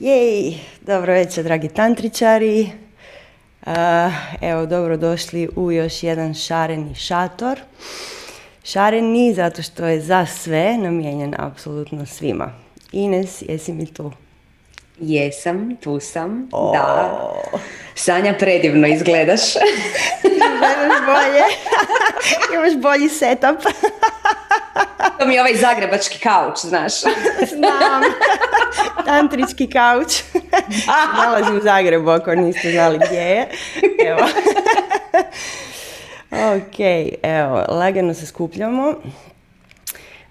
Jej, dobro večer dragi tantričari. evo, dobro došli u još jedan šareni šator. Šareni zato što je za sve namijenjen apsolutno svima. Ines, jesi mi tu? Jesam, tu sam, da. Sanja, predivno izgledaš. Imaš bolje. Imaš bolji setup. To mi je ovaj zagrebački kauč, znaš. Znam. Tantrički kauč. Nalazi u Zagrebu, ako niste znali gdje je. Evo. ok, evo, lagano se skupljamo.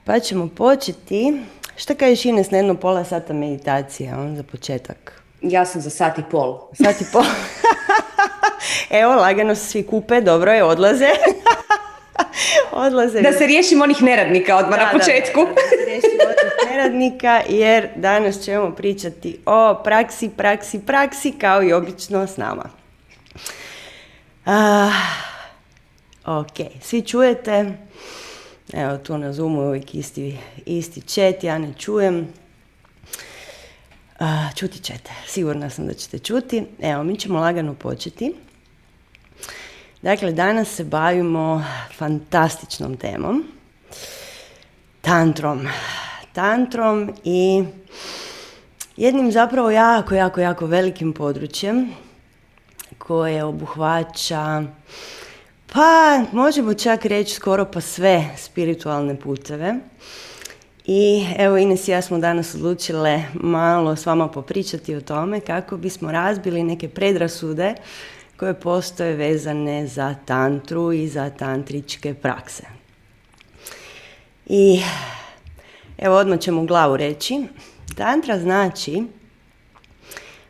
Pa ćemo početi. Šta kažeš Ines na jedno pola sata meditacije, on za početak? Ja sam za sat i pol. Sat i pol. Evo, lagano se svi kupe, dobro je, odlaze. odlaze. Da se riješimo onih neradnika odmah na početku. Da, da, da se onih neradnika, jer danas ćemo pričati o praksi, praksi, praksi, kao i obično s nama. Uh, ok, svi čujete? Evo, tu na Zoomu je uvijek isti, isti chat, ja ne čujem. Uh, čuti ćete, sigurna sam da ćete čuti. Evo, mi ćemo lagano početi. Dakle, danas se bavimo fantastičnom temom. Tantrom. Tantrom i jednim zapravo jako, jako, jako velikim područjem koje obuhvaća pa možemo čak reći skoro pa sve spiritualne puteve. I evo Ines i ja smo danas odlučile malo s vama popričati o tome kako bismo razbili neke predrasude koje postoje vezane za tantru i za tantričke prakse. I evo odmah ćemo u glavu reći, tantra znači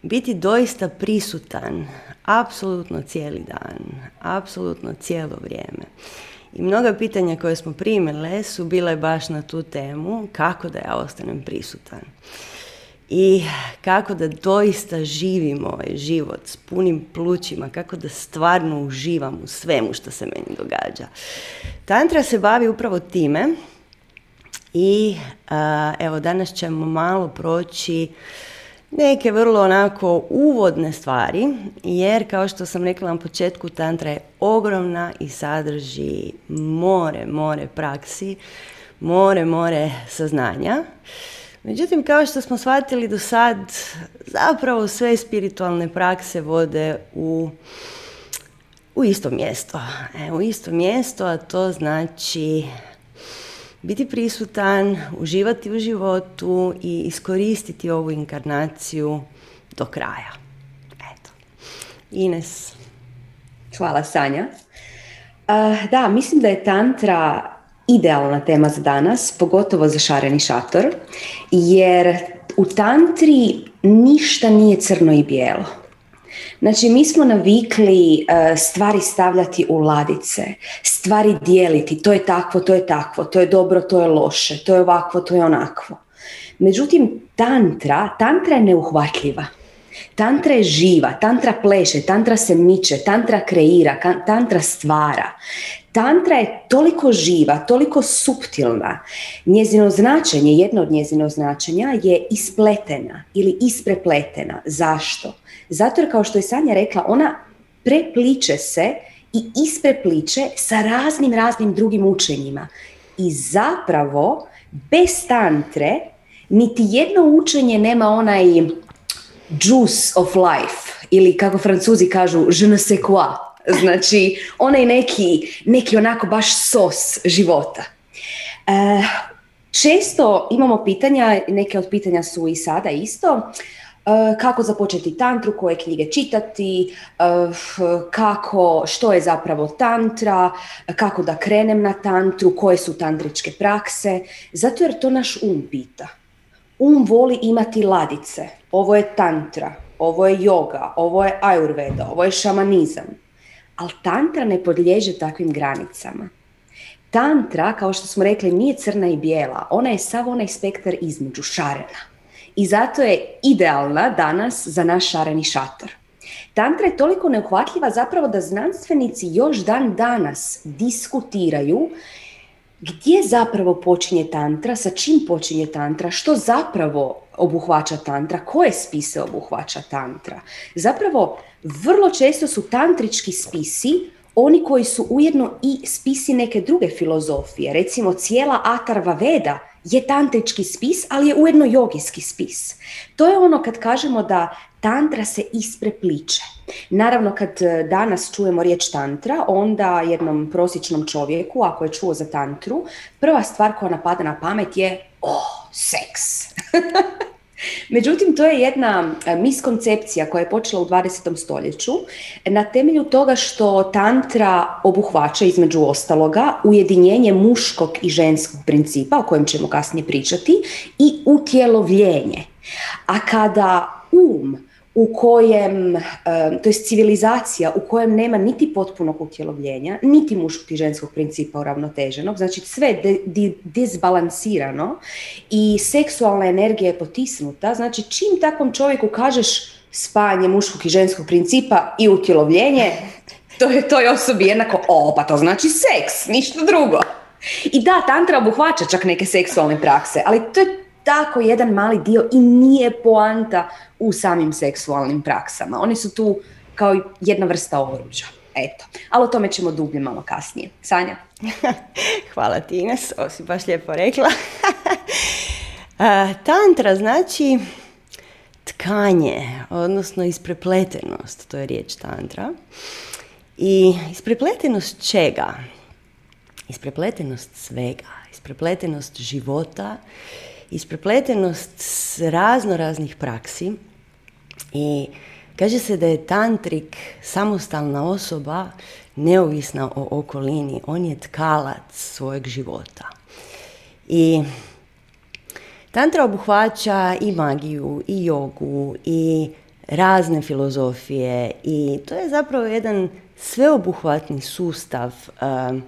biti doista prisutan apsolutno cijeli dan, apsolutno cijelo vrijeme. I mnoga pitanja koje smo primile su bile baš na tu temu kako da ja ostanem prisutan. I kako da doista živimo ovaj život s punim plućima, kako da stvarno uživam u svemu što se meni događa. Tantra se bavi upravo time i evo danas ćemo malo proći neke vrlo onako uvodne stvari, jer kao što sam rekla na početku, tantra je ogromna i sadrži more, more praksi, more, more saznanja. Međutim, kao što smo shvatili do sad, zapravo sve spiritualne prakse vode u, u isto mjesto. E, u isto mjesto, a to znači biti prisutan, uživati u životu i iskoristiti ovu inkarnaciju do kraja. Eto. Ines. Hvala Sanja. Uh, da, mislim da je tantra idealna tema za danas, pogotovo za šareni šator, jer u tantri ništa nije crno i bijelo. Znači, mi smo navikli uh, stvari stavljati u ladice, stvari dijeliti, to je takvo, to je takvo, to je dobro, to je loše, to je ovakvo, to je onakvo. Međutim, tantra, tantra je neuhvatljiva. Tantra je živa, tantra pleše, tantra se miče, tantra kreira, tantra stvara. Tantra je toliko živa, toliko suptilna. Njezino značenje, jedno od njezino značenja je ispletena ili isprepletena. Zašto? Zato jer kao što je Sanja rekla, ona prepliče se i isprepliče sa raznim, raznim drugim učenjima. I zapravo, bez tantre, niti jedno učenje nema onaj juice of life, ili kako francuzi kažu, je ne sais quoi. Znači, onaj neki, neki onako baš sos života. E, često imamo pitanja, neke od pitanja su i sada isto, Eh, kako započeti tantru, koje knjige čitati, eh, kako, što je zapravo tantra, kako da krenem na tantru, koje su tantričke prakse, zato jer to naš um pita. Um voli imati ladice, ovo je tantra, ovo je yoga, ovo je ayurveda, ovo je šamanizam. Ali tantra ne podliježe takvim granicama. Tantra, kao što smo rekli, nije crna i bijela, ona je sav onaj spektar između šarena i zato je idealna danas za naš šareni šator. Tantra je toliko neuhvatljiva zapravo da znanstvenici još dan danas diskutiraju gdje zapravo počinje tantra, sa čim počinje tantra, što zapravo obuhvaća tantra, koje spise obuhvaća tantra. Zapravo, vrlo često su tantrički spisi oni koji su ujedno i spisi neke druge filozofije. Recimo, cijela Atarva Veda je tantrički spis, ali je ujedno jogijski spis. To je ono kad kažemo da tantra se isprepliče. Naravno, kad e, danas čujemo riječ tantra, onda jednom prosječnom čovjeku, ako je čuo za tantru, prva stvar koja napada na pamet je oh, seks. Međutim, to je jedna e, miskoncepcija koja je počela u 20. stoljeću na temelju toga što tantra obuhvaća između ostaloga ujedinjenje muškog i ženskog principa, o kojem ćemo kasnije pričati, i utjelovljenje. A kada um u kojem, to je civilizacija u kojem nema niti potpunog utjelovljenja, niti muškog i ženskog principa uravnoteženog, znači sve je disbalansirano i seksualna energija je potisnuta, znači čim takvom čovjeku kažeš spajanje muškog i ženskog principa i utjelovljenje, to je toj osobi jednako, o, pa to znači seks, ništa drugo. I da, tantra obuhvaća čak neke seksualne prakse, ali to je tako jedan mali dio i nije poanta u samim seksualnim praksama. Oni su tu kao jedna vrsta oruđa. Eto, ali o tome ćemo dublje malo kasnije. Sanja? Hvala ti Ines, ovo si baš lijepo rekla. Tantra znači tkanje, odnosno isprepletenost, to je riječ tantra. I isprepletenost čega? Isprepletenost svega, isprepletenost života, isprepletenost razno raznih praksi i kaže se da je tantrik samostalna osoba neovisna o okolini, on je tkalac svojeg života. I tantra obuhvaća i magiju, i jogu, i razne filozofije i to je zapravo jedan sveobuhvatni sustav um,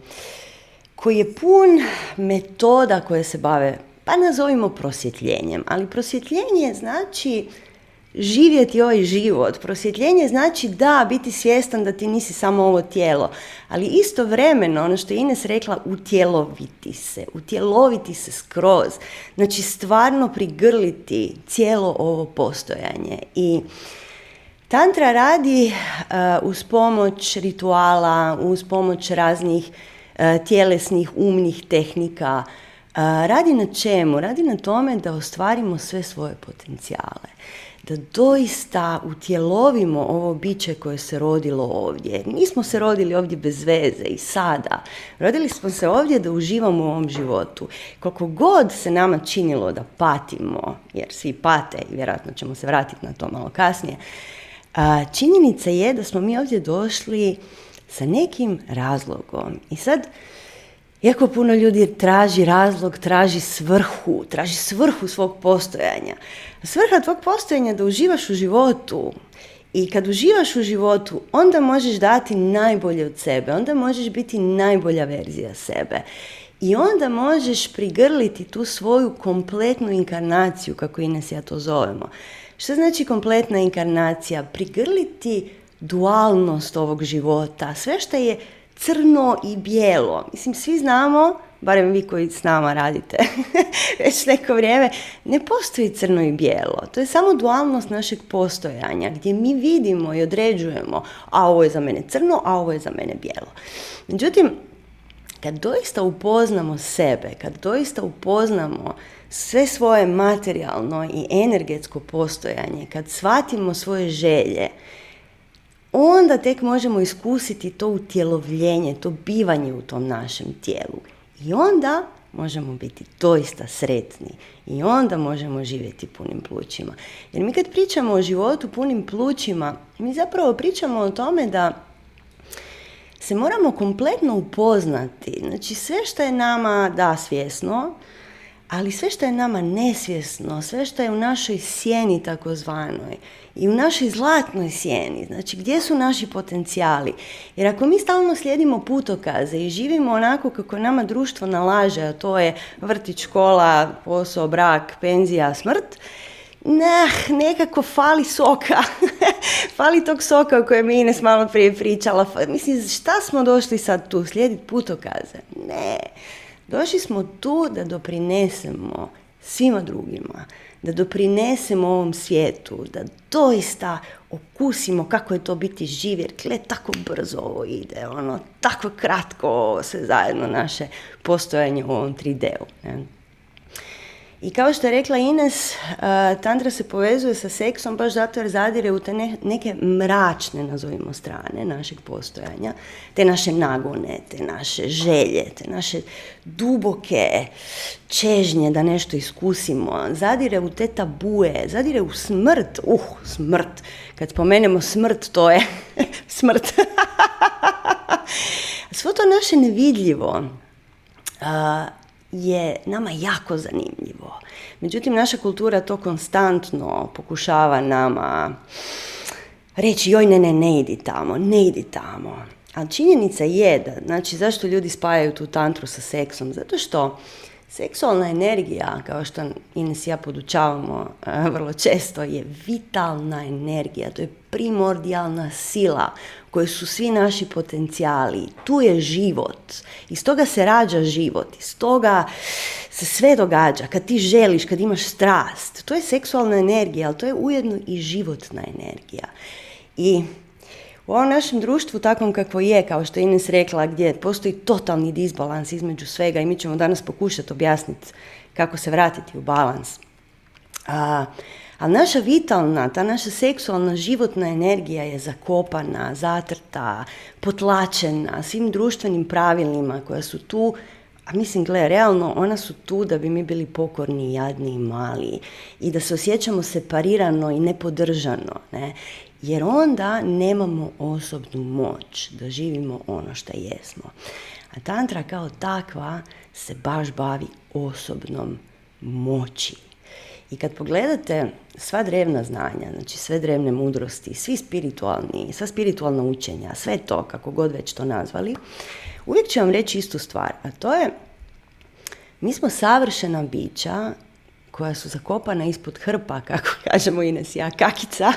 koji je pun metoda koje se bave pa nazovimo prosvjetljenjem. Ali prosvjetljenje znači živjeti ovaj život. Prosvjetljenje znači da, biti svjestan da ti nisi samo ovo tijelo. Ali istovremeno, ono što je Ines rekla, utjeloviti se. Utjeloviti se skroz. Znači stvarno prigrliti cijelo ovo postojanje. I Tantra radi uh, uz pomoć rituala, uz pomoć raznih uh, tjelesnih, umnih tehnika, Radi na čemu? Radi na tome da ostvarimo sve svoje potencijale. Da doista utjelovimo ovo biće koje se rodilo ovdje. Nismo se rodili ovdje bez veze i sada. Rodili smo se ovdje da uživamo u ovom životu. Koliko god se nama činilo da patimo, jer svi pate i vjerojatno ćemo se vratiti na to malo kasnije, činjenica je da smo mi ovdje došli sa nekim razlogom. I sad, jako puno ljudi traži razlog, traži svrhu, traži svrhu svog postojanja. Svrha tvog postojanja je da uživaš u životu. I kad uživaš u životu, onda možeš dati najbolje od sebe, onda možeš biti najbolja verzija sebe. I onda možeš prigrliti tu svoju kompletnu inkarnaciju, kako Ines ja to zovemo. Što znači kompletna inkarnacija? Prigrliti dualnost ovog života, sve što je crno i bijelo. Mislim, svi znamo, barem vi koji s nama radite već neko vrijeme, ne postoji crno i bijelo. To je samo dualnost našeg postojanja, gdje mi vidimo i određujemo, a ovo je za mene crno, a ovo je za mene bijelo. Međutim, kad doista upoznamo sebe, kad doista upoznamo sve svoje materijalno i energetsko postojanje, kad shvatimo svoje želje, onda tek možemo iskusiti to utjelovljenje, to bivanje u tom našem tijelu. I onda možemo biti doista sretni i onda možemo živjeti punim plućima. Jer mi kad pričamo o životu punim plućima, mi zapravo pričamo o tome da se moramo kompletno upoznati. Znači sve što je nama da svjesno, ali sve što je nama nesvjesno, sve što je u našoj sjeni takozvanoj i u našoj zlatnoj sjeni, znači gdje su naši potencijali. Jer ako mi stalno slijedimo putokaze i živimo onako kako nama društvo nalaže, a to je vrtić, škola, posao, brak, penzija, smrt, ne, nekako fali soka. fali tog soka o kojem je Ines malo prije pričala. Mislim, šta smo došli sad tu? Slijediti putokaze? Ne. Došli smo tu da doprinesemo svima drugima, da doprinesemo ovom svijetu, da doista okusimo kako je to biti živ, jer gle, tako brzo ovo ide, ono, tako kratko sve zajedno naše postojanje u ovom 3D-u. I kao što je rekla Ines, uh, tantra se povezuje sa seksom baš zato jer zadire u te neke mračne, nazovimo strane, našeg postojanja, te naše nagone, te naše želje, te naše duboke čežnje da nešto iskusimo, zadire u te tabue, zadire u smrt, uh, smrt, kad spomenemo smrt, to je smrt. Svo to naše nevidljivo, je nama jako zanimljivo. Međutim, naša kultura to konstantno pokušava nama reći joj ne, ne, ne idi tamo, ne idi tamo. Ali činjenica je da, znači zašto ljudi spajaju tu tantru sa seksom? Zato što seksualna energija, kao što Ines i ja podučavamo vrlo često, je vitalna energija, to je primordijalna sila koje su svi naši potencijali. Tu je život. Iz toga se rađa život. Iz toga se sve događa. Kad ti želiš, kad imaš strast. To je seksualna energija, ali to je ujedno i životna energija. I u ovom našem društvu takvom kakvo je, kao što je Ines rekla, gdje postoji totalni disbalans između svega i mi ćemo danas pokušati objasniti kako se vratiti u balans. A, ali naša vitalna, ta naša seksualna životna energija je zakopana, zatrta, potlačena svim društvenim pravilima koja su tu a mislim, gle, realno, ona su tu da bi mi bili pokorni, jadni i mali i da se osjećamo separirano i nepodržano, ne? Jer onda nemamo osobnu moć da živimo ono što jesmo. A tantra kao takva se baš bavi osobnom moći. I kad pogledate sva drevna znanja, znači sve drevne mudrosti, svi spiritualni, sva spiritualna učenja, sve to, kako god već to nazvali, uvijek ću vam reći istu stvar, a to je mi smo savršena bića koja su zakopana ispod hrpa, kako kažemo Ines ja, kakica,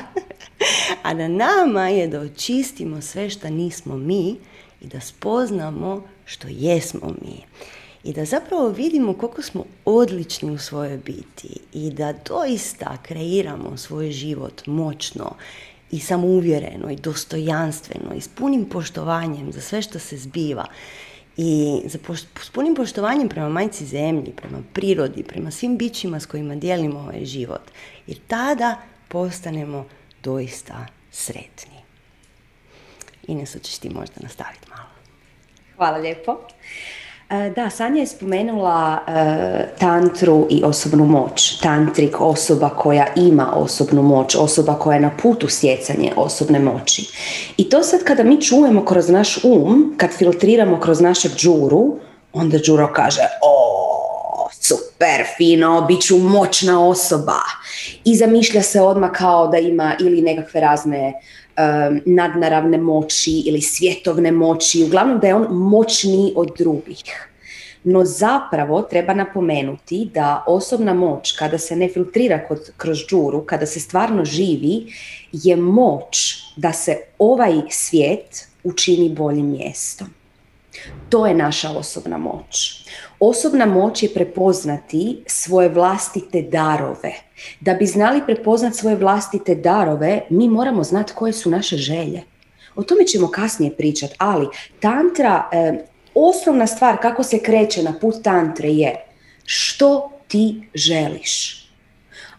a na nama je da očistimo sve što nismo mi i da spoznamo što jesmo mi i da zapravo vidimo koliko smo odlični u svojoj biti i da doista kreiramo svoj život moćno i samouvjereno i dostojanstveno i s punim poštovanjem za sve što se zbiva i za s punim poštovanjem prema majci zemlji, prema prirodi, prema svim bićima s kojima dijelimo ovaj život. Jer tada postanemo doista sretni. Ines, ćeš ti možda nastaviti malo. Hvala lijepo. E, da, Sanja je spomenula e, tantru i osobnu moć. Tantrik, osoba koja ima osobnu moć, osoba koja je na putu stjecanje osobne moći. I to sad kada mi čujemo kroz naš um, kad filtriramo kroz našeg džuru, onda džuro kaže, o, super, fino, bit ću moćna osoba. I zamišlja se odmah kao da ima ili nekakve razne nadnaravne moći ili svjetovne moći, uglavnom da je on moćniji od drugih. No zapravo treba napomenuti da osobna moć kada se ne filtrira kroz džuru, kada se stvarno živi, je moć da se ovaj svijet učini boljim mjestom. To je naša osobna moć. Osobna moć je prepoznati svoje vlastite darove. Da bi znali prepoznati svoje vlastite darove, mi moramo znati koje su naše želje. O tome ćemo kasnije pričati, ali tantra, eh, osnovna stvar kako se kreće na put tantre je što ti želiš.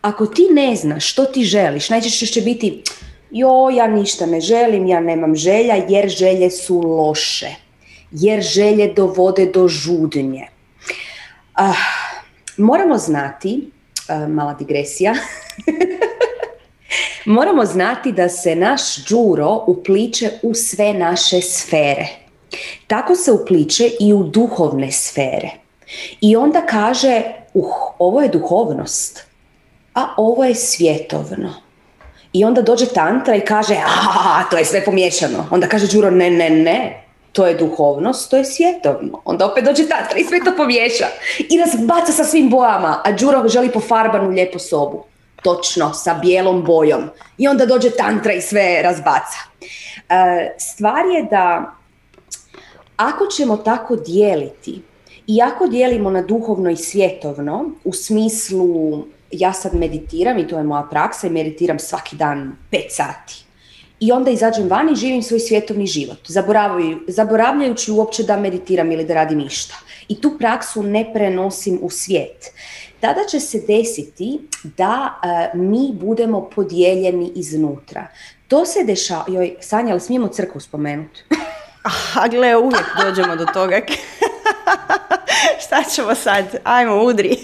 Ako ti ne znaš što ti želiš, najčešće će biti jo, ja ništa ne želim, ja nemam želja jer želje su loše jer želje dovode do žudnje. Uh, moramo znati, mala digresija, moramo znati da se naš džuro upliče u sve naše sfere. Tako se upliče i u duhovne sfere. I onda kaže, uh, ovo je duhovnost, a ovo je svjetovno. I onda dođe tantra i kaže, a, to je sve pomiješano. Onda kaže Đuro, ne, ne, ne, to je duhovnost, to je svjetovno. Onda opet dođe tatra i sve to pomiješa. I razbaca sa svim bojama, a Đuro želi farbanu lijepu sobu. Točno, sa bijelom bojom. I onda dođe tantra i sve razbaca. E, stvar je da ako ćemo tako dijeliti Iako dijelimo na duhovno i svjetovno, u smislu ja sad meditiram i to je moja praksa i meditiram svaki dan pet sati. I onda izađem van i živim svoj svjetovni život, zaboravljajući uopće da meditiram ili da radim ništa. I tu praksu ne prenosim u svijet. Tada će se desiti da e, mi budemo podijeljeni iznutra. To se dešava, joj, Sanja, ali smijemo crkvu spomenuti? A gle, uvijek dođemo do toga. Šta ćemo sad? Ajmo, udri.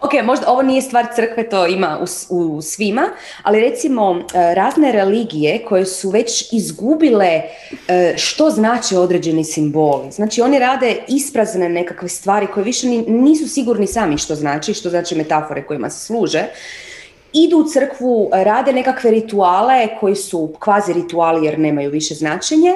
Ok, možda ovo nije stvar crkve, to ima u, u svima, ali recimo e, razne religije koje su već izgubile e, što znači određeni simboli. Znači oni rade isprazne nekakve stvari koje više nisu sigurni sami što znači, što znači metafore kojima se služe idu u crkvu, rade nekakve rituale koji su kvazi rituali jer nemaju više značenje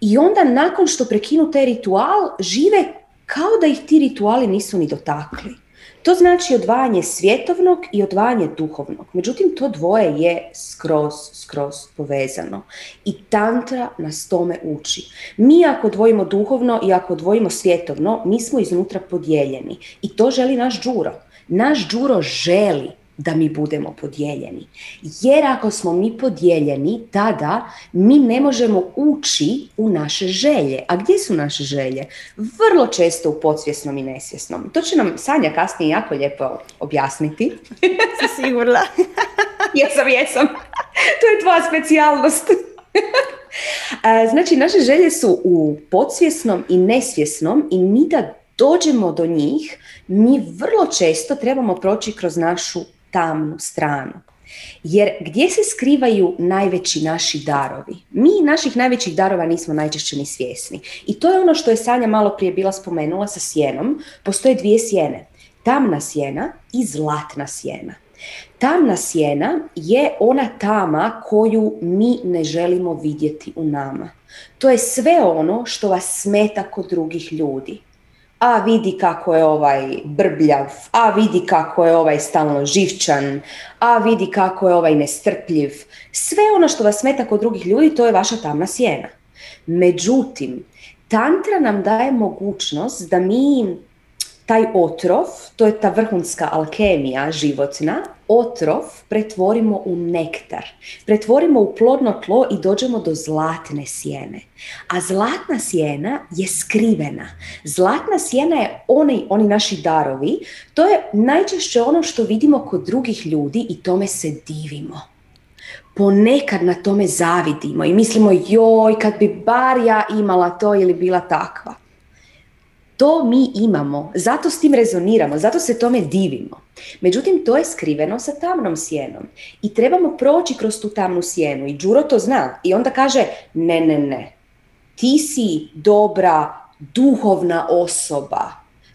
i onda nakon što prekinu taj ritual žive kao da ih ti rituali nisu ni dotakli. To znači odvajanje svjetovnog i odvajanje duhovnog. Međutim, to dvoje je skroz, skroz povezano. I tantra nas tome uči. Mi ako odvojimo duhovno i ako odvojimo svjetovno, mi smo iznutra podijeljeni. I to želi naš džuro. Naš džuro želi da mi budemo podijeljeni. Jer ako smo mi podijeljeni, tada mi ne možemo ući u naše želje. A gdje su naše želje? Vrlo često u podsvjesnom i nesvjesnom. To će nam Sanja kasnije jako lijepo objasniti. Si sigurna? jesam, jesam. To je tvoja specijalnost. Znači, naše želje su u podsvjesnom i nesvjesnom i mi da dođemo do njih, mi vrlo često trebamo proći kroz našu tamnu stranu. Jer gdje se skrivaju najveći naši darovi? Mi naših najvećih darova nismo najčešće ni svjesni. I to je ono što je Sanja malo prije bila spomenula sa sjenom. Postoje dvije sjene. Tamna sjena i zlatna sjena. Tamna sjena je ona tama koju mi ne želimo vidjeti u nama. To je sve ono što vas smeta kod drugih ljudi a vidi kako je ovaj brbljav, a vidi kako je ovaj stalno živčan, a vidi kako je ovaj nestrpljiv. Sve ono što vas smeta kod drugih ljudi, to je vaša tamna sjena. Međutim, tantra nam daje mogućnost da mi taj otrov, to je ta vrhunska alkemija životna, otrov pretvorimo u nektar, pretvorimo u plodno tlo i dođemo do zlatne sjene. A zlatna sjena je skrivena. Zlatna sjena je oni, oni naši darovi, to je najčešće ono što vidimo kod drugih ljudi i tome se divimo. Ponekad na tome zavidimo i mislimo joj kad bi bar ja imala to ili bila takva. To mi imamo, zato s tim rezoniramo, zato se tome divimo. Međutim, to je skriveno sa tamnom sjenom i trebamo proći kroz tu tamnu sjenu i Đuro to zna i onda kaže ne, ne, ne, ti si dobra, duhovna osoba,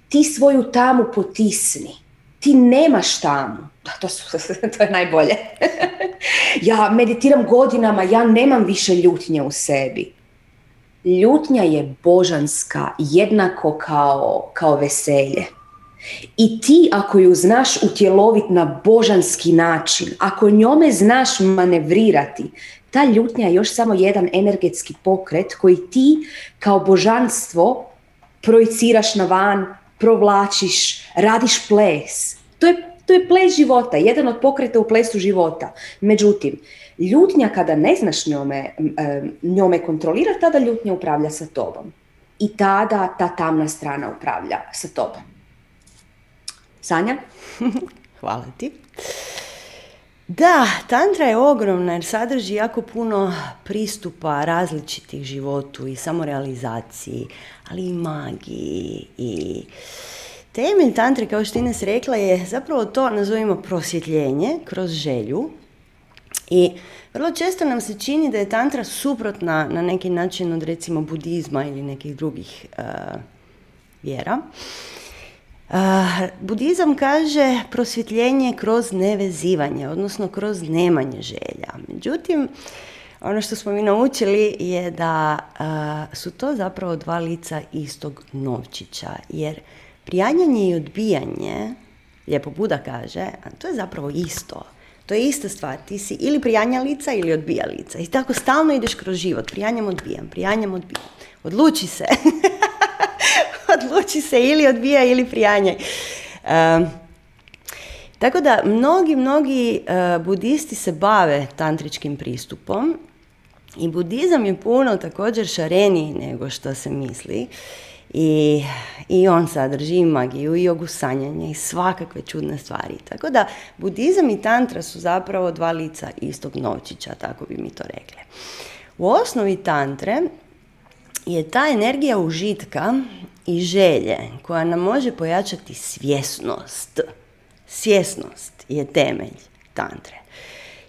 ti svoju tamu potisni, ti nemaš tamu. To, su, to je najbolje. ja meditiram godinama, ja nemam više ljutnje u sebi. Ljutnja je božanska jednako kao, kao veselje. I ti ako ju znaš utjelovit na božanski način, ako njome znaš manevrirati, ta ljutnja je još samo jedan energetski pokret koji ti kao božanstvo projiciraš na van, provlačiš, radiš ples. To je, to je ples života, jedan od pokreta u plesu života. Međutim, ljutnja kada ne znaš njome, njome kontrolirati, tada ljutnja upravlja sa tobom. I tada ta tamna strana upravlja sa tobom. Sanja? Hvala ti. Da, tantra je ogromna jer sadrži jako puno pristupa različitih životu i samorealizaciji, ali i magiji i temelj tantre, kao što Ines rekla, je zapravo to, nazovimo, prosvjetljenje kroz želju i vrlo često nam se čini da je tantra suprotna na neki način od recimo budizma ili nekih drugih uh, vjera. Uh, budizam kaže prosvjetljenje kroz nevezivanje, odnosno kroz nemanje želja. Međutim, ono što smo mi naučili je da su to zapravo dva lica istog novčića, jer prijanjanje i odbijanje, lijepo Buda kaže, to je zapravo isto. To je ista stvar. Ti si ili prijanjalica ili odbijalica. I tako stalno ideš kroz život. Prijanjam, odbijam, prijanjam, odbijam. Odluči se. Odluči se ili odbija ili prijanjaj. tako da mnogi, mnogi uh, budisti se bave tantričkim pristupom i budizam je puno također šareniji nego što se misli. I, I on sadrži i magiju i jogu sanjanja i svakakve čudne stvari. Tako da budizam i tantra su zapravo dva lica istog novčića, tako bi mi to rekli. U osnovi tantre je ta energija užitka i želje koja nam može pojačati svjesnost. Svjesnost je temelj tantre.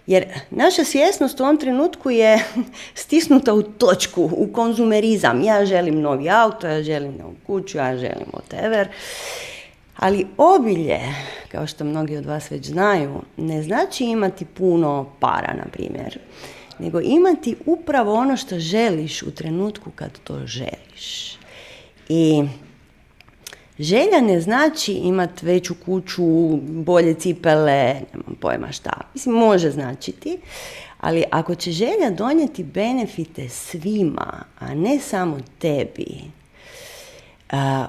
Jer naša svjesnost u ovom trenutku je stisnuta u točku, u konzumerizam. Ja želim novi auto, ja želim novu kuću, ja želim whatever. Ali obilje, kao što mnogi od vas već znaju, ne znači imati puno para, na primjer, nego imati upravo ono što želiš u trenutku kad to želiš. I Želja ne znači imati veću kuću, bolje cipele, nemam pojma šta. Mislim, može značiti, ali ako će želja donijeti benefite svima, a ne samo tebi,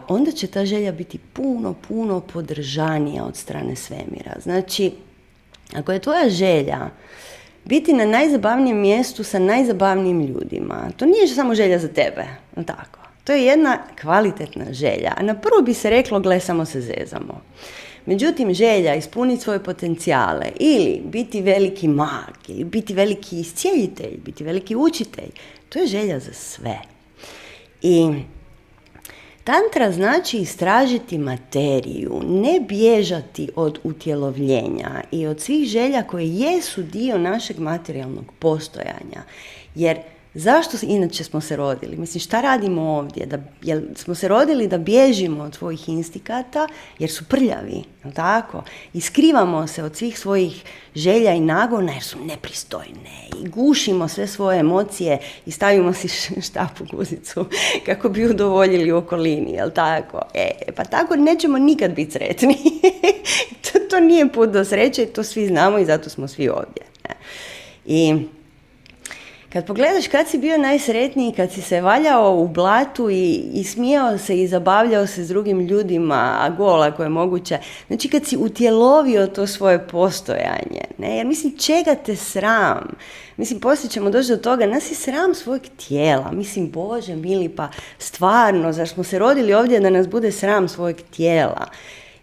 onda će ta želja biti puno, puno podržanija od strane svemira. Znači, ako je tvoja želja biti na najzabavnijem mjestu sa najzabavnijim ljudima, to nije samo želja za tebe, tako. To je jedna kvalitetna želja. A na prvo bi se reklo, gle, samo se zezamo. Međutim, želja ispuniti svoje potencijale ili biti veliki mag, ili biti veliki iscijeljitelj, biti veliki učitelj, to je želja za sve. I Tantra znači istražiti materiju, ne bježati od utjelovljenja i od svih želja koje jesu dio našeg materijalnog postojanja. Jer Zašto inače smo se rodili? Mislim, šta radimo ovdje? Da, jel smo se rodili da bježimo od svojih instikata jer su prljavi, tako? I skrivamo se od svih svojih želja i nagona jer su nepristojne i gušimo sve svoje emocije i stavimo si štapu guzicu kako bi udovoljili okolini, jel tako? E, pa tako nećemo nikad biti sretni. to, to nije put do sreće to svi znamo i zato smo svi ovdje. I kad pogledaš kad si bio najsretniji, kad si se valjao u blatu i, i smijao se i zabavljao se s drugim ljudima, a gola ako je moguće, znači kad si utjelovio to svoje postojanje, ne? jer mislim čega te sram? Mislim, poslije ćemo doći do toga, nas je sram svojeg tijela. Mislim, Bože, mili, pa stvarno, zar smo se rodili ovdje da nas bude sram svojeg tijela?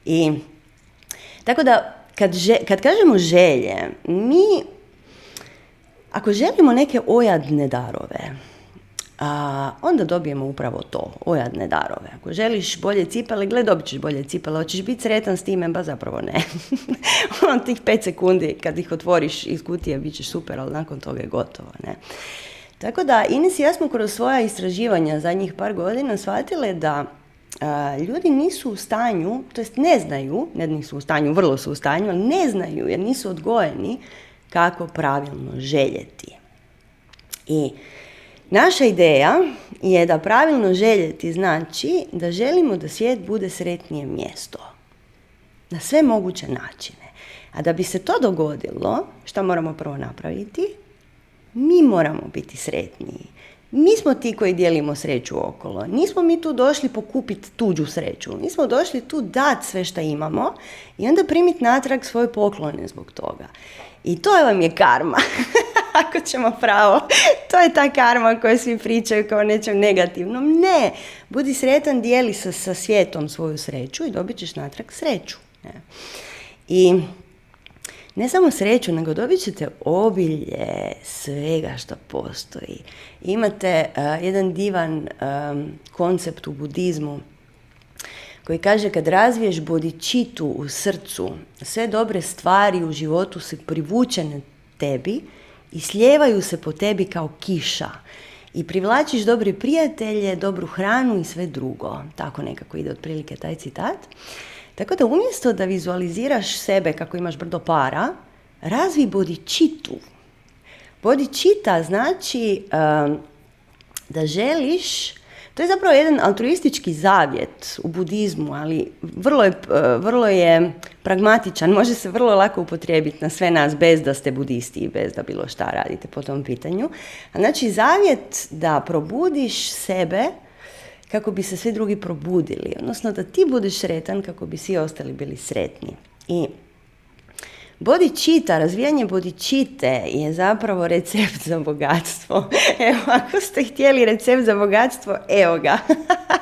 I tako da, kad, kad kažemo želje, mi ako želimo neke ojadne darove, a, onda dobijemo upravo to, ojadne darove. Ako želiš bolje cipele, gle, dobit ćeš bolje cipele. Hoćeš biti sretan s time? Ba zapravo ne. On tih pet sekundi kad ih otvoriš iz kutije, bit ćeš super, ali nakon toga je gotovo. Ne? Tako da, Ines i ja smo kroz svoja istraživanja zadnjih par godina shvatile da ljudi nisu u stanju, to jest ne znaju, ne nisu u stanju, vrlo su u stanju, ali ne znaju jer nisu odgojeni kako pravilno željeti. I naša ideja je da pravilno željeti znači da želimo da svijet bude sretnije mjesto. Na sve moguće načine. A da bi se to dogodilo, što moramo prvo napraviti? Mi moramo biti sretniji. Mi smo ti koji dijelimo sreću okolo. Nismo mi tu došli pokupiti tuđu sreću. Mi smo došli tu dati sve što imamo i onda primiti natrag svoje poklone zbog toga. I to vam je karma. Ako ćemo pravo. To je ta karma koju svi pričaju kao nečem negativnom. Ne. Budi sretan, dijeli sa, sa svijetom svoju sreću i dobit ćeš natrag sreću. I ne samo sreću, nego dobit ćete obilje svega što postoji. Imate uh, jedan divan um, koncept u budizmu koji kaže kad razviješ bodičitu u srcu, sve dobre stvari u životu se privučene tebi i slijevaju se po tebi kao kiša. I privlačiš dobre prijatelje, dobru hranu i sve drugo. Tako nekako ide otprilike taj citat. Tako da umjesto da vizualiziraš sebe kako imaš brdo para, razvi bodičitu. Bodičita znači um, da želiš to je zapravo jedan altruistički zavjet u budizmu, ali vrlo je, vrlo je pragmatičan, može se vrlo lako upotrijebiti na sve nas bez da ste budisti i bez da bilo šta radite po tom pitanju. A znači zavjet da probudiš sebe kako bi se svi drugi probudili, odnosno da ti budeš sretan kako bi svi ostali bili sretni. I čita, razvijanje čite je zapravo recept za bogatstvo. Evo, ako ste htjeli recept za bogatstvo, evo ga.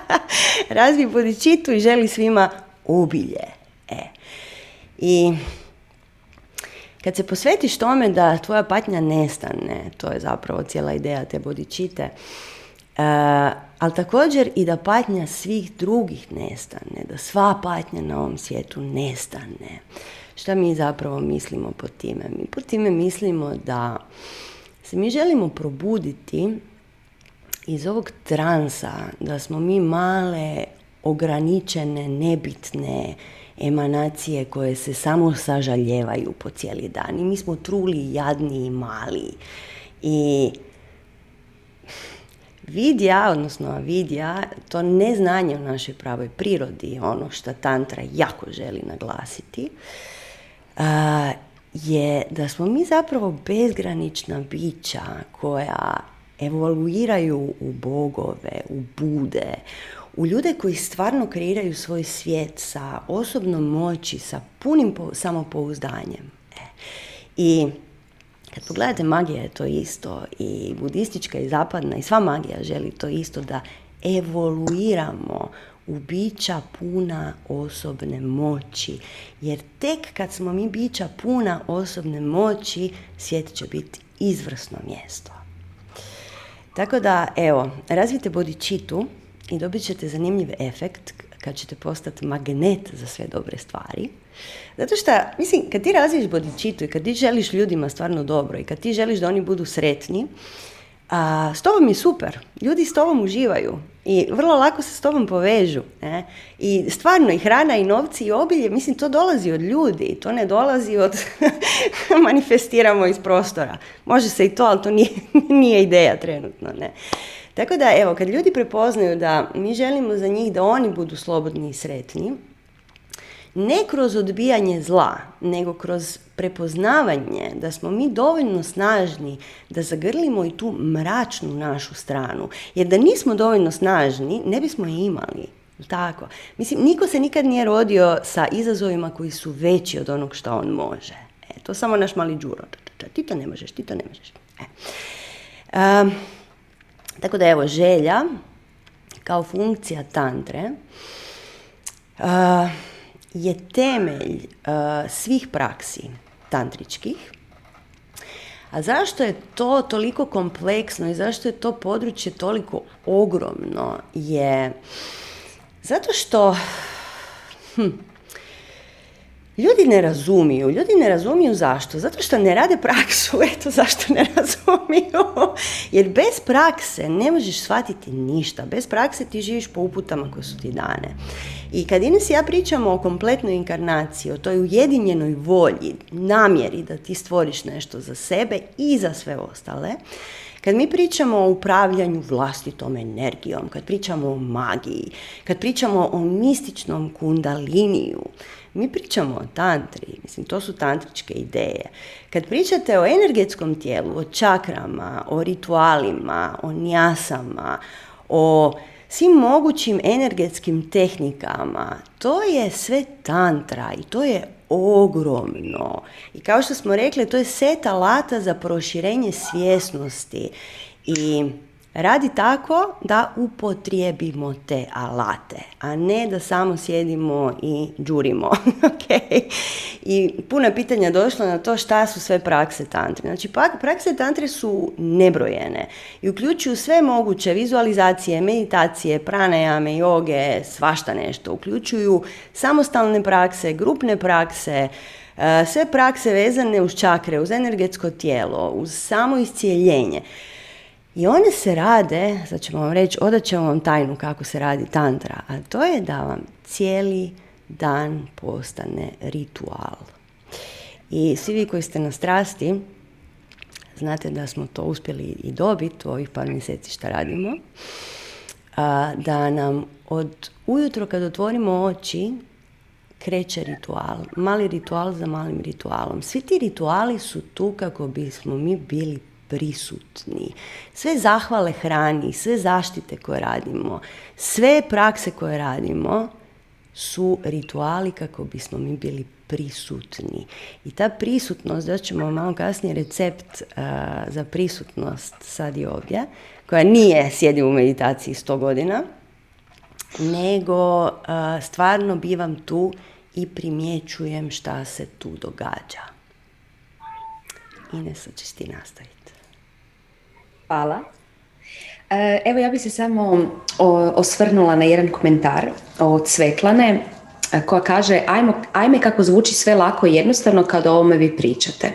Razvij čitu i želi svima ubilje. E. I kad se posvetiš tome da tvoja patnja nestane, to je zapravo cijela ideja te bodičite, uh, ali također i da patnja svih drugih nestane, da sva patnja na ovom svijetu nestane. Šta mi zapravo mislimo po time? Mi po time mislimo da se mi želimo probuditi iz ovog transa, da smo mi male, ograničene, nebitne emanacije koje se samo sažaljevaju po cijeli dan. I mi smo truli, jadni i mali. I vidja, odnosno vidja, to neznanje u našoj pravoj prirodi, ono što tantra jako želi naglasiti, je da smo mi zapravo bezgranična bića koja evoluiraju u bogove, u bude, u ljude koji stvarno kreiraju svoj svijet sa osobnom moći, sa punim samopouzdanjem. E. I kad pogledate, magija je to isto i budistička i zapadna i sva magija želi to isto da evoluiramo u bića puna osobne moći. Jer tek kad smo mi bića puna osobne moći, svijet će biti izvrsno mjesto. Tako da, evo, razvijte bodičitu i dobit ćete zanimljiv efekt kad ćete postati magnet za sve dobre stvari. Zato što, mislim, kad ti razviješ bodičitu i kad ti želiš ljudima stvarno dobro i kad ti želiš da oni budu sretni, a, s tobom je super. Ljudi s tobom uživaju i vrlo lako se s tobom povežu. Ne? I stvarno i hrana i novci i obilje, mislim, to dolazi od ljudi. To ne dolazi od manifestiramo iz prostora. Može se i to, ali to nije, nije ideja trenutno. Ne? Tako da, evo, kad ljudi prepoznaju da mi želimo za njih da oni budu slobodni i sretni, ne kroz odbijanje zla, nego kroz prepoznavanje da smo mi dovoljno snažni da zagrlimo i tu mračnu našu stranu. Jer da nismo dovoljno snažni, ne bismo je imali. Tako. Mislim, niko se nikad nije rodio sa izazovima koji su veći od onog što on može. E, to samo naš mali džuro. Ti to ne možeš, ti to ne možeš. E. tako da evo, želja kao funkcija tantre uh, je temelj uh, svih praksi tantričkih. A zašto je to toliko kompleksno i zašto je to područje toliko ogromno je zato što hm, Ljudi ne razumiju. Ljudi ne razumiju zašto? Zato što ne rade praksu. Eto zašto ne razumiju. Jer bez prakse ne možeš shvatiti ništa. Bez prakse ti živiš po uputama koje su ti dane. I kad Ines ja pričamo o kompletnoj inkarnaciji, o toj ujedinjenoj volji, namjeri da ti stvoriš nešto za sebe i za sve ostale, kad mi pričamo o upravljanju vlastitom energijom, kad pričamo o magiji, kad pričamo o mističnom kundaliniju, mi pričamo o tantri, mislim, to su tantričke ideje. Kad pričate o energetskom tijelu, o čakrama, o ritualima, o njasama, o svim mogućim energetskim tehnikama, to je sve tantra i to je ogromno. I kao što smo rekli, to je set alata za proširenje svjesnosti i radi tako da upotrijebimo te alate, a ne da samo sjedimo i džurimo. okay. I puno pitanja došlo na to šta su sve prakse tantre. Znači, prakse tantre su nebrojene i uključuju sve moguće vizualizacije, meditacije, pranajame, joge, svašta nešto. Uključuju samostalne prakse, grupne prakse, e, sve prakse vezane uz čakre, uz energetsko tijelo, uz samo iscijeljenje. I one se rade, sad ćemo vam reći, odat ćemo vam tajnu kako se radi tantra, a to je da vam cijeli dan postane ritual. I svi vi koji ste na strasti, znate da smo to uspjeli i dobiti u ovih par mjeseci što radimo, a, da nam od ujutro kad otvorimo oči kreće ritual, mali ritual za malim ritualom. Svi ti rituali su tu kako bismo mi bili prisutni. Sve zahvale hrani, sve zaštite koje radimo, sve prakse koje radimo su rituali kako bismo mi bili prisutni. I ta prisutnost, da ćemo malo kasnije recept za prisutnost sad i ovdje, koja nije sjedi u meditaciji sto godina, nego stvarno bivam tu i primjećujem šta se tu događa. Inesa, ćeš ti nastaviti. Hvala. E, evo ja bih se samo osvrnula na jedan komentar od Svetlane e, koja kaže ajmo, ajme kako zvuči sve lako i jednostavno kad o ovome vi pričate.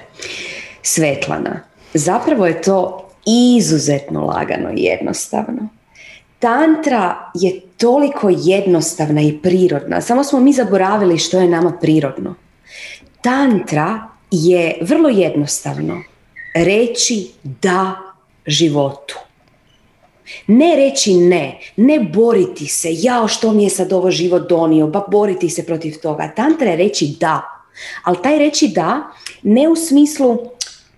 Svetlana, zapravo je to izuzetno lagano i jednostavno. Tantra je toliko jednostavna i prirodna, samo smo mi zaboravili što je nama prirodno. Tantra je vrlo jednostavno reći da životu. Ne reći ne, ne boriti se, jao što mi je sad ovo život donio, ba boriti se protiv toga. Tantra je reći da, ali taj reći da ne u smislu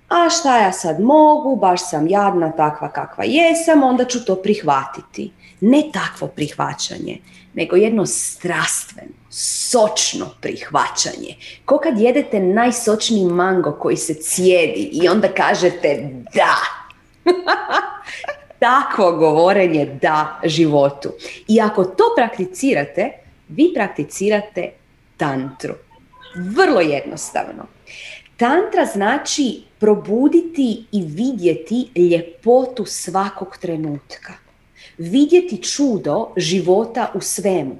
a šta ja sad mogu, baš sam jadna takva kakva jesam, onda ću to prihvatiti. Ne takvo prihvaćanje, nego jedno strastveno, sočno prihvaćanje. Ko kad jedete najsočniji mango koji se cijedi i onda kažete da. Takvo govorenje da životu. I ako to prakticirate, vi prakticirate tantru. Vrlo jednostavno. Tantra znači probuditi i vidjeti ljepotu svakog trenutka. Vidjeti čudo života u svemu.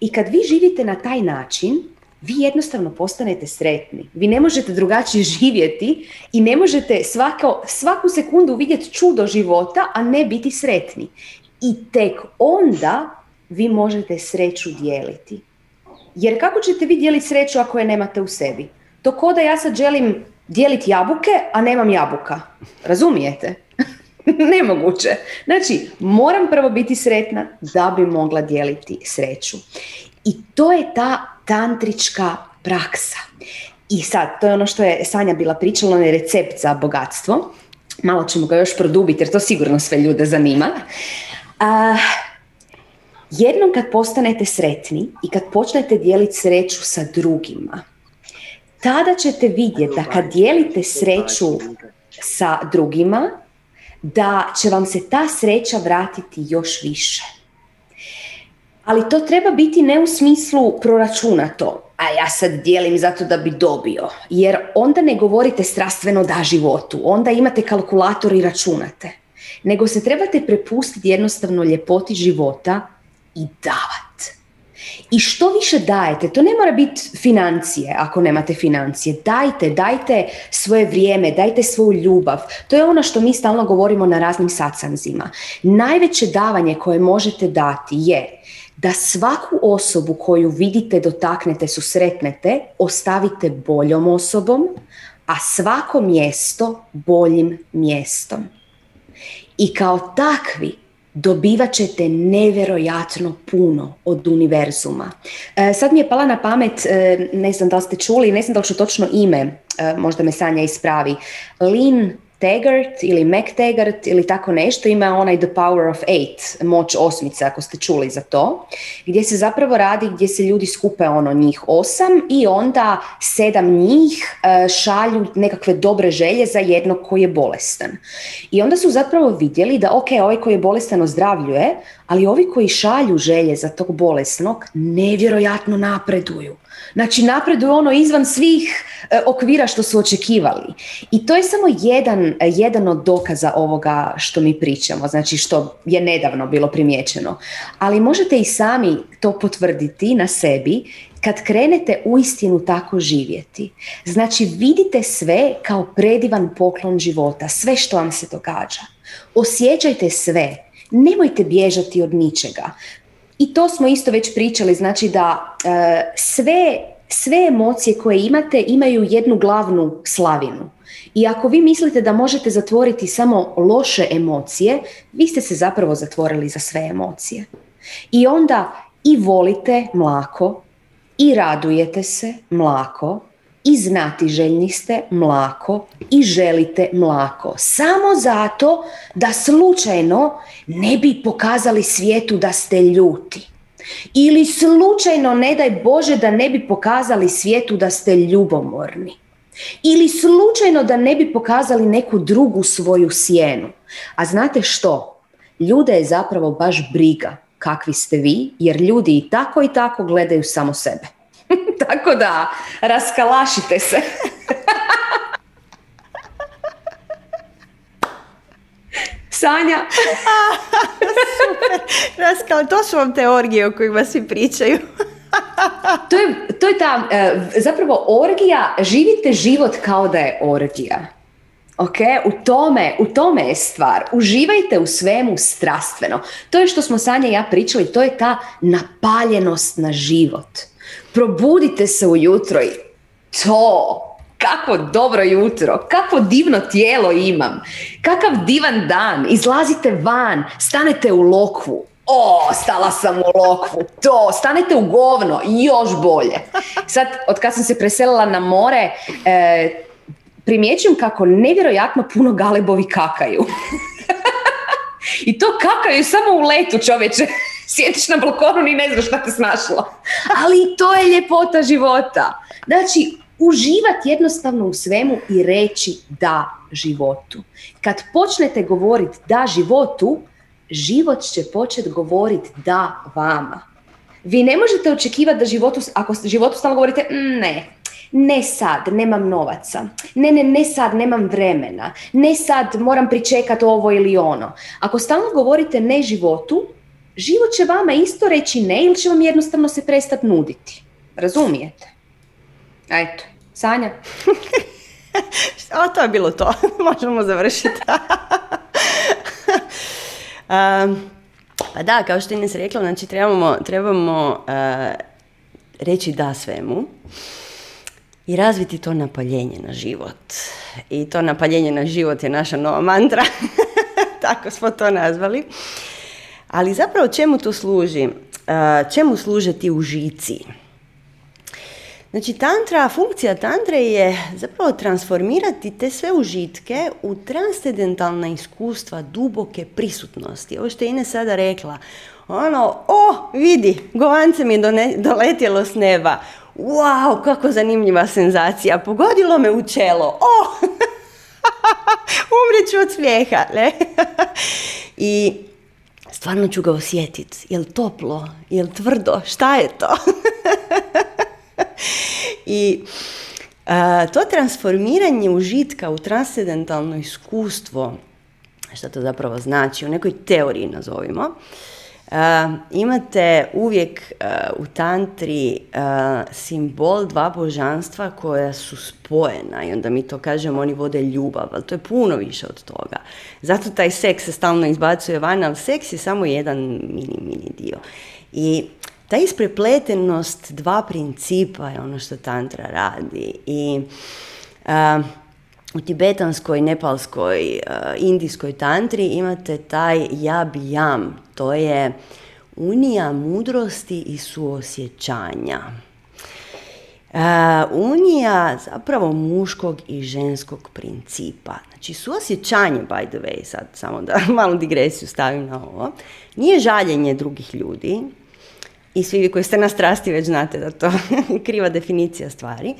I kad vi živite na taj način, vi jednostavno postanete sretni. Vi ne možete drugačije živjeti i ne možete svako, svaku sekundu vidjeti čudo života, a ne biti sretni. I tek onda vi možete sreću dijeliti. Jer kako ćete vi dijeliti sreću ako je nemate u sebi? To ko da ja sad želim dijeliti jabuke, a nemam jabuka. Razumijete? Nemoguće. Znači, moram prvo biti sretna da bi mogla dijeliti sreću. I to je ta tantrička praksa. I sad, to je ono što je Sanja bila pričala, onaj recept za bogatstvo. Malo ćemo ga još produbiti jer to sigurno sve ljude zanima. Uh, jednom kad postanete sretni i kad počnete dijeliti sreću sa drugima, tada ćete vidjeti da kad dijelite sreću sa drugima, da će vam se ta sreća vratiti još više. Ali to treba biti ne u smislu proračunato, a ja sad dijelim zato da bi dobio, jer onda ne govorite strastveno da životu, onda imate kalkulator i računate, nego se trebate prepustiti jednostavno ljepoti života i davati. I što više dajete, to ne mora biti financije ako nemate financije. Dajte, dajte svoje vrijeme, dajte svoju ljubav. To je ono što mi stalno govorimo na raznim sacanzima. Najveće davanje koje možete dati je da svaku osobu koju vidite, dotaknete, susretnete, ostavite boljom osobom, a svako mjesto boljim mjestom. I kao takvi dobivat ćete nevjerojatno puno od univerzuma. E, sad mi je pala na pamet, e, ne znam da li ste čuli, ne znam da li ću točno ime, e, možda me Sanja ispravi, Lin Taggart ili MacTaggart ili tako nešto ima onaj The Power of Eight, moć osmice ako ste čuli za to, gdje se zapravo radi gdje se ljudi skupe ono njih osam i onda sedam njih e, šalju nekakve dobre želje za jednog koji je bolestan. I onda su zapravo vidjeli da ok, ovaj koji je bolestan ozdravljuje, ali ovi koji šalju želje za tog bolesnog nevjerojatno napreduju. Znači napreduju ono izvan svih e, okvira što su očekivali. I to je samo jedan, jedan od dokaza ovoga što mi pričamo, znači što je nedavno bilo primijećeno. Ali možete i sami to potvrditi na sebi kad krenete uistinu tako živjeti. Znači vidite sve kao predivan poklon života, sve što vam se događa. Osjećajte sve, nemojte bježati od ničega. I to smo isto već pričali, znači da e, sve, sve emocije koje imate imaju jednu glavnu slavinu. I ako vi mislite da možete zatvoriti samo loše emocije, vi ste se zapravo zatvorili za sve emocije. I onda i volite mlako, i radujete se mlako, i znati željni ste mlako i želite mlako. Samo zato da slučajno ne bi pokazali svijetu da ste ljuti. Ili slučajno, ne daj Bože, da ne bi pokazali svijetu da ste ljubomorni. Ili slučajno da ne bi pokazali neku drugu svoju sjenu. A znate što? Ljude je zapravo baš briga kakvi ste vi, jer ljudi i tako i tako gledaju samo sebe. Tako da, raskalašite se. Sanja. Super. to su vam te orgije o kojima svi pričaju. to, je, to je ta, e, zapravo orgija, živite život kao da je orgija. Ok, u tome, u tome je stvar. Uživajte u svemu strastveno. To je što smo Sanja i ja pričali, to je ta napaljenost na život. Probudite se ujutro i to, kako dobro jutro, kako divno tijelo imam, kakav divan dan, izlazite van, stanete u lokvu, o, stala sam u lokvu, to, stanete u govno, još bolje. Sad, od kad sam se preselila na more, e, primjećujem kako nevjerojatno puno galebovi kakaju. I to kakaju samo u letu čovječe. Sjetiš na balkonu i ne znaš šta te snašlo. Ali to je ljepota života. Znači, uživati jednostavno u svemu i reći da životu. Kad počnete govoriti da životu, život će početi govoriti da vama. Vi ne možete očekivati da životu, ako životu stalno govorite mm, ne, ne sad, nemam novaca, ne, ne, ne sad, nemam vremena, ne sad, moram pričekati ovo ili ono. Ako stalno govorite ne životu, život će vama isto reći ne ili će vam jednostavno se prestati nuditi. Razumijete? Eto, Sanja. o, to je bilo to. Možemo završiti. um, pa da, kao što je Ines rekla, znači trebamo, trebamo uh, reći da svemu i razviti to napaljenje na život. I to napaljenje na život je naša nova mantra, tako smo to nazvali. Ali zapravo čemu to služi? Čemu služe ti užici? Znači, tantra, funkcija tantre je zapravo transformirati te sve užitke u transcendentalna iskustva duboke prisutnosti. Ovo što je Ine sada rekla, ono, o, vidi, govance mi je doletjelo s neba, wow, kako zanimljiva senzacija, pogodilo me u čelo, o, umriću od smijeha, ne? I stvarno ću ga osjetiti, jel toplo, jel tvrdo, šta je to? I to transformiranje užitka u transcendentalno iskustvo, što to zapravo znači, u nekoj teoriji nazovimo, imate uvijek u tantri simbol dva božanstva koja su spojena i onda mi to kažemo oni vode ljubav, ali to je puno više od toga. Zato taj seks se stalno izbacuje van, ali seks je samo jedan mini, mini dio. I ta isprepletenost dva principa je ono što tantra radi i u tibetanskoj, nepalskoj, indijskoj tantri imate taj jam, to je unija mudrosti i suosjećanja. unija zapravo muškog i ženskog principa. Znači suosjećanje, by the way, sad samo da malu digresiju stavim na ovo, nije žaljenje drugih ljudi, i svi vi koji ste na strasti već znate da to kriva definicija stvari,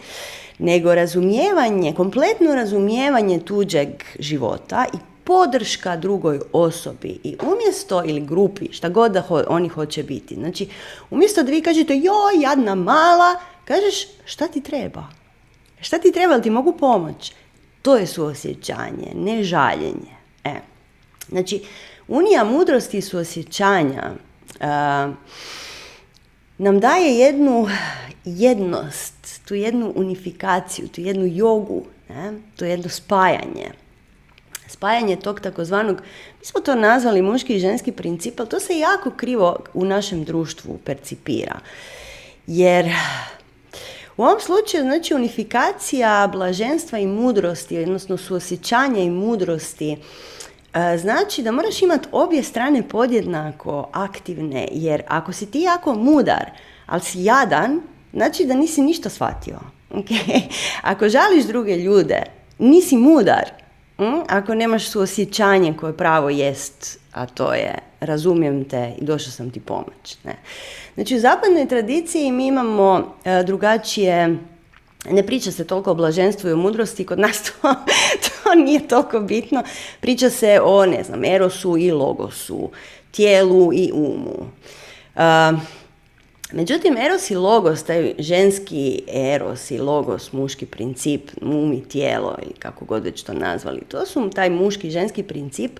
nego razumijevanje, kompletno razumijevanje tuđeg života i podrška drugoj osobi i umjesto ili grupi, šta god da oni hoće biti. Znači, umjesto da vi kažete joj, jadna mala, kažeš šta ti treba? Šta ti treba, ali ti mogu pomoć? To je suosjećanje, ne žaljenje. E. Znači, unija mudrosti i suosjećanja uh, nam daje jednu jednost, tu jednu unifikaciju, tu jednu jogu, ne? tu jedno spajanje. Spajanje tog takozvanog, mi smo to nazvali muški i ženski princip, ali to se jako krivo u našem društvu percipira. Jer u ovom slučaju znači unifikacija blaženstva i mudrosti, odnosno suosjećanja i mudrosti, E, znači da moraš imati obje strane podjednako aktivne, jer ako si ti jako mudar, ali si jadan, znači da nisi ništa shvatio. Okay? Ako žališ druge ljude, nisi mudar. Hm? Ako nemaš suosjećanje koje pravo jest, a to je razumijem te i došao sam ti pomoć. Ne? Znači u zapadnoj tradiciji mi imamo e, drugačije ne priča se toliko o blaženstvu i o mudrosti, kod nas to, to nije toliko bitno. Priča se o, ne znam, erosu i logosu, tijelu i umu. Uh, Međutim, eros i logos, taj ženski eros i logos, muški princip, um i tijelo i kako god već to nazvali, to su taj muški i ženski princip,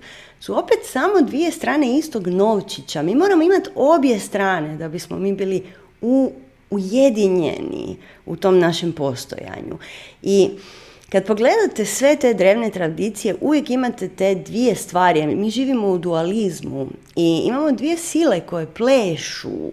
su opet samo dvije strane istog novčića. Mi moramo imati obje strane da bismo mi bili u, ujedinjeni u tom našem postojanju. I kad pogledate sve te drevne tradicije, uvijek imate te dvije stvari. Mi živimo u dualizmu i imamo dvije sile koje plešu.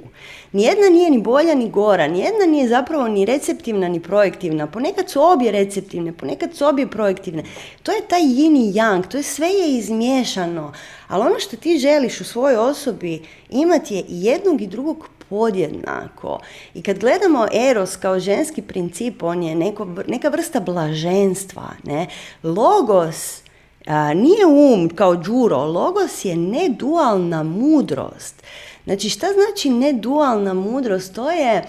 Nijedna nije ni bolja ni gora, nijedna nije zapravo ni receptivna ni projektivna. Ponekad su obje receptivne, ponekad su obje projektivne. To je taj yin i yang, to je sve je izmiješano. Ali ono što ti želiš u svojoj osobi imati je i jednog i drugog podjednako. I kad gledamo eros kao ženski princip, on je neko, neka vrsta blaženstva. Ne? Logos a, nije um kao džuro, logos je nedualna mudrost. Znači šta znači nedualna mudrost? To je,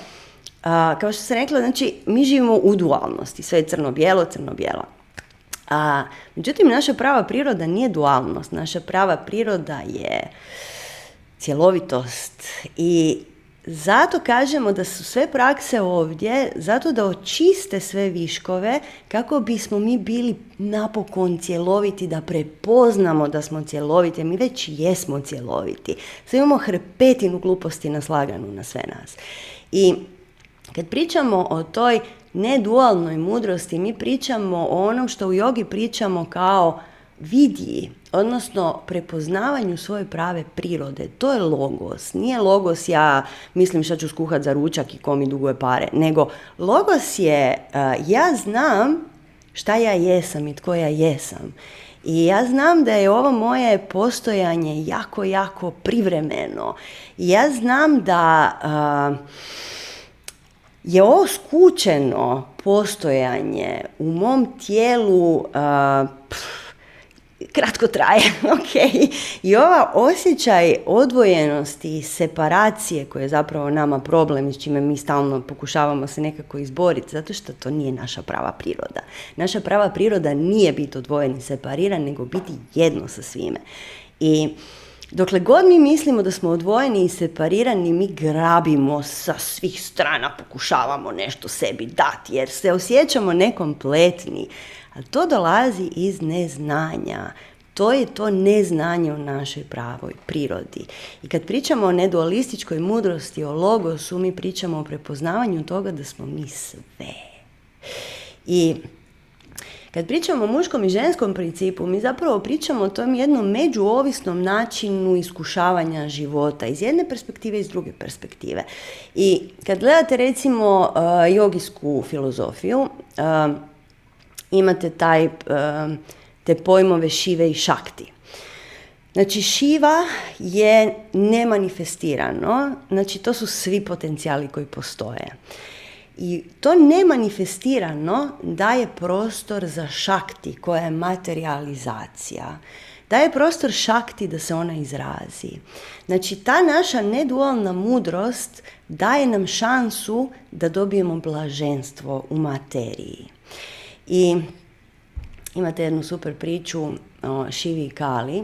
a, kao što sam rekla, znači mi živimo u dualnosti, sve je crno-bijelo, crno-bijelo. A, međutim, naša prava priroda nije dualnost, naša prava priroda je cjelovitost i zato kažemo da su sve prakse ovdje, zato da očiste sve viškove, kako bismo mi bili napokon cjeloviti, da prepoznamo da smo cjeloviti, mi već jesmo cjeloviti. Sve imamo hrpetinu gluposti naslaganu na sve nas. I kad pričamo o toj nedualnoj mudrosti, mi pričamo o onom što u jogi pričamo kao vidji, odnosno prepoznavanju svoje prave prirode. To je logos. Nije logos ja mislim šta ću skuhat za ručak i ko mi duguje pare, nego logos je ja znam šta ja jesam i tko ja jesam. I ja znam da je ovo moje postojanje jako, jako privremeno. I ja znam da je ovo skučeno postojanje u mom tijelu kratko traje, ok. I ova osjećaj odvojenosti i separacije koje je zapravo nama problem i s čime mi stalno pokušavamo se nekako izboriti, zato što to nije naša prava priroda. Naša prava priroda nije biti odvojen i separiran, nego biti jedno sa svime. I Dokle god mi mislimo da smo odvojeni i separirani, mi grabimo sa svih strana, pokušavamo nešto sebi dati, jer se osjećamo nekompletni. A to dolazi iz neznanja. To je to neznanje u našoj pravoj prirodi. I kad pričamo o nedualističkoj mudrosti, o logosu, mi pričamo o prepoznavanju toga da smo mi sve. I kad pričamo o muškom i ženskom principu, mi zapravo pričamo o tom jednom međuovisnom načinu iskušavanja života iz jedne perspektive i iz druge perspektive. I kad gledate recimo uh, jogijsku filozofiju, uh, imate taj, uh, te pojmove šive i šakti. Znači šiva je nemanifestirano, znači to su svi potencijali koji postoje. I to nemanifestirano daje prostor za šakti koja je materializacija. Daje prostor šakti da se ona izrazi. Znači ta naša nedualna mudrost daje nam šansu da dobijemo blaženstvo u materiji. I imate jednu super priču o Šivi i Kali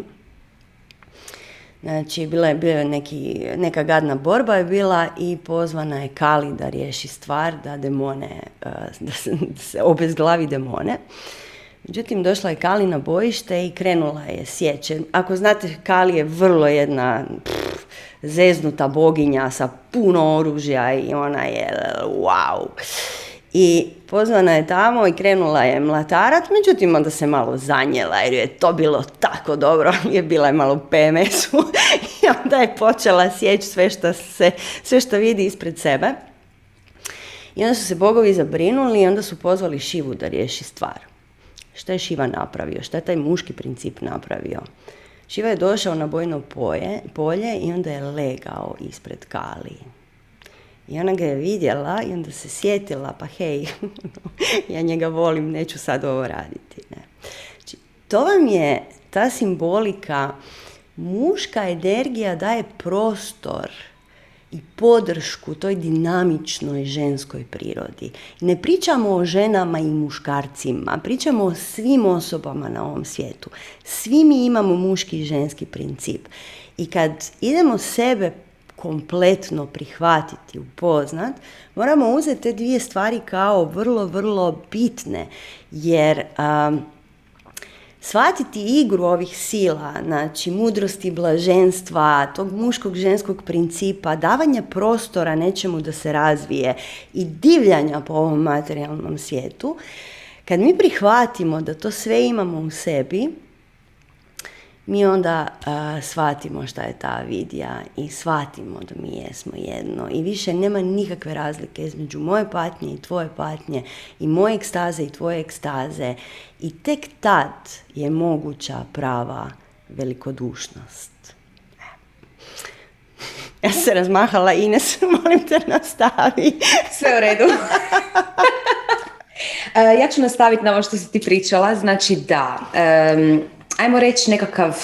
Znači, bila je, bila neki, neka gadna borba je bila i pozvana je Kali da riješi stvar, da demone, eh, da se, da se obezglavi demone. Međutim, došla je Kali na bojište i krenula je sjeće. Ako znate, Kali je vrlo jedna pff, zeznuta boginja sa puno oružja i ona je wow. I pozvana je tamo i krenula je mlatarat, međutim onda se malo zanjela jer je to bilo tako dobro, je bila je malo u PMS-u i onda je počela sjeći sve što, se, sve što vidi ispred sebe. I onda su se bogovi zabrinuli i onda su pozvali Šivu da riješi stvar. Šta je Šiva napravio? Šta je taj muški princip napravio? Šiva je došao na bojno polje i onda je legao ispred Kali I ona ga je vidjela i onda se sjetila, pa hej, ja njega volim, neću sad ovo raditi. Ne. Znači, to vam je ta simbolika, muška energija daje prostor i podršku toj dinamičnoj ženskoj prirodi. Ne pričamo o ženama i muškarcima, pričamo o svim osobama na ovom svijetu. Svi mi imamo muški i ženski princip. I kad idemo sebe kompletno prihvatiti, upoznat, moramo uzeti te dvije stvari kao vrlo, vrlo bitne, jer shvatiti igru ovih sila, znači mudrosti, blaženstva, tog muškog ženskog principa, davanja prostora nečemu da se razvije i divljanja po ovom materijalnom svijetu, kad mi prihvatimo da to sve imamo u sebi, mi onda uh, shvatimo šta je ta vidija i shvatimo da mi jesmo jedno i više nema nikakve razlike između moje patnje i tvoje patnje i moje ekstaze i tvoje ekstaze i tek tad je moguća prava velikodušnost. Ja se razmahala Ines, molim te nastavi. Sve u redu. ja ću nastaviti na ovo što si ti pričala. Znači da, ajmo reći nekakav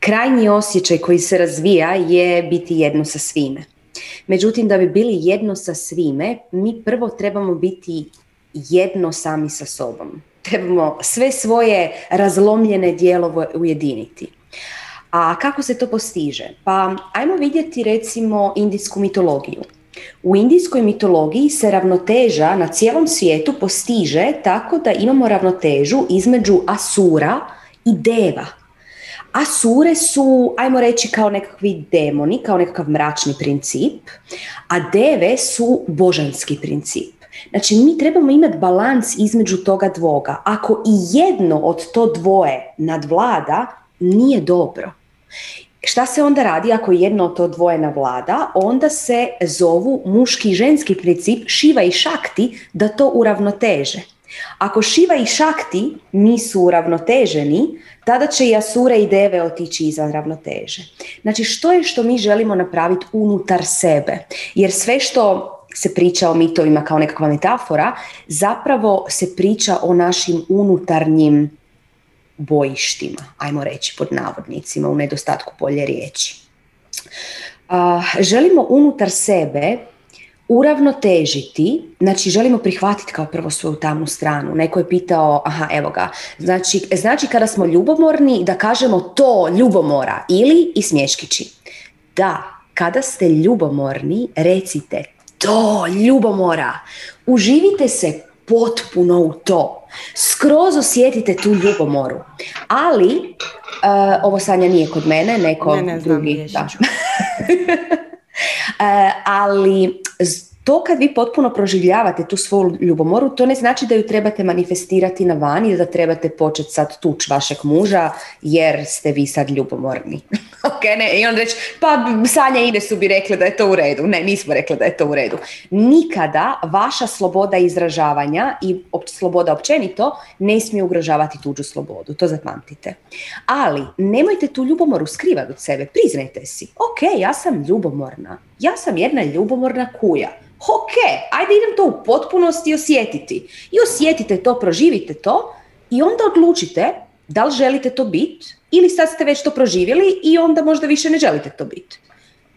krajnji osjećaj koji se razvija je biti jedno sa svime. Međutim, da bi bili jedno sa svime, mi prvo trebamo biti jedno sami sa sobom. Trebamo sve svoje razlomljene dijelove ujediniti. A kako se to postiže? Pa ajmo vidjeti recimo indijsku mitologiju. U indijskoj mitologiji se ravnoteža na cijelom svijetu postiže tako da imamo ravnotežu između asura, i deva. A su, ajmo reći, kao nekakvi demoni, kao nekakav mračni princip, a deve su božanski princip. Znači, mi trebamo imati balans između toga dvoga. Ako i jedno od to dvoje nadvlada, nije dobro. Šta se onda radi ako jedno od to dvoje navlada? Onda se zovu muški i ženski princip Šiva i Šakti da to uravnoteže. Ako Šiva i Šakti nisu uravnoteženi, tada će i Asure i Deve otići izvan ravnoteže. Znači što je što mi želimo napraviti unutar sebe? Jer sve što se priča o mitovima kao nekakva metafora, zapravo se priča o našim unutarnjim bojištima, ajmo reći pod navodnicima u nedostatku bolje riječi. želimo unutar sebe uravnotežiti, znači želimo prihvatiti kao prvo svoju tamnu stranu. Neko je pitao, aha, evo ga, znači, znači kada smo ljubomorni da kažemo to ljubomora ili i smješkići. Da, kada ste ljubomorni, recite to ljubomora. Uživite se potpuno u to. Skroz osjetite tu ljubomoru. Ali, uh, ovo sanja nije kod mene, neko ne, ne, drugi. Da. E, ali to kad vi potpuno proživljavate tu svoju ljubomoru, to ne znači da ju trebate manifestirati na van i da trebate početi sad tuć vašeg muža jer ste vi sad ljubomorni. ok, ne, i on reći, pa Sanja i Ines su bi rekli da je to u redu. Ne, nismo rekli da je to u redu. Nikada vaša sloboda izražavanja i sloboda općenito ne smije ugrožavati tuđu slobodu, to zapamtite. Ali nemojte tu ljubomoru skrivati od sebe, priznajte si, ok, ja sam ljubomorna, ja sam jedna ljubomorna kuja ok, ajde idem to u potpunosti osjetiti. I osjetite to, proživite to i onda odlučite da li želite to biti ili sad ste već to proživjeli i onda možda više ne želite to biti.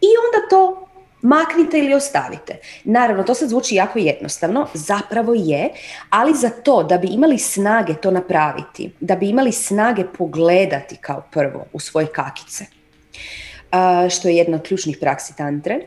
I onda to maknite ili ostavite. Naravno, to sad zvuči jako jednostavno, zapravo je, ali za to da bi imali snage to napraviti, da bi imali snage pogledati kao prvo u svoje kakice, što je jedna od ključnih praksi tantre,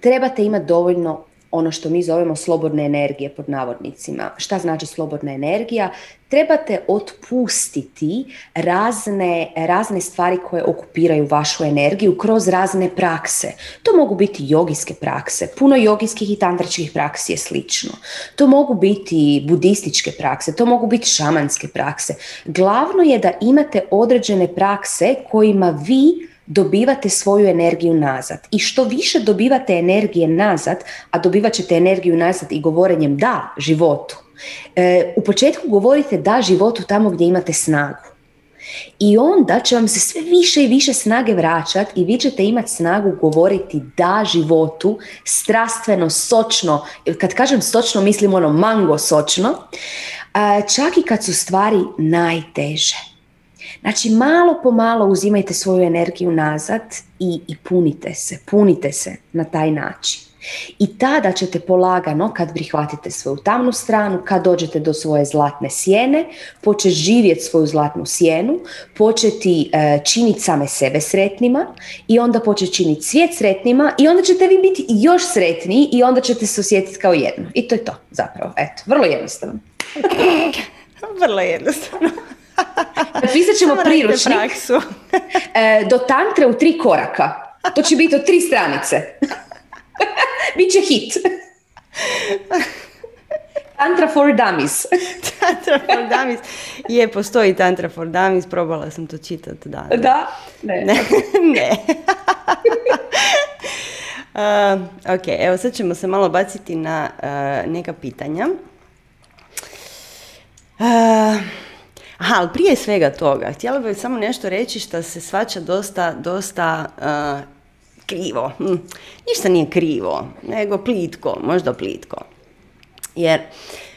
trebate imati dovoljno ono što mi zovemo slobodne energije pod navodnicima. Šta znači slobodna energija? Trebate otpustiti razne, razne stvari koje okupiraju vašu energiju kroz razne prakse. To mogu biti jogijske prakse, puno jogijskih i tantračkih praksi je slično. To mogu biti budističke prakse, to mogu biti šamanske prakse. Glavno je da imate određene prakse kojima vi dobivate svoju energiju nazad. I što više dobivate energije nazad, a dobivat ćete energiju nazad i govorenjem da životu. E, u početku govorite da životu tamo gdje imate snagu. i onda će vam se sve više i više snage vraćati i vi ćete imati snagu govoriti da životu, strastveno, sočno, kad kažem sočno mislim ono mango sočno, čak i kad su stvari najteže. Znači malo po malo uzimajte svoju energiju nazad i, i punite se, punite se na taj način. I tada ćete polagano, kad prihvatite svoju tamnu stranu, kad dođete do svoje zlatne sjene, početi živjeti svoju zlatnu sjenu, početi e, činiti same sebe sretnima i onda početi činiti svijet sretnima i onda ćete vi biti još sretniji i onda ćete se osjetiti kao jedno. I to je to zapravo. Eto, vrlo jednostavno. vrlo jednostavno. Napisat ćemo priručnik e, do tantre u tri koraka. To će biti od tri stranice. Biće hit. Tantra for Dummies. Tantra for Dummies. Je, postoji Tantra for Dummies, probala sam to čitati. Da, da? Ne. Ne. ne. uh, ok, evo sad ćemo se malo baciti na uh, neka pitanja. Uh, aha, ali prije svega toga, htjela bih samo nešto reći što se svača dosta, dosta uh, krivo. Hm, ništa nije krivo, nego plitko, možda plitko. Jer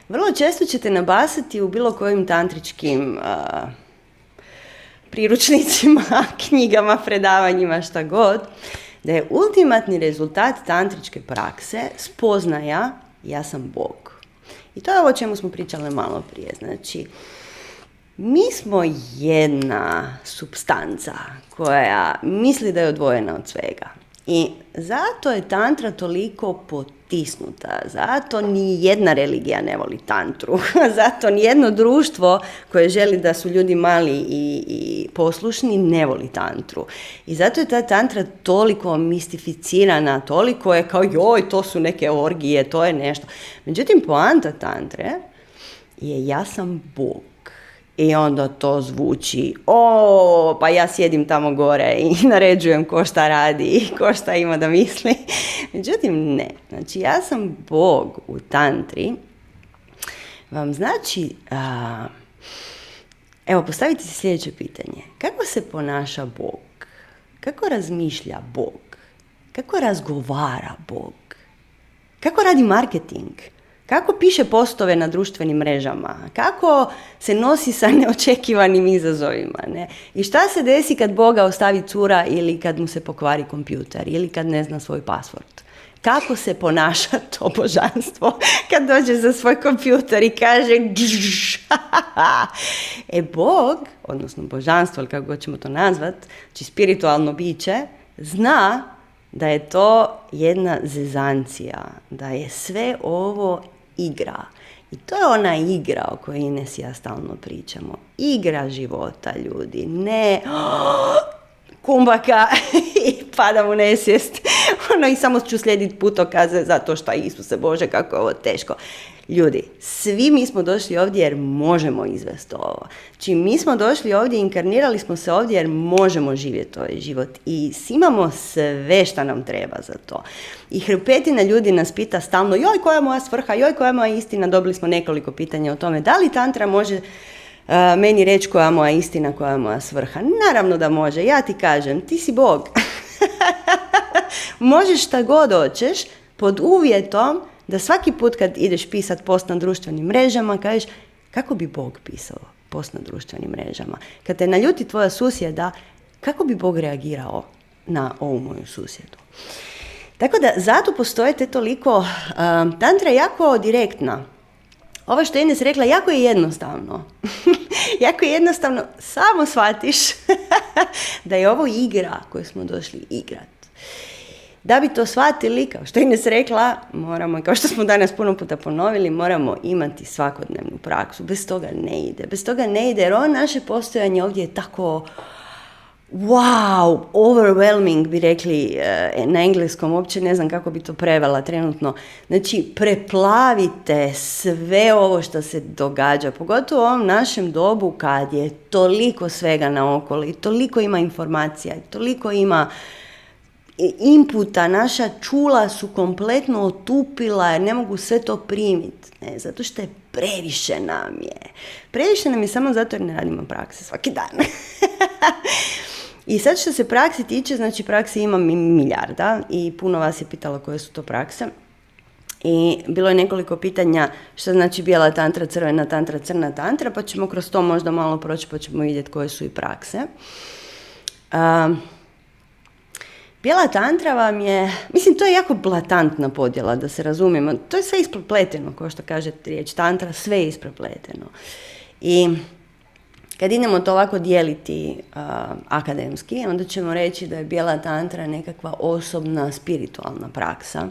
vrlo često ćete nabasati u bilo kojim tantričkim priručnicima, knjigama, predavanjima, šta god, da je ultimatni rezultat tantričke prakse spoznaja ja sam Bog. I to je ovo o čemu smo pričali malo prije. Znači, mi smo jedna substanca koja misli da je odvojena od svega. I zato je tantra toliko potisnuta, zato ni jedna religija ne voli tantru, zato ni jedno društvo koje želi da su ljudi mali i, i poslušni ne voli tantru. I zato je ta tantra toliko mistificirana, toliko je kao joj, to su neke orgije, to je nešto. Međutim, poanta tantre je ja sam Bog. I onda to zvuči, o, pa ja sjedim tamo gore i naređujem ko šta radi i ko šta ima da misli. Međutim, ne. Znači, ja sam Bog u tantri. Vam znači, a, evo, postavite si sljedeće pitanje. Kako se ponaša Bog? Kako razmišlja Bog? Kako razgovara Bog? Kako radi marketing? Kako piše postove na društvenim mrežama? Kako se nosi sa neočekivanim izazovima? Ne? I šta se desi kad Boga ostavi cura ili kad mu se pokvari kompjuter ili kad ne zna svoj password? Kako se ponaša to božanstvo kad dođe za svoj kompjuter i kaže E Bog, odnosno božanstvo, ili kako ćemo to nazvat, znači spiritualno biće, zna da je to jedna zezancija, da je sve ovo igra. I to je ona igra o kojoj Ines ja stalno pričamo. Igra života, ljudi. Ne kumbaka i padam u nesvijest. Ono, I samo ću slijediti putokaze zato što Isuse Bože kako je ovo teško. Ljudi, svi mi smo došli ovdje jer možemo izvesti ovo. Znači, mi smo došli ovdje, inkarnirali smo se ovdje jer možemo živjeti ovaj život i imamo sve što nam treba za to. I hrpetina ljudi nas pita stalno, joj, koja je moja svrha, joj, koja je moja istina, dobili smo nekoliko pitanja o tome, da li tantra može meni reći koja je moja istina, koja je moja svrha. Naravno da može, ja ti kažem, ti si Bog. Možeš šta god hoćeš, pod uvjetom da svaki put kad ideš pisat post na društvenim mrežama, kažeš kako bi Bog pisao post na društvenim mrežama. Kad te naljuti tvoja susjeda, kako bi Bog reagirao na ovu moju susjedu? Tako da zato postoje te toliko, um, tantra je jako direktna. Ovo što je Ines rekla, jako je jednostavno. jako je jednostavno, samo shvatiš da je ovo igra koju smo došli igrat. Da bi to shvatili, kao što je Ines rekla, moramo, kao što smo danas puno puta ponovili, moramo imati svakodnevnu praksu. Bez toga ne ide. Bez toga ne ide, jer ovo naše postojanje ovdje je tako wow, overwhelming bi rekli eh, na engleskom, uopće ne znam kako bi to prevela trenutno. Znači, preplavite sve ovo što se događa, pogotovo u ovom našem dobu kad je toliko svega naokolo i toliko ima informacija, toliko ima inputa, naša čula su kompletno otupila jer ne mogu sve to primiti. Ne, zato što je previše nam je. Previše nam je samo zato jer ne radimo prakse svaki dan. I sad što se praksi tiče, znači praksi ima milijarda i puno vas je pitalo koje su to prakse. I bilo je nekoliko pitanja što znači bijela tantra, crvena tantra, crna tantra, pa ćemo kroz to možda malo proći pa ćemo vidjeti koje su i prakse. bijela tantra vam je, mislim to je jako blatantna podjela da se razumijemo, to je sve isprepleteno, kao što kaže riječ tantra, sve je isprepleteno. I kad idemo to ovako dijeliti akademski, onda ćemo reći da je bijela tantra nekakva osobna spiritualna praksa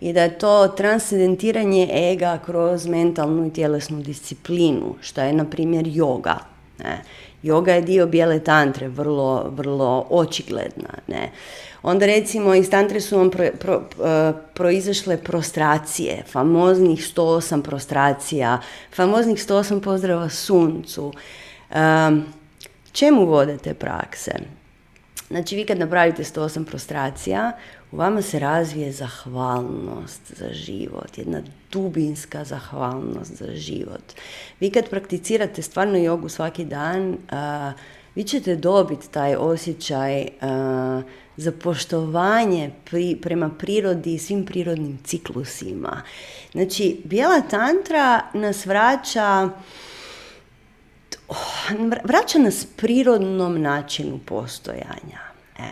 i da je to transcendentiranje ega kroz mentalnu i tjelesnu disciplinu, što je na primjer yoga. Ne. Yoga je dio bijele tantre, vrlo, vrlo očigledna. Ne. Onda recimo iz tantre su vam pro, pro, e, proizašle prostracije, famoznih 108 prostracija, famoznih 108 pozdrava suncu. Um, čemu vode te prakse? Znači vi kad napravite 108 prostracija, u vama se razvije zahvalnost za život, jedna dubinska zahvalnost za život. Vi kad prakticirate stvarno jogu svaki dan, vi ćete dobiti taj osjećaj za poštovanje prema prirodi i svim prirodnim ciklusima. Znači, bijela tantra nas vraća vraća nas prirodnom načinu postojanja. E.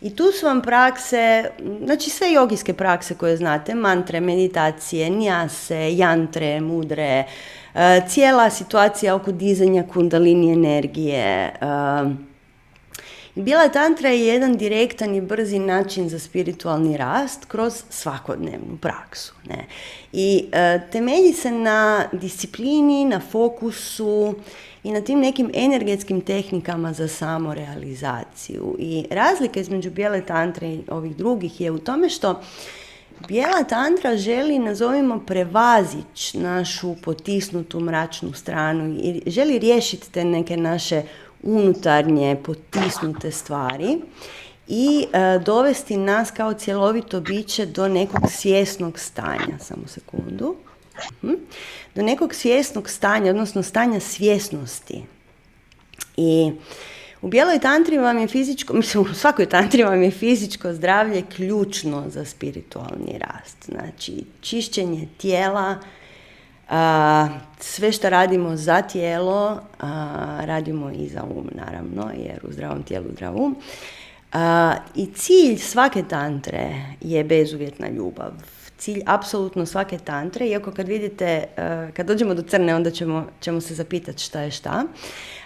I tu su vam prakse, znači sve jogijske prakse koje znate, mantre, meditacije, njase, jantre, mudre, e, cijela situacija oko dizanja kundalini energije. E, Bila tantra je jedan direktan i brzi način za spiritualni rast kroz svakodnevnu praksu. Ne? I e, temelji se na disciplini, na fokusu, i na tim nekim energetskim tehnikama za samorealizaciju. I razlika između bijele tantre i ovih drugih je u tome što bijela tantra želi, nazovimo, prevazić našu potisnutu mračnu stranu i želi riješiti te neke naše unutarnje potisnute stvari i e, dovesti nas kao cjelovito biće do nekog svjesnog stanja. Samo sekundu. Hm? do nekog svjesnog stanja, odnosno stanja svjesnosti. I u bijeloj tantri vam je fizičko, mislim u svakoj tantri vam je fizičko zdravlje ključno za spiritualni rast. Znači čišćenje tijela, a, sve što radimo za tijelo, a, radimo i za um naravno, jer u zdravom tijelu zdrav um. I cilj svake tantre je bezuvjetna ljubav cilj apsolutno svake tantre, iako kad vidite, eh, kad dođemo do crne, onda ćemo, ćemo se zapitati šta je šta.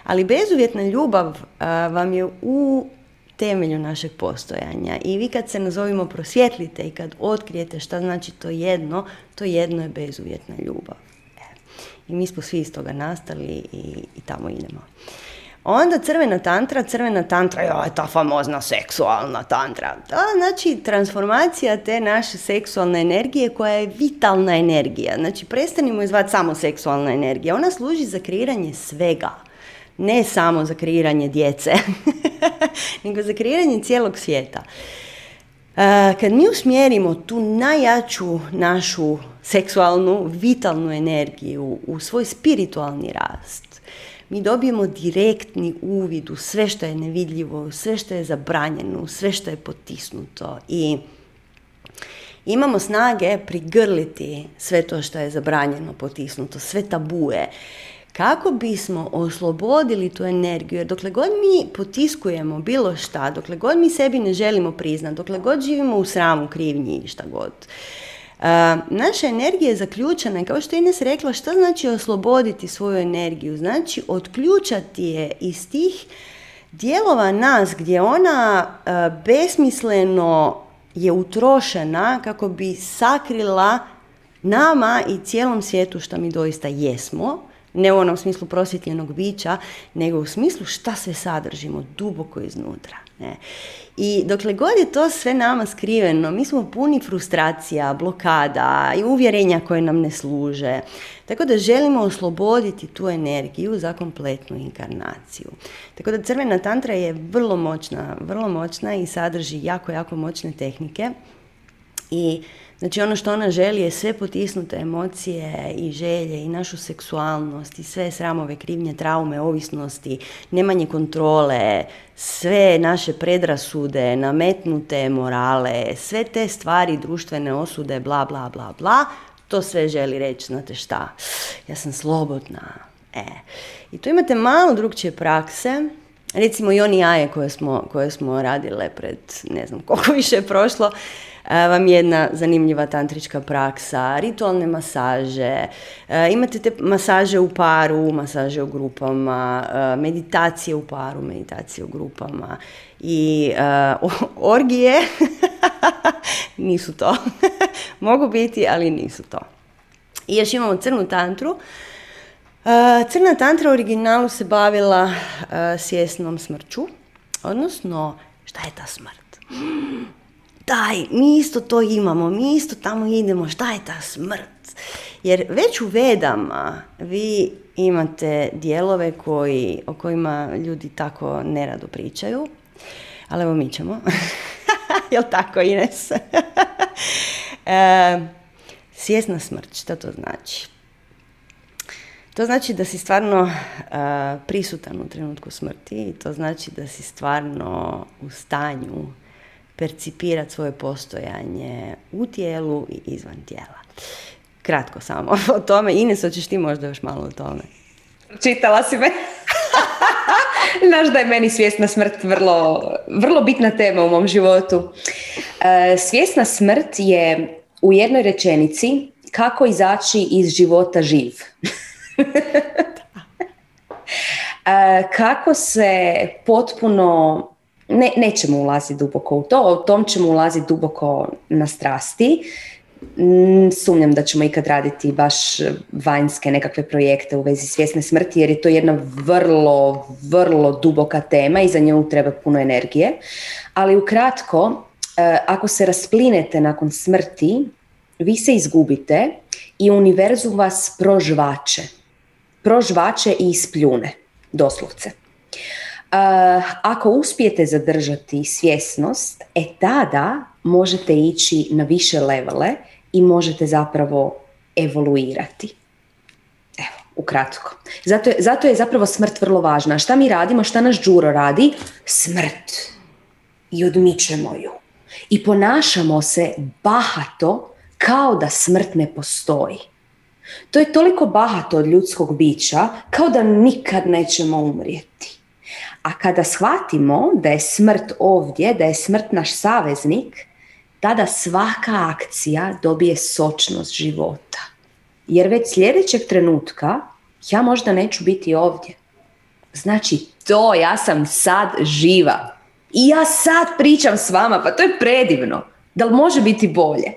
Ali bezuvjetna ljubav eh, vam je u temelju našeg postojanja. I vi kad se nazovimo prosvjetlite i kad otkrijete šta znači to jedno, to jedno je bezuvjetna ljubav. E. I mi smo svi iz toga nastali i, i tamo idemo. Onda crvena tantra, crvena tantra, je ta famozna seksualna tantra. To znači transformacija te naše seksualne energije koja je vitalna energija. Znači prestanimo izvati samo seksualna energija. Ona služi za kreiranje svega. Ne samo za kreiranje djece, nego za kreiranje cijelog svijeta. Kad mi usmjerimo tu najjaču našu seksualnu, vitalnu energiju u svoj spiritualni rast, mi dobijemo direktni uvid u sve što je nevidljivo, sve što je zabranjeno, sve što je potisnuto i imamo snage prigrliti sve to što je zabranjeno, potisnuto, sve tabuje. Kako bismo oslobodili tu energiju, jer dokle god mi potiskujemo bilo šta, dokle god mi sebi ne želimo priznati, dokle god živimo u sramu, krivnji i šta god, naša energija je zaključena i kao što je Ines rekla, šta znači osloboditi svoju energiju? Znači otključati je iz tih dijelova nas gdje ona besmisleno je utrošena kako bi sakrila nama i cijelom svijetu što mi doista jesmo, ne u onom smislu prosvjetljenog bića, nego u smislu šta sve sadržimo duboko iznutra. Ne. I dokle god je to sve nama skriveno, mi smo puni frustracija, blokada i uvjerenja koje nam ne služe. Tako da želimo osloboditi tu energiju za kompletnu inkarnaciju. Tako da crvena tantra je vrlo moćna, vrlo moćna i sadrži jako, jako moćne tehnike. I Znači ono što ona želi je sve potisnute emocije i želje i našu seksualnost i sve sramove, krivnje, traume, ovisnosti, nemanje kontrole, sve naše predrasude, nametnute morale, sve te stvari, društvene osude, bla, bla, bla, bla, to sve želi reći, znate šta, ja sam slobodna. E. I tu imate malo drugčije prakse, recimo i oni jaje koje smo, koje smo radile pred, ne znam koliko više je prošlo, vam jedna zanimljiva tantrička praksa, ritualne masaže, e, imate te masaže u paru, masaže u grupama, e, meditacije u paru, meditacije u grupama i orgije nisu to. Mogu biti, ali nisu to. I još imamo crnu tantru. Crna tantra u originalu se bavila svjesnom smrću, odnosno šta je ta smrt? Daj, mi isto to imamo, mi isto tamo idemo, šta je ta smrt? Jer već u vedama vi imate dijelove koji, o kojima ljudi tako nerado pričaju, ali evo mi ćemo. Jel tako, Ines? e, svjesna smrt, što to znači? To znači da si stvarno prisutan u trenutku smrti i to znači da si stvarno u stanju percipirati svoje postojanje u tijelu i izvan tijela. Kratko samo o tome. Ines, hoćeš ti možda još malo o tome? Čitala si me. Znaš da je meni svjesna smrt vrlo, vrlo bitna tema u mom životu. E, svjesna smrt je u jednoj rečenici kako izaći iz života živ. e, kako se potpuno ne, nećemo ulaziti duboko u to, o tom ćemo ulaziti duboko na strasti. Mm, sumnjam da ćemo ikad raditi baš vanjske nekakve projekte u vezi svjesne smrti jer je to jedna vrlo, vrlo duboka tema i za nju treba puno energije. Ali ukratko, e, ako se rasplinete nakon smrti, vi se izgubite i univerzum vas prožvače. Prožvače i ispljune, doslovce ako uspijete zadržati svjesnost, e tada možete ići na više levele i možete zapravo evoluirati. Evo, ukratko. Zato je, zato je zapravo smrt vrlo važna. Šta mi radimo, šta naš džuro radi? Smrt. I odmičemo ju. I ponašamo se bahato kao da smrt ne postoji. To je toliko bahato od ljudskog bića kao da nikad nećemo umrijeti. A kada shvatimo da je smrt ovdje, da je smrt naš saveznik, tada svaka akcija dobije sočnost života. Jer već sljedećeg trenutka ja možda neću biti ovdje. Znači to, ja sam sad živa. I ja sad pričam s vama, pa to je predivno. Da li može biti bolje?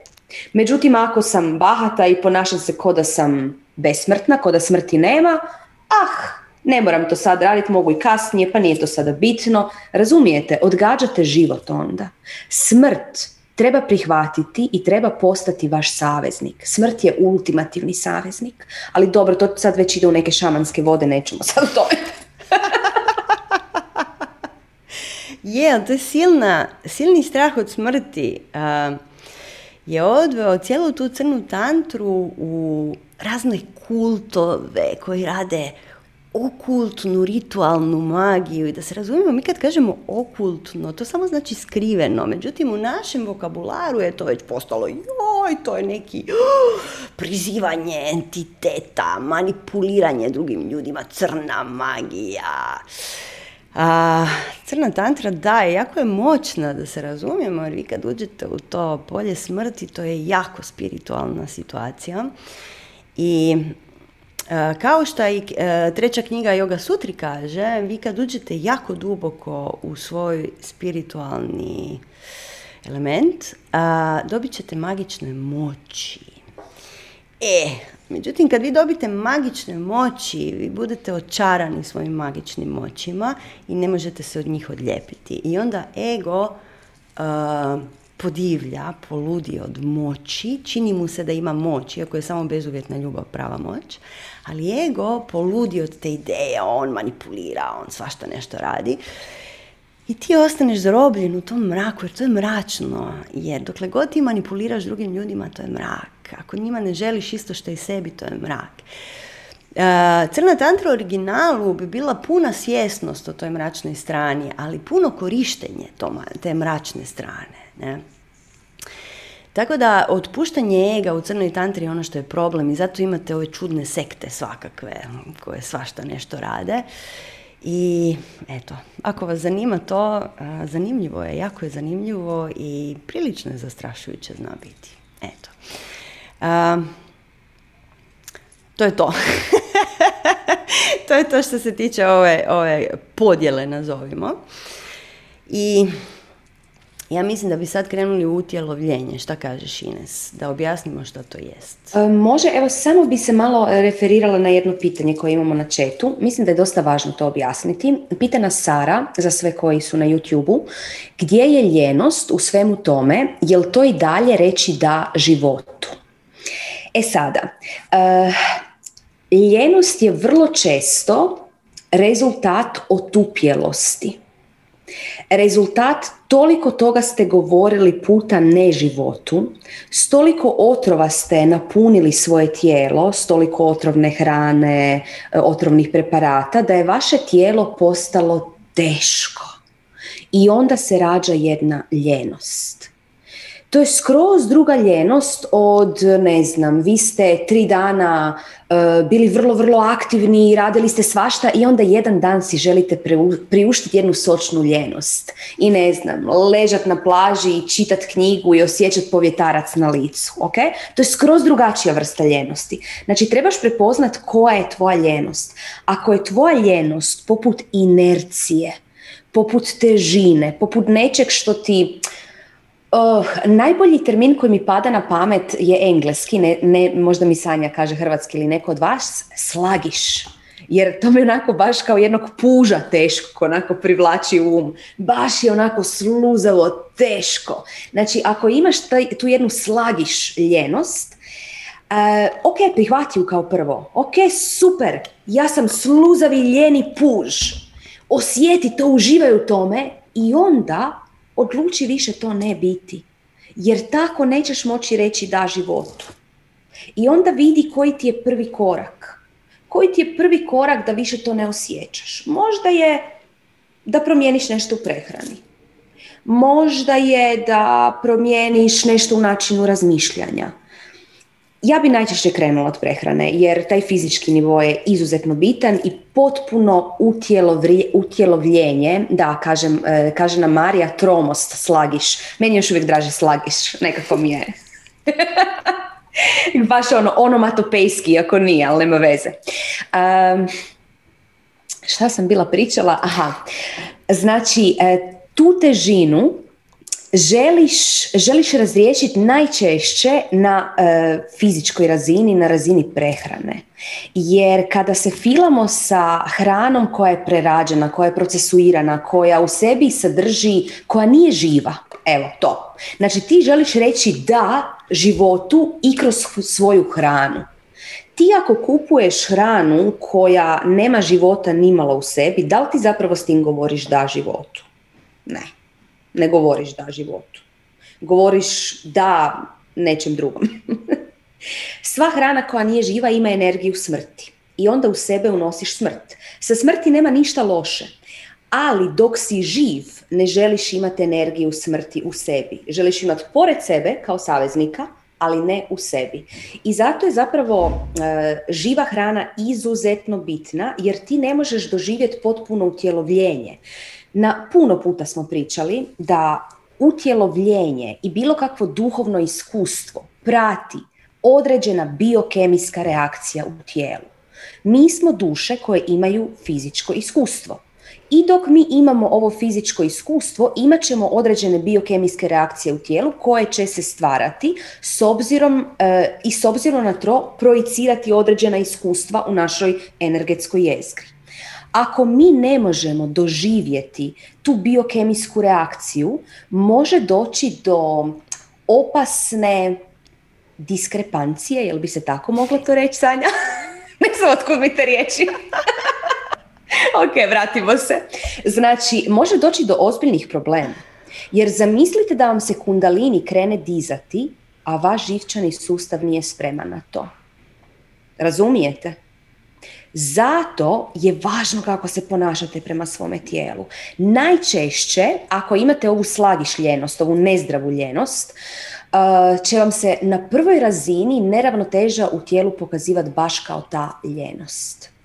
Međutim, ako sam bahata i ponašam se ko da sam besmrtna, ko da smrti nema, ah, ne moram to sad raditi, mogu i kasnije, pa nije to sada bitno. Razumijete, odgađate život onda. Smrt treba prihvatiti i treba postati vaš saveznik. Smrt je ultimativni saveznik. Ali dobro, to sad već ide u neke šamanske vode, nećemo sad to. je, to je silna, silni strah od smrti. je odveo cijelu tu crnu tantru u razne kultove koji rade okultnu, ritualnu magiju i da se razumijemo, mi kad kažemo okultno, to samo znači skriveno, međutim u našem vokabularu je to već postalo, joj, to je neki oh, prizivanje entiteta, manipuliranje drugim ljudima, crna magija. A, crna tantra da, je jako je moćna da se razumijemo, jer vi kad uđete u to polje smrti, to je jako spiritualna situacija. I kao što i e, treća knjiga Yoga Sutri kaže, vi kad uđete jako duboko u svoj spiritualni element, dobit ćete magične moći. E, međutim, kad vi dobite magične moći, vi budete očarani svojim magičnim moćima i ne možete se od njih odljepiti. I onda ego podivlja, poludi od moći, čini mu se da ima moć, iako je samo bezuvjetna ljubav prava moć, ali ego poludi od te ideje, on manipulira, on svašta nešto radi. I ti ostaneš zarobljen u tom mraku, jer to je mračno. Jer dokle god ti manipuliraš drugim ljudima, to je mrak. Ako njima ne želiš isto što i sebi, to je mrak. E, Crna tantra u originalu bi bila puna svjesnost o toj mračnoj strani, ali puno korištenje te mračne strane. Ne? Tako da otpuštanje ega u crnoj tantri je ono što je problem i zato imate ove čudne sekte svakakve koje svašta nešto rade. I eto, ako vas zanima to, zanimljivo je, jako je zanimljivo i prilično je zastrašujuće zna biti. Eto. to je to. to je to što se tiče ove, ove podjele, nazovimo. I ja mislim da bi sad krenuli u utjelovljenje. Šta kažeš Ines? Da objasnimo što to jest. E, može, evo samo bi se malo referirala na jedno pitanje koje imamo na četu. Mislim da je dosta važno to objasniti. Pita nas Sara, za sve koji su na YouTube-u, gdje je ljenost u svemu tome, jel to i dalje reći da životu? E sada, uh, ljenost je vrlo često rezultat otupjelosti Rezultat toliko toga ste govorili puta ne životu, stoliko otrova ste napunili svoje tijelo, stoliko otrovne hrane, e, otrovnih preparata, da je vaše tijelo postalo teško. I onda se rađa jedna ljenost. To je skroz druga ljenost od, ne znam, vi ste tri dana e, bili vrlo, vrlo aktivni, radili ste svašta i onda jedan dan si želite priuštiti jednu sočnu ljenost. I ne znam, ležat na plaži i čitat knjigu i osjećat povjetarac na licu. Okay? To je skroz drugačija vrsta ljenosti. Znači, trebaš prepoznat koja je tvoja ljenost. Ako je tvoja ljenost poput inercije, poput težine, poput nečeg što ti Oh, najbolji termin koji mi pada na pamet je engleski, ne, ne, možda mi Sanja kaže hrvatski ili neko od vas, slagiš. Jer to mi onako baš kao jednog puža teško, onako privlači um. Baš je onako sluzavo teško. Znači, ako imaš taj, tu jednu slagiš ljenost, uh, ok, prihvati kao prvo. Ok, super, ja sam sluzavi ljeni puž. Osjeti to, uživaj u tome i onda odluči više to ne biti. Jer tako nećeš moći reći da životu. I onda vidi koji ti je prvi korak. Koji ti je prvi korak da više to ne osjećaš? Možda je da promijeniš nešto u prehrani. Možda je da promijeniš nešto u načinu razmišljanja ja bi najčešće krenula od prehrane jer taj fizički nivo je izuzetno bitan i potpuno utjelovljenje, da kažem, e, kaže nam Marija, tromost, slagiš. Meni još uvijek draže slagiš, nekako mi je. Baš ono, onomatopejski, ako nije, ali nema veze. Um, šta sam bila pričala? Aha, znači, e, tu težinu želiš, želiš razriješiti najčešće na e, fizičkoj razini, na razini prehrane. Jer kada se filamo sa hranom koja je prerađena, koja je procesuirana, koja u sebi sadrži, koja nije živa, evo to. Znači ti želiš reći da životu i kroz svoju hranu. Ti ako kupuješ hranu koja nema života nimalo u sebi, da li ti zapravo s tim govoriš da životu? Ne ne govoriš da životu. Govoriš da nečem drugom. Sva hrana koja nije živa ima energiju smrti i onda u sebe unosiš smrt. Sa smrti nema ništa loše, ali dok si živ ne želiš imati energiju smrti u sebi. Želiš imati pored sebe kao saveznika, ali ne u sebi. I zato je zapravo e, živa hrana izuzetno bitna jer ti ne možeš doživjeti potpuno utjelovljenje. Na puno puta smo pričali da utjelovljenje i bilo kakvo duhovno iskustvo prati određena biokemijska reakcija u tijelu. Mi smo duše koje imaju fizičko iskustvo. I dok mi imamo ovo fizičko iskustvo, imat ćemo određene biokemijske reakcije u tijelu koje će se stvarati s obzirom, e, i s obzirom na to projicirati određena iskustva u našoj energetskoj jezgri. Ako mi ne možemo doživjeti tu biokemijsku reakciju, može doći do opasne diskrepancije, jel bi se tako moglo to reći, Sanja? ne znam otkud mi te riječi. ok, vratimo se. Znači, može doći do ozbiljnih problema. Jer zamislite da vam se kundalini krene dizati, a vaš živčani sustav nije spreman na to. Razumijete? Zato je važno kako se ponašate prema svome tijelu. Najčešće, ako imate ovu slagišljenost, ovu nezdravu ljenost, uh, će vam se na prvoj razini neravnoteža u tijelu pokazivati baš kao ta ljenost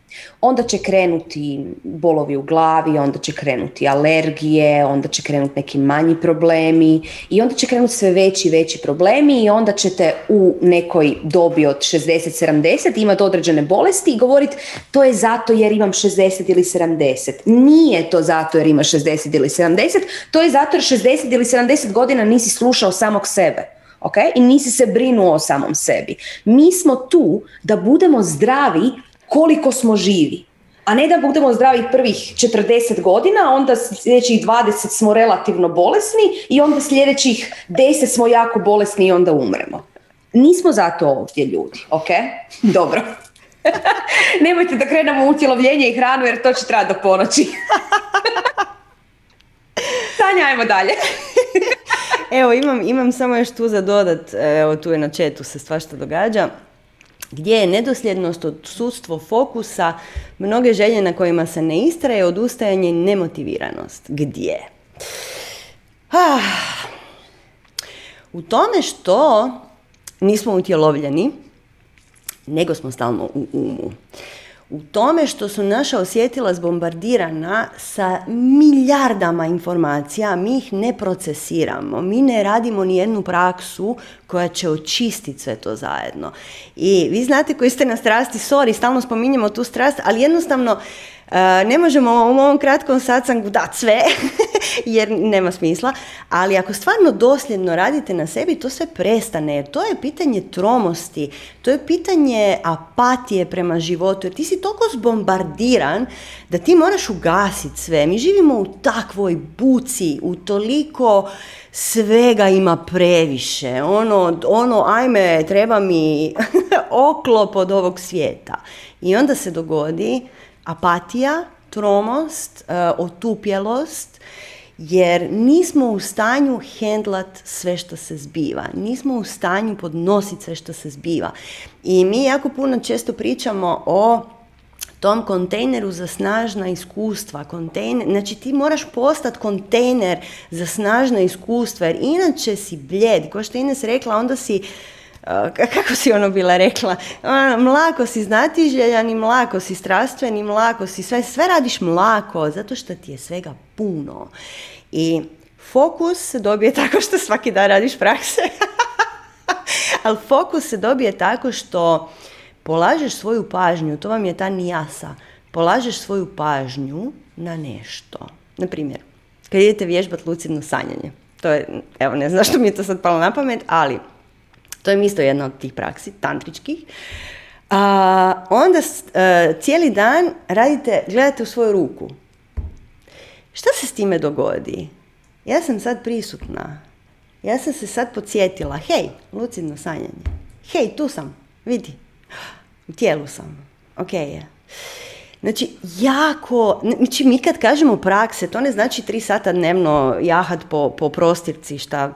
onda će krenuti bolovi u glavi, onda će krenuti alergije, onda će krenuti neki manji problemi i onda će krenuti sve veći i veći problemi i onda ćete u nekoj dobi od 60-70 imati određene bolesti i govoriti to je zato jer imam 60 ili 70. Nije to zato jer ima 60 ili 70, to je zato jer 60 ili 70 godina nisi slušao samog sebe. Okay? I nisi se brinuo o samom sebi. Mi smo tu da budemo zdravi koliko smo živi. A ne da budemo zdravi prvih 40 godina, onda sljedećih 20 smo relativno bolesni i onda sljedećih 10 smo jako bolesni i onda umremo. Nismo zato ovdje ljudi, ok? Dobro. Nemojte da krenemo u utjelovljenje i hranu jer to će trajati do ponoći. Tanja, ajmo dalje. Evo, imam, imam samo još tu za dodat, evo tu je na četu se svašta događa gdje je nedosljednost od sudstvo fokusa, mnoge želje na kojima se ne istraje, odustajanje i nemotiviranost. Gdje? Ah. U tome što nismo utjelovljeni, nego smo stalno u umu u tome što su naša osjetila zbombardirana sa milijardama informacija, mi ih ne procesiramo, mi ne radimo ni jednu praksu koja će očistiti sve to zajedno. I vi znate koji ste na strasti, sorry, stalno spominjemo tu strast, ali jednostavno Eh, ne možemo u ovom kratkom satsangu dati sve, jer nema smisla, ali ako stvarno dosljedno radite na sebi, to sve prestane. To je pitanje tromosti, to je pitanje apatije prema životu, jer ti si toliko zbombardiran da ti moraš ugasiti sve. Mi živimo u takvoj buci, u toliko svega ima previše. Ono, ono ajme, treba mi oklop od ovog svijeta. I onda se dogodi apatija, tromost, uh, otupjelost, jer nismo u stanju hendlat sve što se zbiva. Nismo u stanju podnositi sve što se zbiva. I mi jako puno često pričamo o tom kontejneru za snažna iskustva. Kontejner, znači ti moraš postati kontejner za snažna iskustva, jer inače si bljed. Ko što Ines rekla, onda si kako si ono bila rekla, mlako si znatiželjan i mlako si strastven i mlako si sve, sve radiš mlako, zato što ti je svega puno. I fokus se dobije tako što svaki dan radiš prakse. Ali fokus se dobije tako što polažeš svoju pažnju, to vam je ta nijasa, polažeš svoju pažnju na nešto. Na primjer, kad idete vježbati lucidno sanjanje, to je, evo ne znam što mi je to sad palo na pamet, ali to je isto jedna od tih praksi, tantričkih. A, onda e, cijeli dan radite, gledate u svoju ruku. Šta se s time dogodi? Ja sam sad prisutna. Ja sam se sad podsjetila. Hej, lucidno sanjanje. Hej, tu sam. Vidi. U tijelu sam. Ok je. Znači, jako, znači mi kad kažemo prakse, to ne znači tri sata dnevno jahat po, po prostirci, šta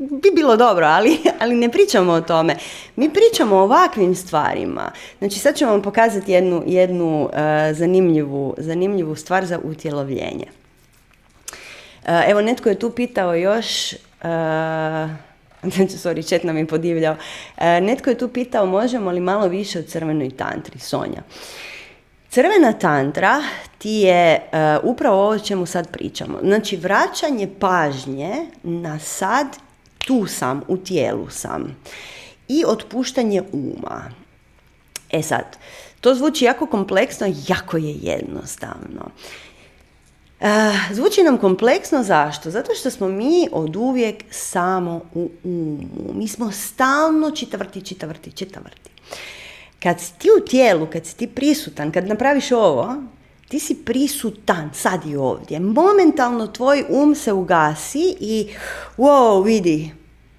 bi bilo dobro, ali, ali ne pričamo o tome. Mi pričamo o ovakvim stvarima. Znači sad ću vam pokazati jednu, jednu uh, zanimljivu, zanimljivu stvar za utjelovljenje. Uh, evo, netko je tu pitao još, uh, sorry, čet nam je podivljao, netko je tu pitao možemo li malo više o crvenoj tantri, Sonja. Crvena tantra ti je upravo ovo o čemu sad pričamo. Znači, vraćanje pažnje na sad tu sam, u tijelu sam. I otpuštanje uma. E sad, to zvuči jako kompleksno, jako je jednostavno. Uh, zvuči nam kompleksno zašto? Zato što smo mi od uvijek samo u umu. Mi smo stalno čitavrti, čitavrti, čitavrti. Kad si ti u tijelu, kad si ti prisutan, kad napraviš ovo, ti si prisutan sad i ovdje. Momentalno tvoj um se ugasi i wow, vidi,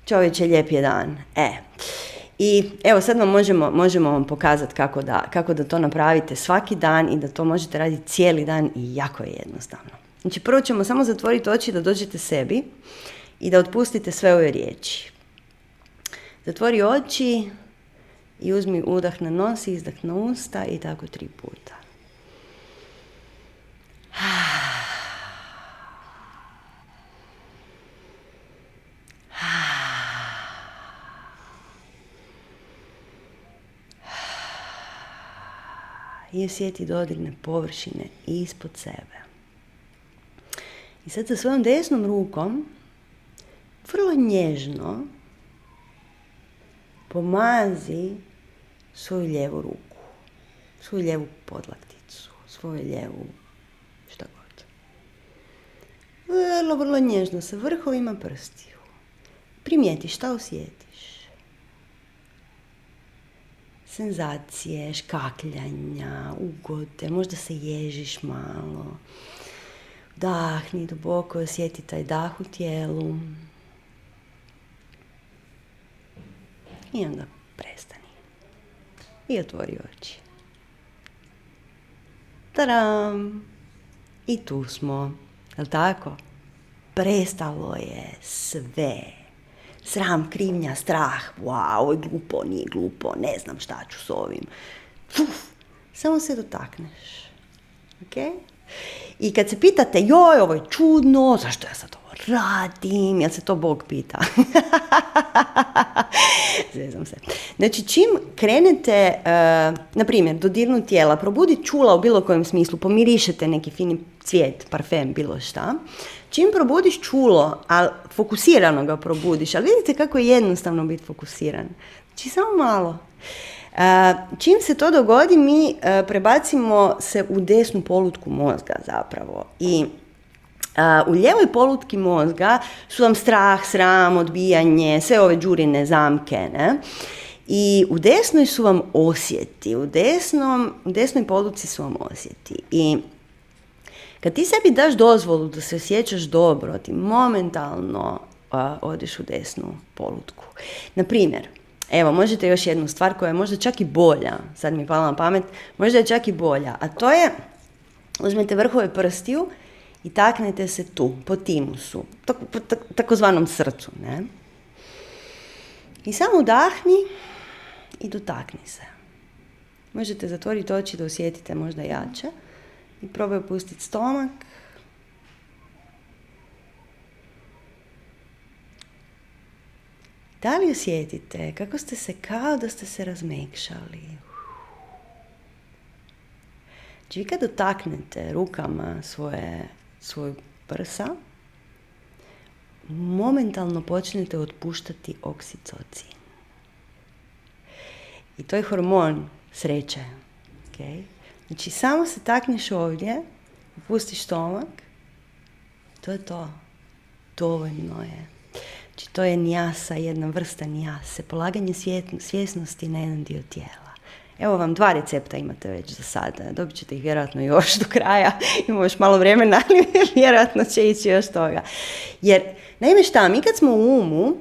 čovječe, lijep je dan. E. I evo sad vam možemo, možemo vam pokazati kako da, kako da to napravite svaki dan i da to možete raditi cijeli dan i jako je jednostavno. Znači prvo ćemo samo zatvoriti oči da dođete sebi i da otpustite sve ove riječi. Zatvori oči i uzmi udah na nos izdah na usta i tako tri puta. i osjeti dodirne površine ispod sebe. I sad sa svojom desnom rukom vrlo nježno pomazi svoju lijevu ruku, svoju lijevu podlakticu, svoju lijevu. Vrlo, vrlo nježno sa vrhovima prstiju. Primijeti šta osjetiš senzacije, škakljanja, ugode, možda se ježiš malo. Dahni duboko, osjeti taj dah u tijelu. I onda prestani. I otvori oči. Taram! I tu smo. Jel tako? Prestalo je sve sram, krivnja, strah, wow, glupo, nije glupo, ne znam šta ću s ovim. Uf, samo se dotakneš. Ok? I kad se pitate, joj, ovo je čudno, zašto ja sad radim, jel se to Bog pita? Zezam se. Znači, čim krenete, uh, na primjer, dodirnu tijela, probudi čula u bilo kojem smislu, pomirišete neki fini cvijet, parfem, bilo šta, čim probudiš čulo, ali fokusirano ga probudiš, ali vidite kako je jednostavno biti fokusiran. Znači samo malo. E, čim se to dogodi, mi e, prebacimo se u desnu polutku mozga zapravo. I e, u lijevoj polutki mozga su vam strah, sram, odbijanje, sve ove džurine zamke, ne? I u desnoj su vam osjeti, u, desnom, u desnoj polutci su vam osjeti. I kad ti sebi daš dozvolu da se osjećaš dobro, ti momentalno a, odeš u desnu polutku. Na primjer, evo, možete još jednu stvar koja je možda čak i bolja, sad mi pala na pamet, možda je čak i bolja, a to je, uzmete vrhove prstiju i taknete se tu, po timusu, po takozvanom srcu, ne? I samo udahni i dotakni se. Možete zatvoriti oči da osjetite možda jače. I probaj opustiti stomak. Da li osjetite kako ste se kao da ste se razmekšali? Znači vi kad dotaknete rukama svoje, svoj prsa, momentalno počnete otpuštati oksitocin. I to je hormon sreće. Okay? Znači, samo se takneš ovdje, pustiš stomak, to je to. Dovoljno je. Znači, to je njasa, jedna vrsta njase, polaganje svjesnosti na jedan dio tijela. Evo vam dva recepta imate već za sada. Dobit ćete ih vjerojatno još do kraja. Imamo još malo vremena, ali vjerojatno će ići još toga. Jer, naime šta, mi kad smo u umu,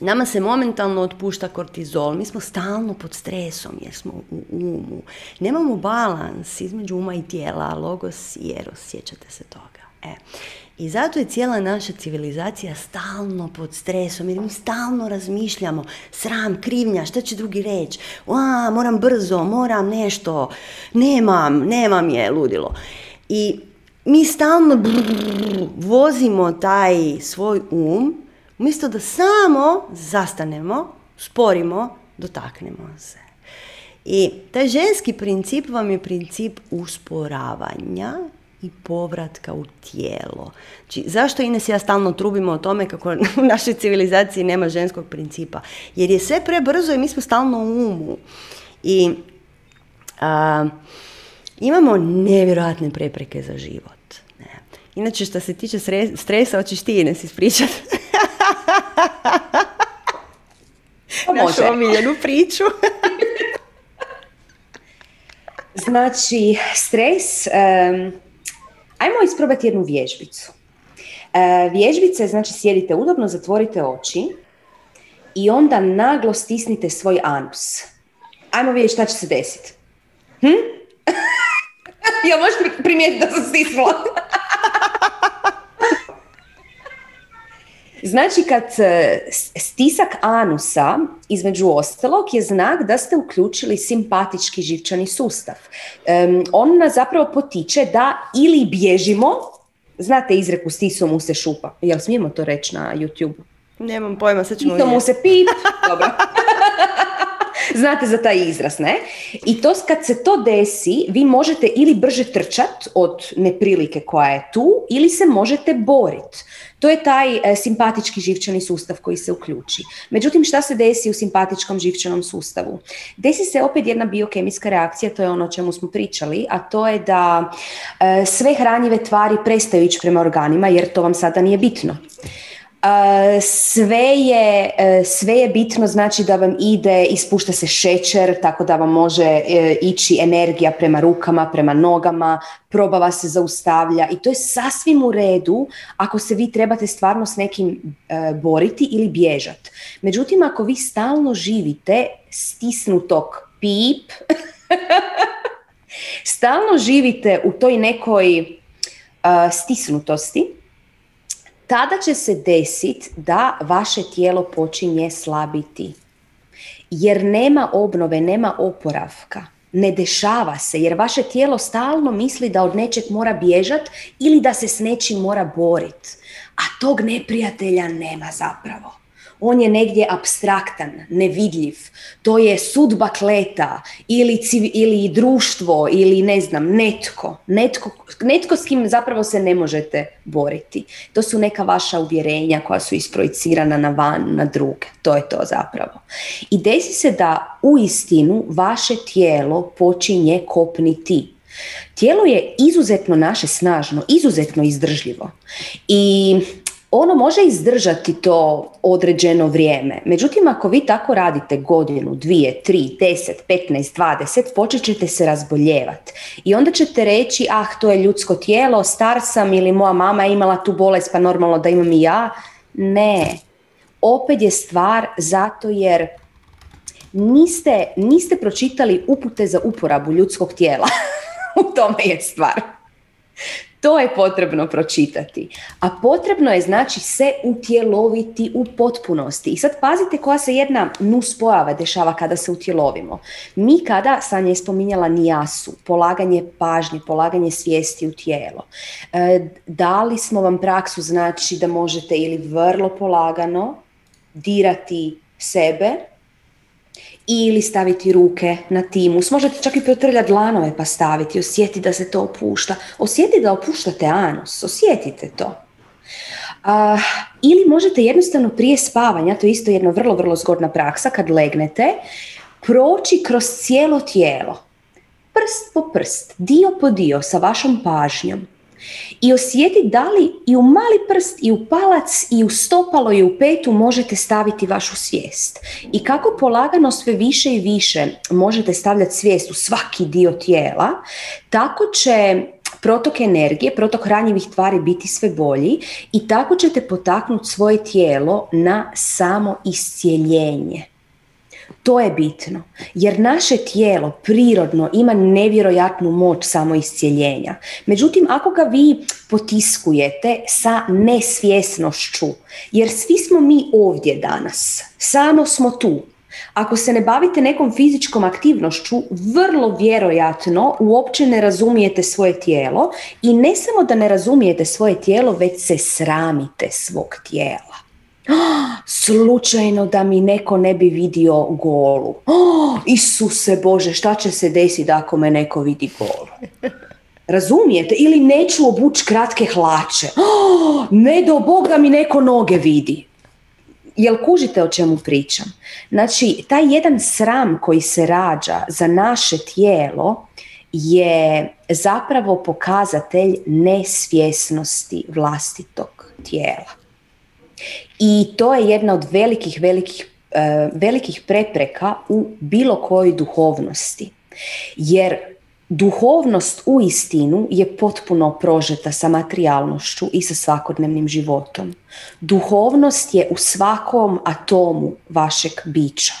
Nama se momentalno otpušta kortizol, mi smo stalno pod stresom jer smo u umu. Nemamo balans između uma i tijela, logos i eros, sjećate se toga. E. I zato je cijela naša civilizacija stalno pod stresom, jer mi stalno razmišljamo, sram, krivnja, šta će drugi reći, a, moram brzo, moram nešto, nemam, nemam je, ludilo. I mi stalno brrr, vozimo taj svoj um Umjesto da samo zastanemo, sporimo, dotaknemo se. I taj ženski princip vam je princip usporavanja i povratka u tijelo. Znači, zašto Ines ja stalno trubimo o tome kako u našoj civilizaciji nema ženskog principa? Jer je sve prebrzo i mi smo stalno u umu. I a, imamo nevjerojatne prepreke za život. Ne. Inače, što se tiče stresa, hoćeš ti Ines ispričati. Našu omiljenu priču. znači, stres, um, ajmo isprobati jednu vježbicu. Uh, vježbice, znači sjedite udobno, zatvorite oči i onda naglo stisnite svoj anus. Ajmo vidjeti šta će se desiti. Hm? ja možete primijetiti da sam stisnula. Znači kad e, stisak anusa između ostalog je znak da ste uključili simpatički živčani sustav. on nas zapravo potiče da ili bježimo, znate izreku stisom mu se šupa, jel smijemo to reći na YouTube? Nemam pojma, sad ćemo mu se pip, dobro. Znate za taj izraz, ne? I to kad se to desi, vi možete ili brže trčat od neprilike koja je tu, ili se možete boriti. To je taj e, simpatički živčani sustav koji se uključi. Međutim, šta se desi u simpatičkom živčanom sustavu? Desi se opet jedna biokemijska reakcija, to je ono o čemu smo pričali, a to je da e, sve hranjive tvari prestaju ići prema organima jer to vam sada nije bitno sve je, e, sve je bitno znači da vam ide, ispušta se šećer, tako da vam može e, ići energija prema rukama, prema nogama, probava se zaustavlja i to je sasvim u redu ako se vi trebate stvarno s nekim e, boriti ili bježati. Međutim, ako vi stalno živite stisnutog pip, stalno živite u toj nekoj stisnutosti, tada će se desiti da vaše tijelo počinje slabiti. Jer nema obnove, nema oporavka. Ne dešava se jer vaše tijelo stalno misli da od nečeg mora bježati ili da se s nečim mora boriti. A tog neprijatelja nema zapravo on je negdje abstraktan, nevidljiv. To je sudba kleta ili, ili društvo ili ne znam, netko. netko. Netko s kim zapravo se ne možete boriti. To su neka vaša uvjerenja koja su isprojicirana na van, na druge. To je to zapravo. I desi se da u istinu vaše tijelo počinje kopniti. Tijelo je izuzetno naše snažno, izuzetno izdržljivo. I ono može izdržati to određeno vrijeme. Međutim, ako vi tako radite godinu, dvije, tri, deset, petnaest, dvadeset, počet ćete se razboljevati. I onda ćete reći, ah, to je ljudsko tijelo, star sam ili moja mama je imala tu bolest, pa normalno da imam i ja. Ne. Opet je stvar zato jer niste, niste pročitali upute za uporabu ljudskog tijela. U tome je stvar. To je potrebno pročitati. A potrebno je znači se utjeloviti u potpunosti. I sad pazite koja se jedna nus pojava dešava kada se utjelovimo. Mi kada, Sanja je spominjala nijasu, polaganje pažnje, polaganje svijesti u tijelo. E, dali smo vam praksu znači da možete ili vrlo polagano dirati sebe, ili staviti ruke na timus. Možete čak i protrljati dlanove pa staviti, osjeti da se to opušta. Osjeti da opuštate anus, osjetite to. ili možete jednostavno prije spavanja, to je isto jedna vrlo, vrlo zgodna praksa, kad legnete, proći kroz cijelo tijelo. Prst po prst, dio po dio, sa vašom pažnjom i osjetiti da li i u mali prst i u palac i u stopalo i u petu možete staviti vašu svijest. I kako polagano sve više i više možete stavljati svijest u svaki dio tijela, tako će protok energije, protok hranjivih tvari biti sve bolji i tako ćete potaknuti svoje tijelo na samo iscijeljenje. To je bitno, jer naše tijelo prirodno ima nevjerojatnu moć samoiscijeljenja. Međutim, ako ga vi potiskujete sa nesvjesnošću, jer svi smo mi ovdje danas, samo smo tu. Ako se ne bavite nekom fizičkom aktivnošću, vrlo vjerojatno uopće ne razumijete svoje tijelo i ne samo da ne razumijete svoje tijelo, već se sramite svog tijela. Slučajno da mi neko ne bi vidio golu. Oh, Isuse Bože, šta će se desiti ako me neko vidi golu? Razumijete? Ili neću obući kratke hlače. Ne do Boga mi neko noge vidi. Jel kužite o čemu pričam? Znači, taj jedan sram koji se rađa za naše tijelo je zapravo pokazatelj nesvjesnosti vlastitog tijela. I to je jedna od velikih, velikih, e, velikih prepreka u bilo kojoj duhovnosti. Jer Duhovnost u istinu je potpuno prožeta sa materijalnošću i sa svakodnevnim životom. Duhovnost je u svakom atomu vašeg bića.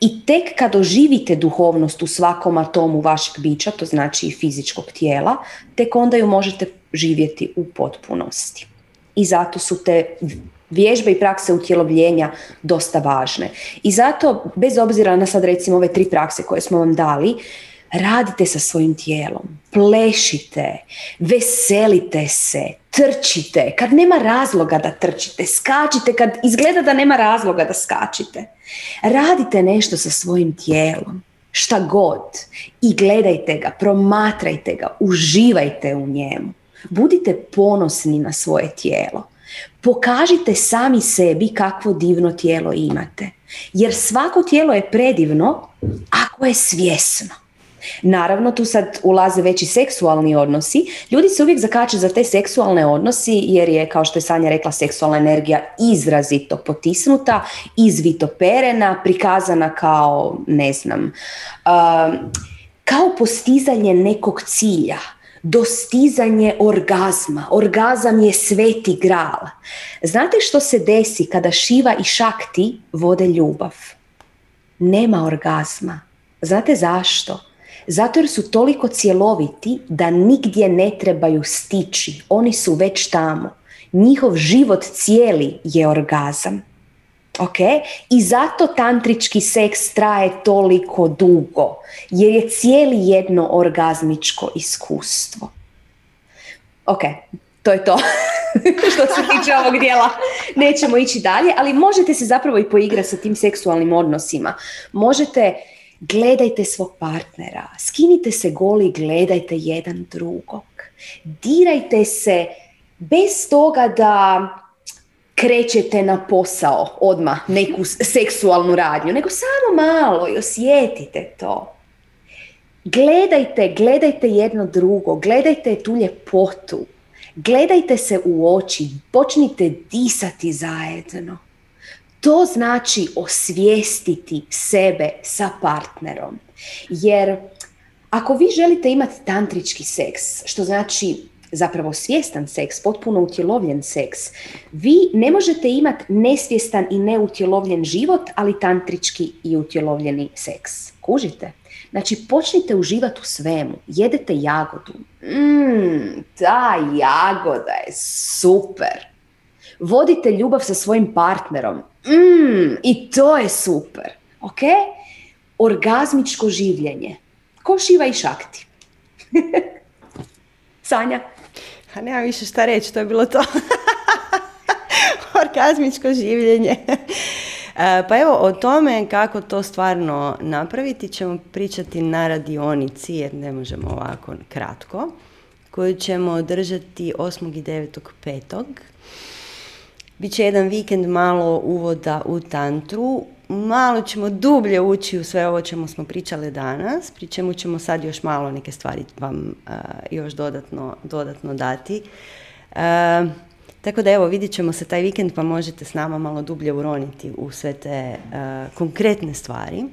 I tek kad oživite duhovnost u svakom atomu vašeg bića, to znači i fizičkog tijela, tek onda ju možete živjeti u potpunosti. I zato su te vježbe i prakse utjelovljenja dosta važne. I zato, bez obzira na sad recimo ove tri prakse koje smo vam dali, radite sa svojim tijelom, plešite, veselite se, trčite, kad nema razloga da trčite, skačite, kad izgleda da nema razloga da skačite. Radite nešto sa svojim tijelom, šta god, i gledajte ga, promatrajte ga, uživajte u njemu. Budite ponosni na svoje tijelo. Pokažite sami sebi kakvo divno tijelo imate. Jer svako tijelo je predivno ako je svjesno. Naravno, tu sad ulaze veći seksualni odnosi. Ljudi se uvijek zakače za te seksualne odnosi jer je, kao što je Sanja rekla, seksualna energija izrazito potisnuta, izvitoperena, prikazana kao, ne znam, kao postizanje nekog cilja dostizanje orgazma. Orgazam je sveti gral. Znate što se desi kada Šiva i Šakti vode ljubav? Nema orgazma. Znate zašto? Zato jer su toliko cjeloviti da nigdje ne trebaju stići. Oni su već tamo. Njihov život cijeli je orgazam. Ok? I zato tantrički seks traje toliko dugo. Jer je cijeli jedno orgazmičko iskustvo. Ok, to je to što se tiče ovog dijela. Nećemo ići dalje, ali možete se zapravo i poigrati sa tim seksualnim odnosima. Možete Gledajte svog partnera, skinite se goli, gledajte jedan drugog. Dirajte se bez toga da krećete na posao odmah neku seksualnu radnju, nego samo malo i osjetite to. Gledajte, gledajte jedno drugo, gledajte tu ljepotu, gledajte se u oči, počnite disati zajedno. To znači osvijestiti sebe sa partnerom. Jer ako vi želite imati tantrički seks, što znači zapravo svjestan seks, potpuno utjelovljen seks, vi ne možete imati nesvjestan i neutjelovljen život, ali tantrički i utjelovljeni seks. Kužite? Znači, počnite uživati u svemu. Jedete jagodu. Mmm, ta jagoda je super. Vodite ljubav sa svojim partnerom. Mm, I to je super. Ok? Orgazmičko življenje. Ko šiva i šakti. Sanja? A nema više šta reći, to je bilo to. Orgazmičko življenje. E, pa evo, o tome kako to stvarno napraviti ćemo pričati na radionici, jer ne možemo ovako kratko, koju ćemo održati 8. i 9. petog Biće jedan vikend malo uvoda u tantru. Malo ćemo dublje ući u sve ovo čemu smo pričali danas, pri čemu ćemo sad još malo neke stvari vam još dodatno, dodatno dati. tako da evo, vidjet ćemo se taj vikend pa možete s nama malo dublje uroniti u sve te konkretne stvari.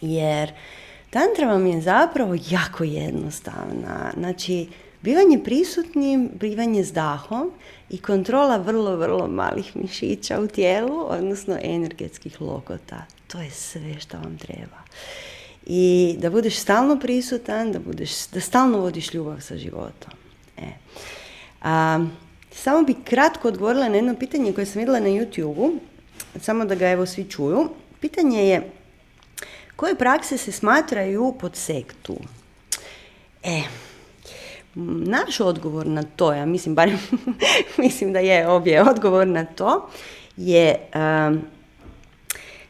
Jer tantra vam je zapravo jako jednostavna. Znači, bivanje prisutnim, bivanje s dahom i kontrola vrlo, vrlo malih mišića u tijelu, odnosno energetskih lokota. To je sve što vam treba. I da budeš stalno prisutan, da, budeš, da stalno vodiš ljubav sa životom. E. A, samo bi kratko odgovorila na jedno pitanje koje sam vidjela na youtube samo da ga evo svi čuju. Pitanje je koje prakse se smatraju pod sektu? E, naš odgovor na to, ja mislim, barem mislim da je obje odgovor na to, je um,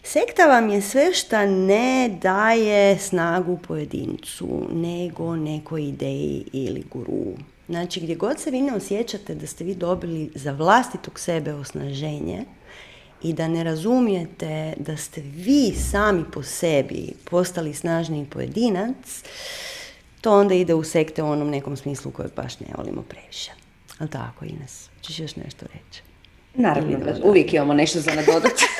sekta vam je sve što ne daje snagu pojedincu, nego nekoj ideji ili guru. Znači, gdje god se vi ne osjećate da ste vi dobili za vlastitog sebe osnaženje i da ne razumijete da ste vi sami po sebi postali snažniji pojedinac, to onda ide u sekte u onom nekom smislu koje baš ne volimo previše. Ali tako, Ines, ćeš još nešto reći? Naravno, uvijek imamo nešto za nadodati.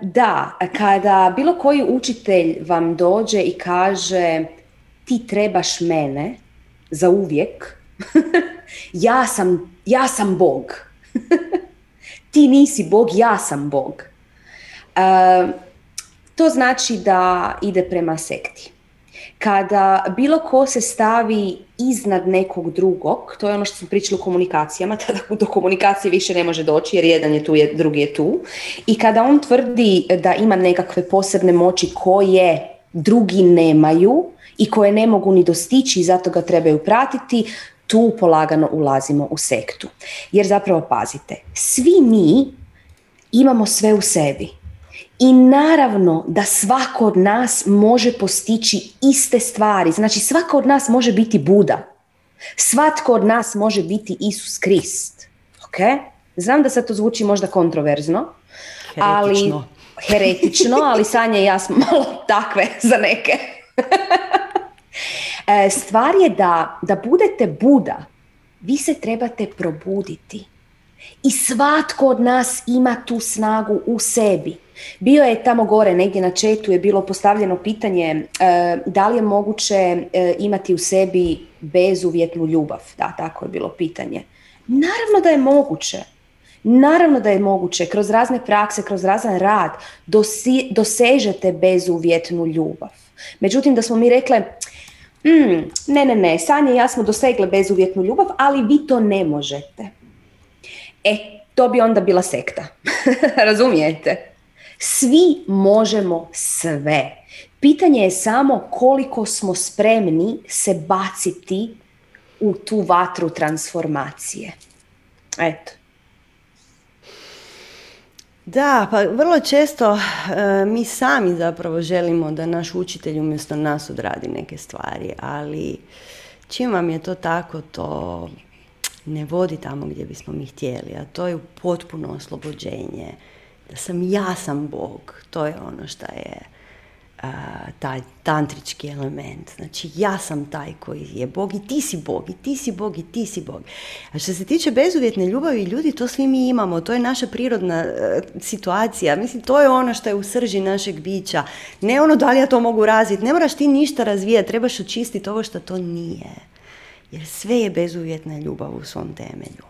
da, kada bilo koji učitelj vam dođe i kaže ti trebaš mene za uvijek, ja sam, ja sam Bog. ti nisi Bog, ja sam Bog. To znači da ide prema sekti. Kada bilo ko se stavi iznad nekog drugog, to je ono što smo pričali u komunikacijama, tada do komunikacije više ne može doći jer jedan je tu, drugi je tu. I kada on tvrdi da ima nekakve posebne moći koje drugi nemaju i koje ne mogu ni dostići i zato ga trebaju pratiti, tu polagano ulazimo u sektu. Jer zapravo pazite, svi mi imamo sve u sebi i naravno da svako od nas može postići iste stvari. Znači svako od nas može biti Buda. Svatko od nas može biti Isus Krist. Ok? Znam da se to zvuči možda kontroverzno. Heretično. Ali, heretično, ali Sanja i ja smo malo takve za neke. E, stvar je da, da budete Buda, vi se trebate probuditi. I svatko od nas ima tu snagu u sebi. Bio je tamo gore, negdje na četu je bilo postavljeno pitanje e, da li je moguće e, imati u sebi bezuvjetnu ljubav. Da, tako je bilo pitanje. Naravno da je moguće. Naravno da je moguće. Kroz razne prakse, kroz razan rad dosežete bezuvjetnu ljubav. Međutim, da smo mi rekle, mm, ne, ne, ne, Sanje i ja smo dosegle bezuvjetnu ljubav, ali vi to ne možete. E, to bi onda bila sekta. Razumijete? Svi možemo sve. Pitanje je samo koliko smo spremni se baciti u tu vatru transformacije. Eto. Da, pa vrlo često e, mi sami zapravo želimo da naš učitelj umjesto nas odradi neke stvari, ali čim vam je to tako, to ne vodi tamo gdje bismo mi htjeli, a to je potpuno oslobođenje da sam ja sam Bog. To je ono što je taj tantrički element. Znači ja sam taj koji je Bog i ti si Bog i ti si Bog i ti si Bog. A što se tiče bezuvjetne ljubavi ljudi, to svi mi imamo. To je naša prirodna e, situacija. Mislim, to je ono što je u srži našeg bića. Ne ono da li ja to mogu razviti. Ne moraš ti ništa razvijati. Trebaš očistiti ovo što to nije. Jer sve je bezuvjetna ljubav u svom temelju.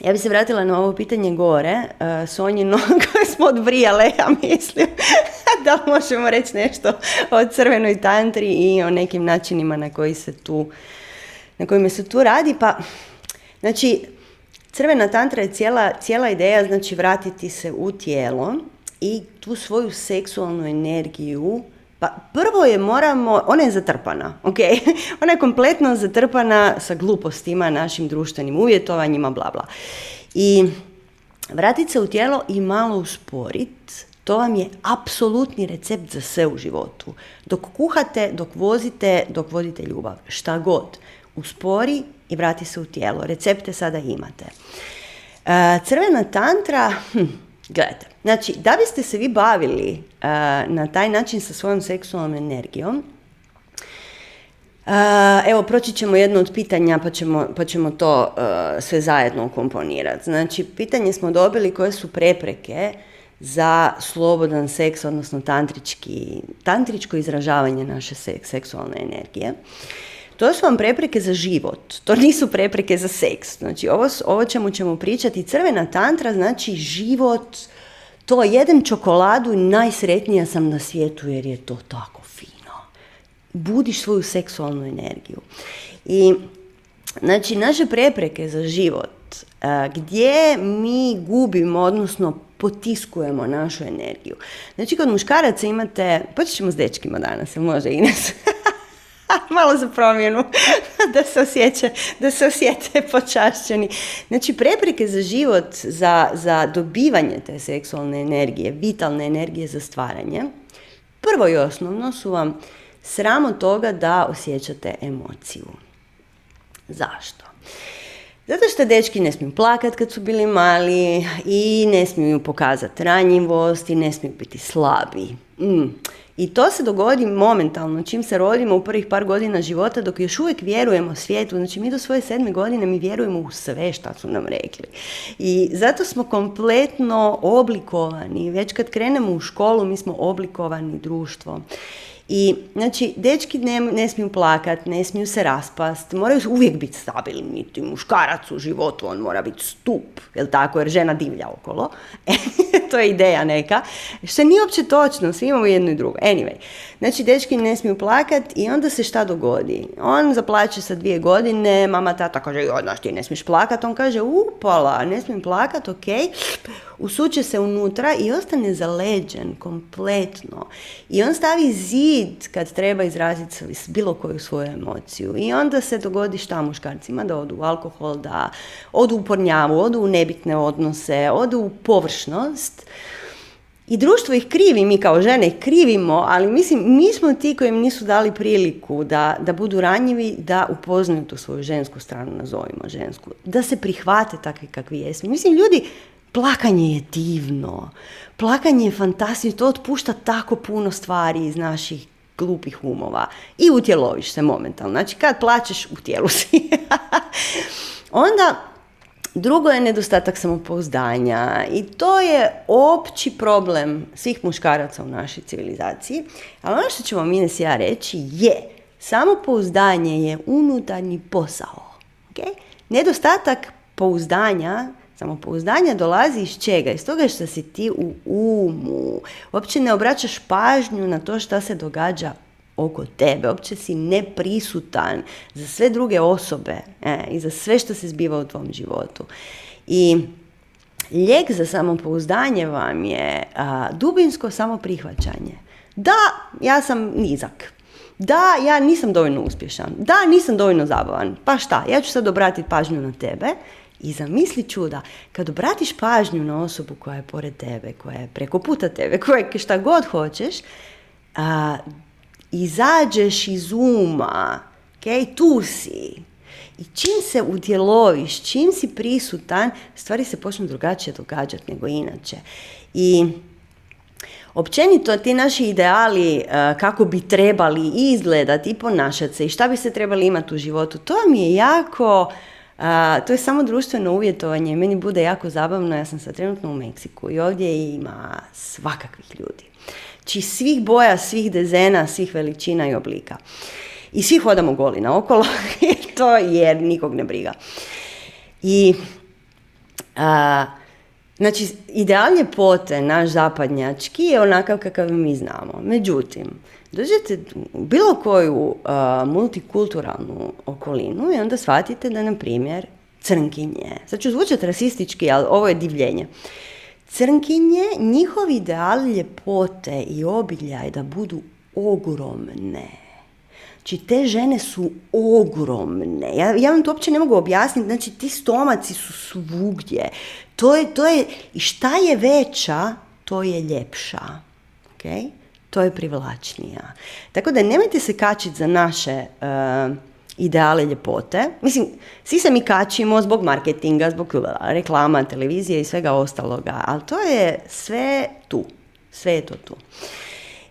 Ja bi se vratila na ovo pitanje gore, uh, Sonjino koje smo odbrijale, ja mislim, da možemo reći nešto o crvenoj tantri i o nekim načinima na koji se tu, na kojima se tu radi. Pa, znači, crvena tantra je cijela, cijela ideja, znači vratiti se u tijelo i tu svoju seksualnu energiju pa prvo je moramo, ona je zatrpana, ok? ona je kompletno zatrpana sa glupostima, našim društvenim uvjetovanjima, bla bla. I vratiti se u tijelo i malo usporit, to vam je apsolutni recept za sve u životu. Dok kuhate, dok vozite, dok vodite ljubav, šta god. Uspori i vrati se u tijelo. Recepte sada imate. E, crvena tantra, hm, Gledajte, znači, da biste se vi bavili uh, na taj način sa svojom seksualnom energijom, uh, evo, proći ćemo jedno od pitanja pa ćemo, pa ćemo to uh, sve zajedno ukomponirati. Znači, pitanje smo dobili koje su prepreke za slobodan seks, odnosno tantrički, tantričko izražavanje naše seksualne energije. To su vam prepreke za život, to nisu prepreke za seks. Znači, ovo, ovo čemu ćemo pričati, crvena tantra znači život, to jedem čokoladu i najsretnija sam na svijetu jer je to tako fino. Budiš svoju seksualnu energiju. I, znači, naše prepreke za život, gdje mi gubimo, odnosno potiskujemo našu energiju. Znači, kod muškaraca imate, počet ćemo s dečkima danas, može Ines? malo za promjenu, da se osjeća, da se osjete počašćeni. Znači, prepreke za život, za, za dobivanje te seksualne energije, vitalne energije za stvaranje, prvo i osnovno su vam sramo toga da osjećate emociju. Zašto? Zato što dečki ne smiju plakat kad su bili mali i ne smiju pokazati ranjivost i ne smiju biti slabi. Mm. I to se dogodi momentalno, čim se rodimo u prvih par godina života, dok još uvijek vjerujemo svijetu. Znači, mi do svoje sedme godine mi vjerujemo u sve šta su nam rekli. I zato smo kompletno oblikovani. Već kad krenemo u školu, mi smo oblikovani društvo. I, znači, dečki ne, ne smiju plakat, ne smiju se raspast, moraju uvijek biti stabilni, ti muškarac u životu, on mora biti stup, jel tako, jer žena divlja okolo. to je ideja neka, što nije uopće točno, svi imamo jedno i drugo. Anyway, znači, dečki ne smiju plakat i onda se šta dogodi? On zaplaće sa dvije godine, mama, tata kaže, joj, znaš, ti ne smiješ plakat, on kaže, upala, ne smijem plakat, ok, usuče se unutra i ostane zaleđen kompletno. I on stavi zid kad treba izraziti bilo koju svoju emociju. I onda se dogodi šta muškarcima, da odu u alkohol, da odu u pornjavu, odu u nebitne odnose, odu u površnost. I društvo ih krivi, mi kao žene ih krivimo, ali mislim, mi smo ti koji im nisu dali priliku da, da budu ranjivi, da upoznaju tu svoju žensku stranu, nazovimo žensku, da se prihvate takvi kakvi jesu. Mislim, ljudi Plakanje je divno, plakanje je fantastično, to otpušta tako puno stvari iz naših glupih umova. I utjeloviš se momentalno. Znači kad plaćeš, u tijelu si. Onda Drugo je nedostatak samopouzdanja i to je opći problem svih muškaraca u našoj civilizaciji. Ali ono što ćemo Mines ja reći je samopouzdanje je unutarnji posao. Okay? Nedostatak pouzdanja Samopouzdanje dolazi iz čega? Iz toga što si ti u umu. Uopće ne obraćaš pažnju na to što se događa oko tebe. Uopće si neprisutan za sve druge osobe e, i za sve što se zbiva u tvom životu. I lijek za samopouzdanje vam je a, dubinsko samoprihvaćanje. Da, ja sam nizak. Da, ja nisam dovoljno uspješan. Da, nisam dovoljno zabavan. Pa šta, ja ću sad obratiti pažnju na tebe i zamisli čuda, kad obratiš pažnju na osobu koja je pored tebe, koja je preko puta tebe, koja je šta god hoćeš, a, izađeš iz uma, okay, tu si. I čim se udjeloviš, čim si prisutan, stvari se počnu drugačije događati nego inače. I općenito ti naši ideali kako bi trebali izgledati i ponašati se i šta bi se trebali imati u životu, to mi je jako a, to je samo društveno uvjetovanje. Meni bude jako zabavno, ja sam sad trenutno u Meksiku i ovdje ima svakakvih ljudi. Či znači, svih boja, svih dezena, svih veličina i oblika. I svi hodamo goli na okolo, to jer nikog ne briga. I, a, znači, ideal ljepote, naš zapadnjački, je onakav kakav mi znamo. Međutim, dođete u bilo koju multikulturalnu okolinu i onda shvatite da, na primjer, crnkinje, sad ću zvučati rasistički, ali ovo je divljenje, crnkinje, njihov ideal ljepote i obiljaj da budu ogromne. Znači, te žene su ogromne. Ja, ja vam to uopće ne mogu objasniti. Znači, ti stomaci su svugdje. To je, to je, i šta je veća, to je ljepša. Okay? to je privlačnija. Tako da nemojte se kačiti za naše uh, ideale ljepote. Mislim, svi se mi kačimo zbog marketinga, zbog reklama, televizije i svega ostaloga, ali to je sve tu. Sve je to tu.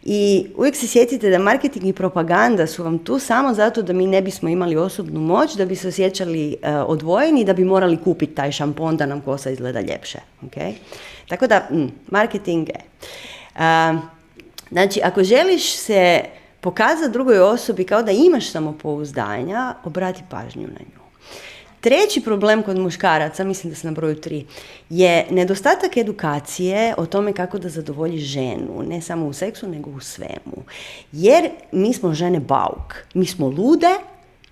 I uvijek se sjetite da marketing i propaganda su vam tu samo zato da mi ne bismo imali osobnu moć, da bi se osjećali uh, odvojeni, da bi morali kupiti taj šampon da nam kosa izgleda ljepše. Okay? Tako da, mm, marketing je. Uh, Znači, ako želiš se pokazati drugoj osobi kao da imaš samopouzdanja, obrati pažnju na nju. Treći problem kod muškaraca, mislim da se na broju tri, je nedostatak edukacije o tome kako da zadovolji ženu, ne samo u seksu, nego u svemu. Jer mi smo žene bauk, mi smo lude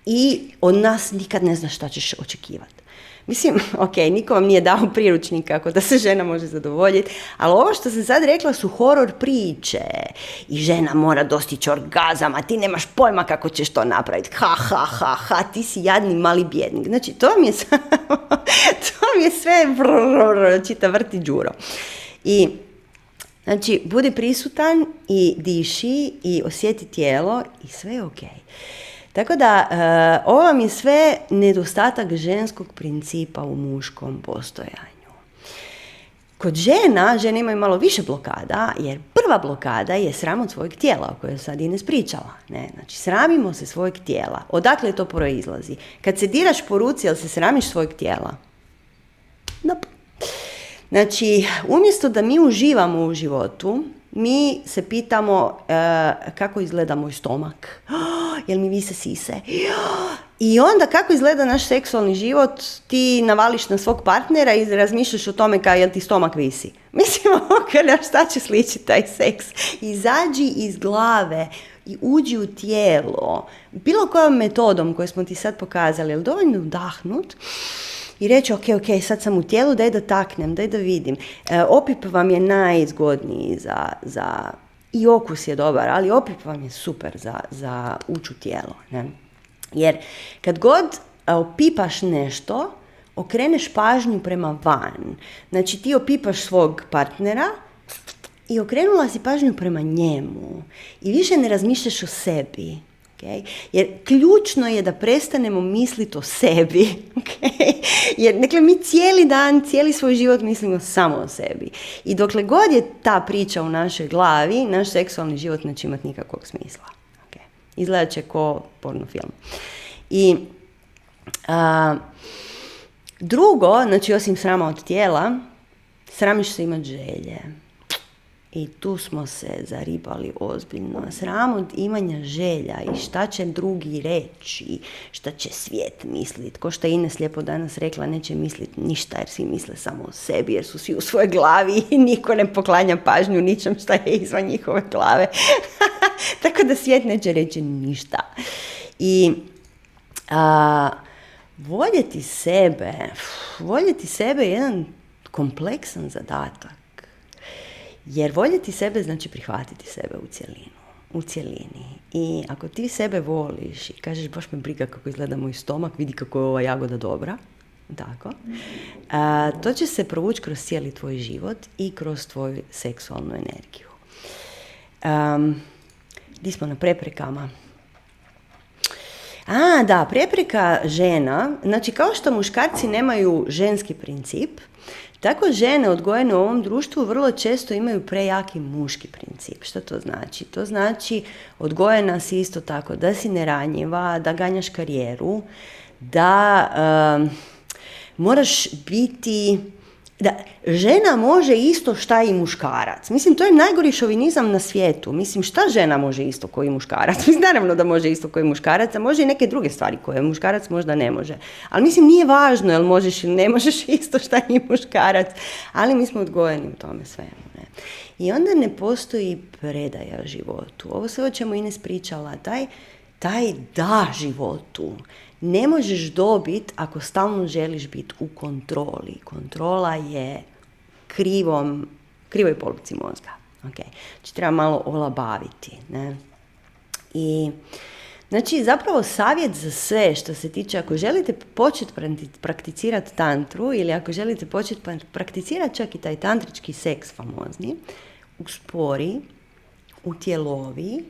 i od nas nikad ne znaš šta ćeš očekivati. Mislim, ok, niko vam nije dao priručnik kako da se žena može zadovoljiti, ali ovo što sam sad rekla su horor priče. I žena mora dostići orgazam, a ti nemaš pojma kako ćeš to napraviti. Ha, ha, ha, ha, ti si jadni mali bjednik. Znači, to mi je, to mi je sve čita vrti džuro. I Znači, budi prisutan i diši i osjeti tijelo i sve je okej. Tako da, uh, ovo vam je sve nedostatak ženskog principa u muškom postojanju. Kod žena, žene imaju malo više blokada, jer prva blokada je sram od svojeg tijela, o kojoj sad Ines pričala. Ne? Znači, sramimo se svojeg tijela. Odakle to proizlazi? Kad se diraš po ruci, jel se sramiš svojeg tijela? Nope. Znači, umjesto da mi uživamo u životu, mi se pitamo e, kako izgleda moj stomak, jel mi vise sise. I onda kako izgleda naš seksualni život, ti navališ na svog partnera i razmišljaš o tome kao jel ti stomak visi. Mislim, ok, šta će sličiti taj seks? Izađi iz glave i uđi u tijelo. Bilo kojom metodom koju smo ti sad pokazali, jel dovoljno udahnut, i reći, ok, ok, sad sam u tijelu, daj da taknem, daj da vidim. E, opip vam je najzgodniji za, za, i okus je dobar, ali opip vam je super za, za ući tijelo. Ne? Jer kad god e, opipaš nešto, okreneš pažnju prema van. Znači ti opipaš svog partnera i okrenula si pažnju prema njemu. I više ne razmišljaš o sebi. Okay? Jer ključno je da prestanemo misliti o sebi. Okay? Jer dakle, mi cijeli dan, cijeli svoj život mislimo samo o sebi. I dokle god je ta priča u našoj glavi, naš seksualni život neće imati nikakvog smisla. Okay? Izgledat će ko porno film. I a, drugo, znači osim srama od tijela, sramiš se imati želje. I tu smo se zaribali ozbiljno. Sram od imanja želja i šta će drugi reći, šta će svijet mislit. Ko što je Ines lijepo danas rekla, neće misliti ništa jer svi misle samo o sebi jer su svi u svojoj glavi i niko ne poklanja pažnju ničem šta je izvan njihove glave. Tako da svijet neće reći ništa. I a, voljeti sebe, voljeti sebe je jedan kompleksan zadatak jer voljeti sebe znači prihvatiti sebe u cjelinu. U cjelini. I ako ti sebe voliš i kažeš baš me briga kako izgleda moj stomak, vidi kako je ova jagoda dobra, tako, a, to će se provući kroz cijeli tvoj život i kroz tvoju seksualnu energiju. Um, di smo na preprekama? A, da, prepreka žena, znači kao što muškarci nemaju ženski princip, tako žene odgojene u ovom društvu vrlo često imaju prejaki muški princip. Što to znači? To znači odgojena si isto tako da si neranjiva, da ganjaš karijeru, da moraš biti da žena može isto šta i muškarac. Mislim, to je najgori šovinizam na svijetu. Mislim, šta žena može isto koji muškarac? Mislim, naravno da može isto koji muškarac, a može i neke druge stvari koje muškarac možda ne može. Ali mislim, nije važno jel možeš ili ne možeš isto šta i muškarac. Ali mi smo odgojeni u tome svemu. Ne? I onda ne postoji predaja životu. Ovo sve o čemu Ines pričala, taj, taj da životu ne možeš dobiti ako stalno želiš biti u kontroli. Kontrola je krivom, krivoj poluci mozga. Okay. Znači treba malo olabaviti. Ne? I Znači, zapravo savjet za sve što se tiče, ako želite početi prakticirati tantru ili ako želite početi prakticirati čak i taj tantrički seks famozni, uspori, utjelovi,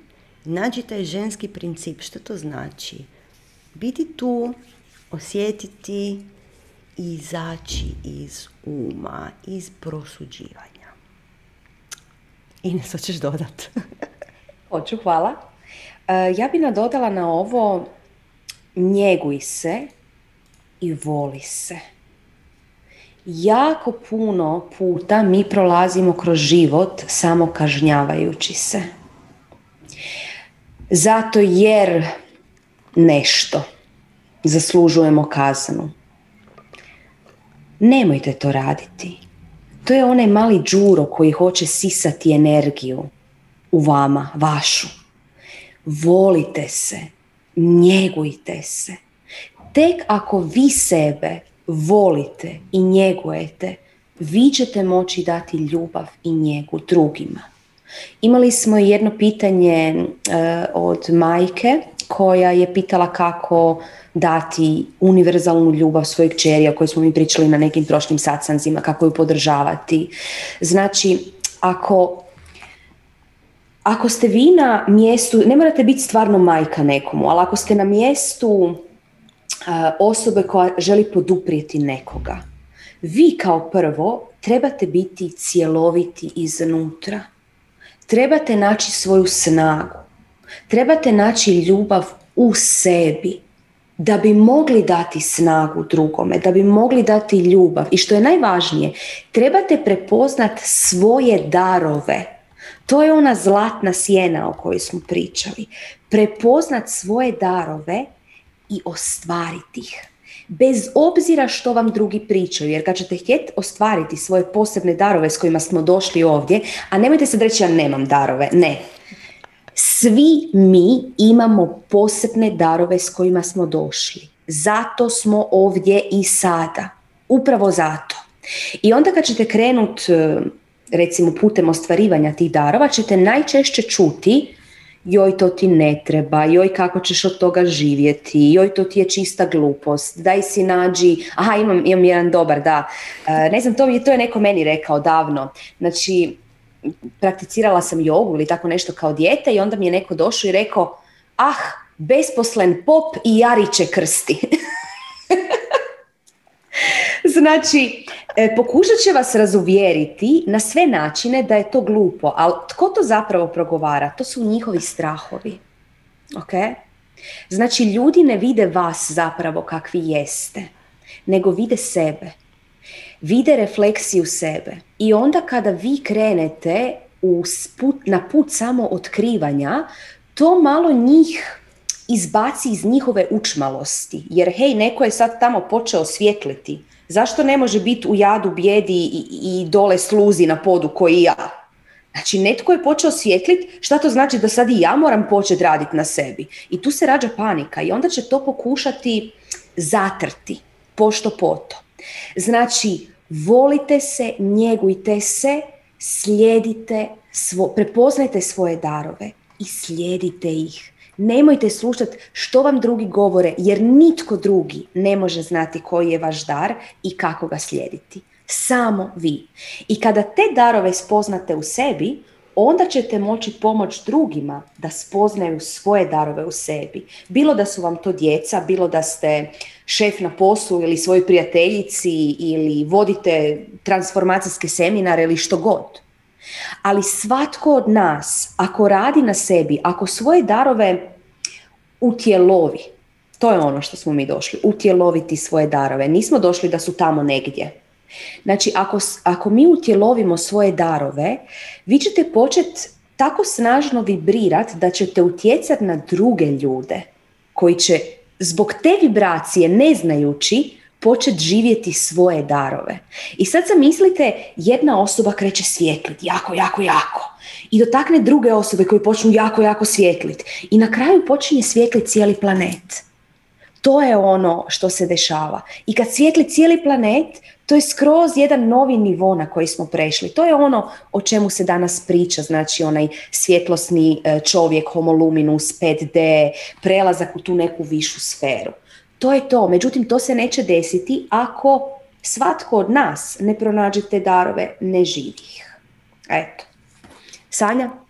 nađite ženski princip. Što to znači? Biti tu, osjetiti i izaći iz uma, iz prosuđivanja. Ines, hoćeš dodat? Hoću, hvala. E, ja bi nadodala na ovo njeguj se i voli se. Jako puno puta mi prolazimo kroz život samo kažnjavajući se. Zato jer nešto, zaslužujemo kaznu. Nemojte to raditi. To je onaj mali džuro koji hoće sisati energiju u vama, vašu. Volite se, njegujte se. Tek ako vi sebe volite i njegujete, vi ćete moći dati ljubav i njegu drugima. Imali smo jedno pitanje uh, od majke koja je pitala kako dati univerzalnu ljubav svojeg kćeri o smo mi pričali na nekim prošlim sacanzima, kako ju podržavati. Znači, ako ako ste vi na mjestu, ne morate biti stvarno majka nekomu, ali ako ste na mjestu osobe koja želi poduprijeti nekoga, vi kao prvo trebate biti cjeloviti iznutra. Trebate naći svoju snagu. Trebate naći ljubav u sebi da bi mogli dati snagu drugome, da bi mogli dati ljubav. I što je najvažnije, trebate prepoznat svoje darove. To je ona zlatna sjena o kojoj smo pričali. Prepoznat svoje darove i ostvariti ih. Bez obzira što vam drugi pričaju, jer kad ćete htjeti ostvariti svoje posebne darove s kojima smo došli ovdje, a nemojte se reći ja nemam darove, ne. Svi mi imamo posebne darove s kojima smo došli. Zato smo ovdje i sada. Upravo zato. I onda kad ćete krenut recimo putem ostvarivanja tih darova ćete najčešće čuti joj to ti ne treba, joj kako ćeš od toga živjeti, joj to ti je čista glupost, daj si nađi, aha imam, imam jedan dobar, da, e, ne znam, to, je, to je neko meni rekao davno, znači prakticirala sam jogu ili tako nešto kao dijete i onda mi je neko došao i rekao, ah, besposlen pop i jariće krsti. znači, E, pokušat će vas razuvjeriti na sve načine da je to glupo, ali tko to zapravo progovara? To su njihovi strahovi. Ok? Znači, ljudi ne vide vas zapravo kakvi jeste, nego vide sebe. Vide refleksiju sebe. I onda kada vi krenete u put, na put samo otkrivanja, to malo njih izbaci iz njihove učmalosti. Jer hej, neko je sad tamo počeo svjetliti Zašto ne može biti u jadu, bijedi i, i dole sluzi na podu koji ja? Znači, netko je počeo svjetliti, šta to znači da sad i ja moram početi raditi na sebi. I tu se rađa panika i onda će to pokušati zatrti, pošto poto. Znači, volite se, njegujte se, slijedite, svo, prepoznajte svoje darove i slijedite ih. Nemojte slušati što vam drugi govore, jer nitko drugi ne može znati koji je vaš dar i kako ga slijediti. Samo vi. I kada te darove spoznate u sebi, onda ćete moći pomoći drugima da spoznaju svoje darove u sebi. Bilo da su vam to djeca, bilo da ste šef na poslu ili svojoj prijateljici ili vodite transformacijske seminare ili što god. Ali svatko od nas, ako radi na sebi, ako svoje darove utjelovi, to je ono što smo mi došli, utjeloviti svoje darove. Nismo došli da su tamo negdje. Znači, ako, ako mi utjelovimo svoje darove, vi ćete početi tako snažno vibrirati da ćete utjecati na druge ljude koji će zbog te vibracije, ne znajući, početi živjeti svoje darove. I sad zamislite, jedna osoba kreće svjetliti, jako, jako, jako. I dotakne druge osobe koje počnu jako, jako svjetliti. I na kraju počinje svjetliti cijeli planet. To je ono što se dešava. I kad svijetli cijeli planet, to je skroz jedan novi nivo na koji smo prešli. To je ono o čemu se danas priča, znači onaj svjetlosni e, čovjek, homoluminus, 5D, prelazak u tu neku višu sferu. To je to. Međutim, to se neće desiti ako svatko od nas ne pronađe te darove neživih. Eto. Sanja?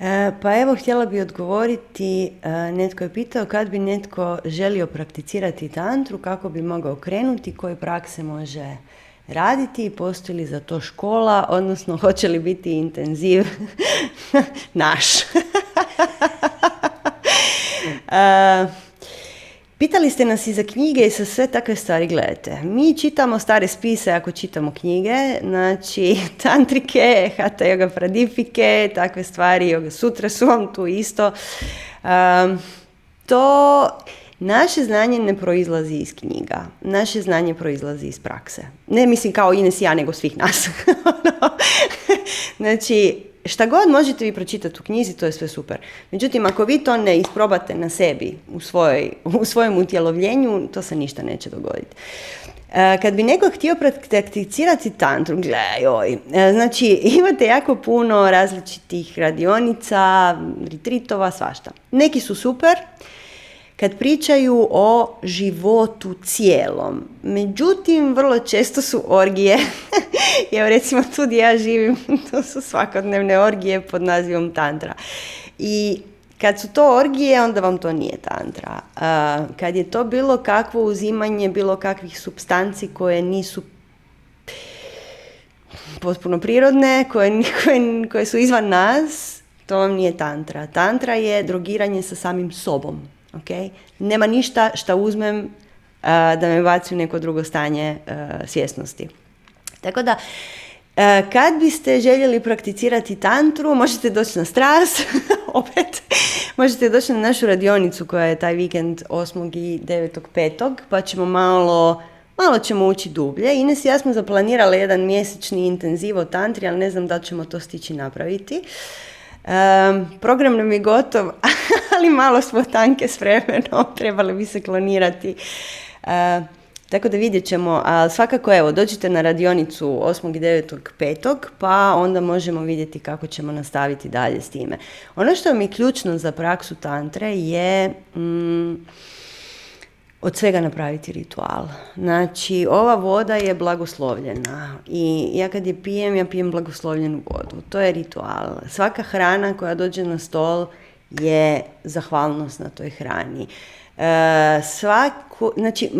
E, pa evo, htjela bi odgovoriti, e, netko je pitao kad bi netko želio prakticirati tantru, kako bi mogao krenuti, koje prakse može raditi, postoji li za to škola, odnosno hoće li biti intenziv naš. Pitali ste nas i za knjige i sa sve takve stvari, gledajte, mi čitamo stare spise ako čitamo knjige, znači tantrike, hatha yoga pradipike, takve stvari, yoga sutra su vam tu isto. to naše znanje ne proizlazi iz knjiga, naše znanje proizlazi iz prakse. Ne mislim kao Ines ja, nego svih nas. znači, šta god možete vi pročitati u knjizi, to je sve super. Međutim, ako vi to ne isprobate na sebi, u, svoj, u svojem utjelovljenju, to se ništa neće dogoditi. E, kad bi neko htio prakticirati tantru, gledaj, oj, e, znači imate jako puno različitih radionica, retritova, svašta. Neki su super, kad pričaju o životu cijelom. Međutim, vrlo često su orgije. Evo recimo tu gdje ja živim, to su svakodnevne orgije pod nazivom tantra. I kad su to orgije, onda vam to nije tantra. kad je to bilo kakvo uzimanje bilo kakvih substanci koje nisu potpuno prirodne, koje, koje, koje su izvan nas, to vam nije tantra. Tantra je drogiranje sa samim sobom. Okay? Nema ništa što uzmem da me baci u neko drugo stanje svjesnosti. Tako da, kad biste željeli prakticirati tantru, možete doći na stras, opet, možete doći na našu radionicu koja je taj vikend 8. i 9. petog, pa ćemo malo, malo ćemo ući dublje. Ines i ja smo zaplanirali jedan mjesečni intenziv o tantri, ali ne znam da ćemo to stići napraviti. Um, program nam je gotov, ali malo smo tanke s vremenom, trebali bi se klonirati. Uh, tako da vidjet ćemo, a svakako evo, dođite na radionicu 8. i 9. petog, pa onda možemo vidjeti kako ćemo nastaviti dalje s time. Ono što mi je ključno za praksu tantre je... Mm, od svega napraviti ritual. Znači, ova voda je blagoslovljena i ja kad je pijem, ja pijem blagoslovljenu vodu. To je ritual. Svaka hrana koja dođe na stol je zahvalnost na toj hrani. E, svaku, znači,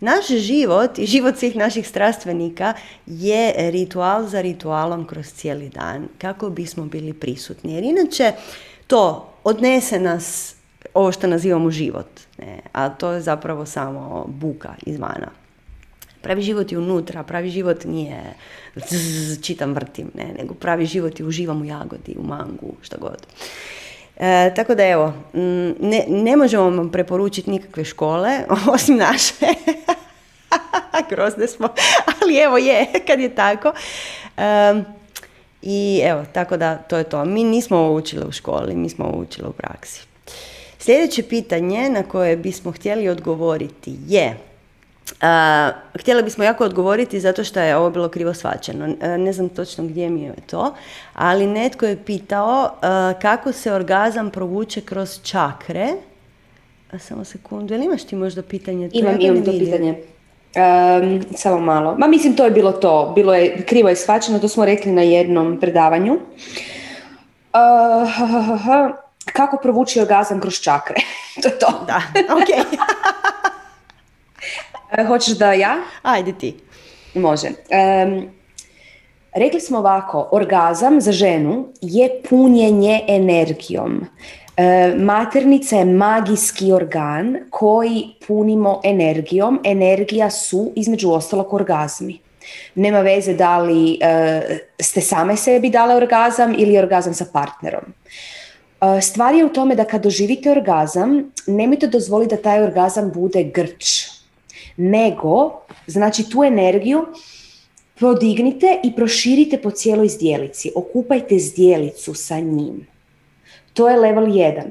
naš život i život svih naših strastvenika je ritual za ritualom kroz cijeli dan, kako bismo bili prisutni. Jer inače, to odnese nas ovo što nazivamo život. Ne? A to je zapravo samo buka izvana. Pravi život je unutra, pravi život nije čitam, vrtim, ne, nego pravi život je uživam u jagodi, u mangu, šta god. E, tako da evo, ne, ne možemo vam preporučiti nikakve škole, osim naše. Grozne smo, ali evo je, kad je tako. E, I evo, tako da to je to. Mi nismo ovo učili u školi, mi smo ovo učili u praksi. Sljedeće pitanje na koje bismo htjeli odgovoriti je, Uh, htjela bismo jako odgovoriti zato što je ovo bilo krivo svačeno. ne znam točno gdje mi je to, ali netko je pitao kako se orgazam provuče kroz čakre. A samo sekundu, ili imaš ti možda pitanje? Imam, imam to pitanje. Um, samo malo. Ma mislim to je bilo to. Bilo je krivo je svačeno, to smo rekli na jednom predavanju. Uh, kako provući orgazam kroz čakre. to je to. Da, ok. E, hoćeš da ja? Ajde ti. Može. rekli smo ovako, orgazam za ženu je punjenje energijom. E, maternica je magijski organ koji punimo energijom. Energija su između ostalog orgazmi. Nema veze da li e, ste same sebi dale orgazam ili orgazam sa partnerom. E, stvar je u tome da kad doživite orgazam, nemojte dozvoliti da taj orgazam bude grč, nego, znači tu energiju podignite i proširite po cijeloj zdjelici. Okupajte zdjelicu sa njim. To je level 1.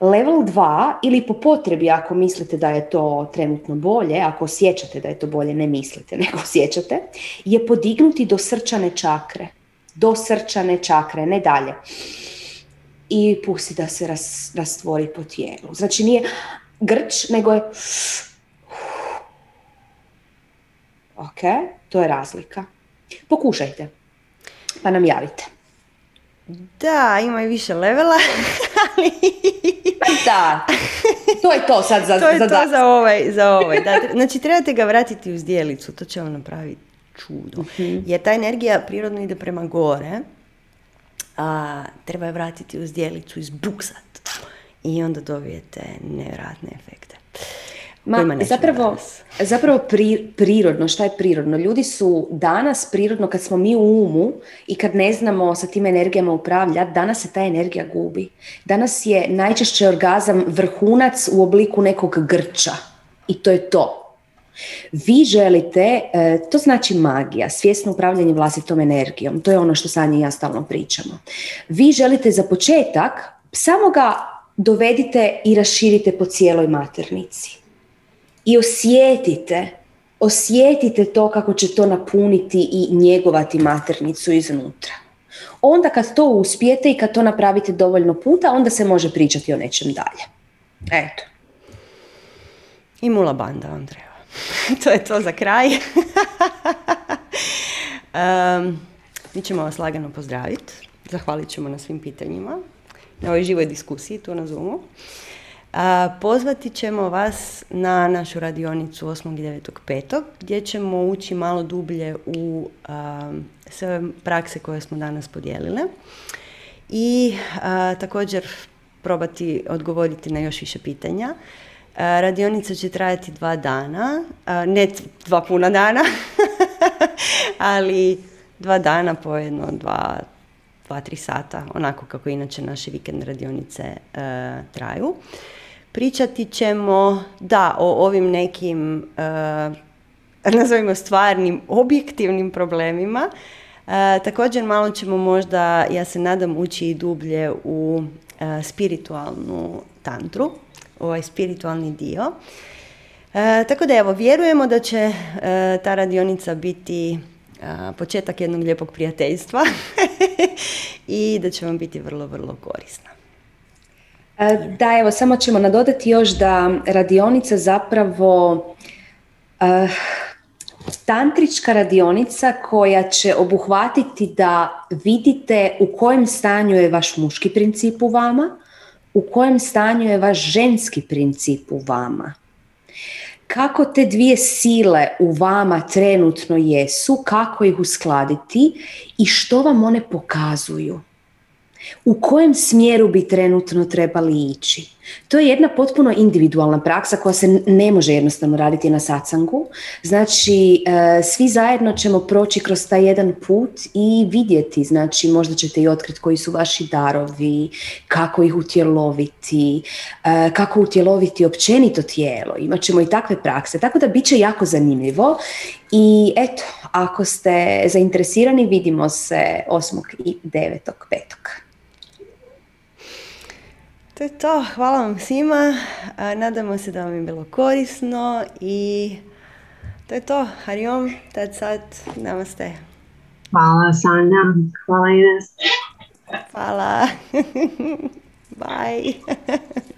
Level 2 ili po potrebi ako mislite da je to trenutno bolje, ako osjećate da je to bolje, ne mislite, nego osjećate, je podignuti do srčane čakre. Do srčane čakre, ne dalje i pusti da se rastvori po tijelu. Znači nije grč, nego je ok, to je razlika. Pokušajte, pa nam javite. Da, ima i više levela, ali... da, to je to sad za To je za to za ovaj, za ovaj. Da, znači, trebate ga vratiti u zdjelicu, to će vam napraviti čudo. Mhm. Jer ta energija prirodno ide prema gore, a, treba je vratiti u zdjelicu, izbuksat i onda dobijete nevjerojatne efekte. Ma, zapravo, zapravo prirodno, šta je prirodno? Ljudi su danas prirodno, kad smo mi u umu i kad ne znamo sa tim energijama upravljati, danas se ta energija gubi. Danas je najčešće orgazam vrhunac u obliku nekog grča. I to je to. Vi želite, e, to znači magija, svjesno upravljanje vlastitom energijom, to je ono što Sanja i ja stalno pričamo. Vi želite za početak samo ga dovedite i raširite po cijeloj maternici. I osjetite, osjetite to kako će to napuniti i njegovati maternicu iznutra. Onda kad to uspijete i kad to napravite dovoljno puta, onda se može pričati o nečem dalje. Eto. I mula banda vam to je to za kraj. um, mi ćemo vas lagano pozdraviti. Zahvalit ćemo na svim pitanjima, na ovoj živoj diskusiji tu na Zoomu. Pozvati ćemo vas na našu radionicu 8. i 9. petog gdje ćemo ući malo dublje u sve prakse koje smo danas podijelile i također probati odgovoriti na još više pitanja. Radionica će trajati dva dana, ne dva puna dana, ali dva dana po jedno, dva, dva, tri sata, onako kako inače naše vikend radionice traju. Pričati ćemo, da, o ovim nekim, e, nazovimo stvarnim, objektivnim problemima. E, također malo ćemo možda, ja se nadam, ući i dublje u e, spiritualnu tantru, ovaj spiritualni dio. E, tako da evo, vjerujemo da će e, ta radionica biti početak jednog lijepog prijateljstva i da će vam biti vrlo, vrlo korisna. E, da, evo, samo ćemo nadodati još da radionica zapravo uh, tantrička radionica koja će obuhvatiti da vidite u kojem stanju je vaš muški princip u vama, u kojem stanju je vaš ženski princip u vama. Kako te dvije sile u vama trenutno jesu, kako ih uskladiti i što vam one pokazuju u kojem smjeru bi trenutno trebali ići. To je jedna potpuno individualna praksa koja se ne može jednostavno raditi na sacangu. Znači, e, svi zajedno ćemo proći kroz taj jedan put i vidjeti, znači možda ćete i otkriti koji su vaši darovi, kako ih utjeloviti, e, kako utjeloviti općenito tijelo. Imaćemo i takve prakse, tako da bit će jako zanimljivo. I eto, ako ste zainteresirani, vidimo se 8. i 9. petog. To je to. Hvala vam svima. Nadamo se da vam je bilo korisno i to je to. Hariom, tad sad, namaste. Hvala Sanja, hvala Ines. Hvala. Bye.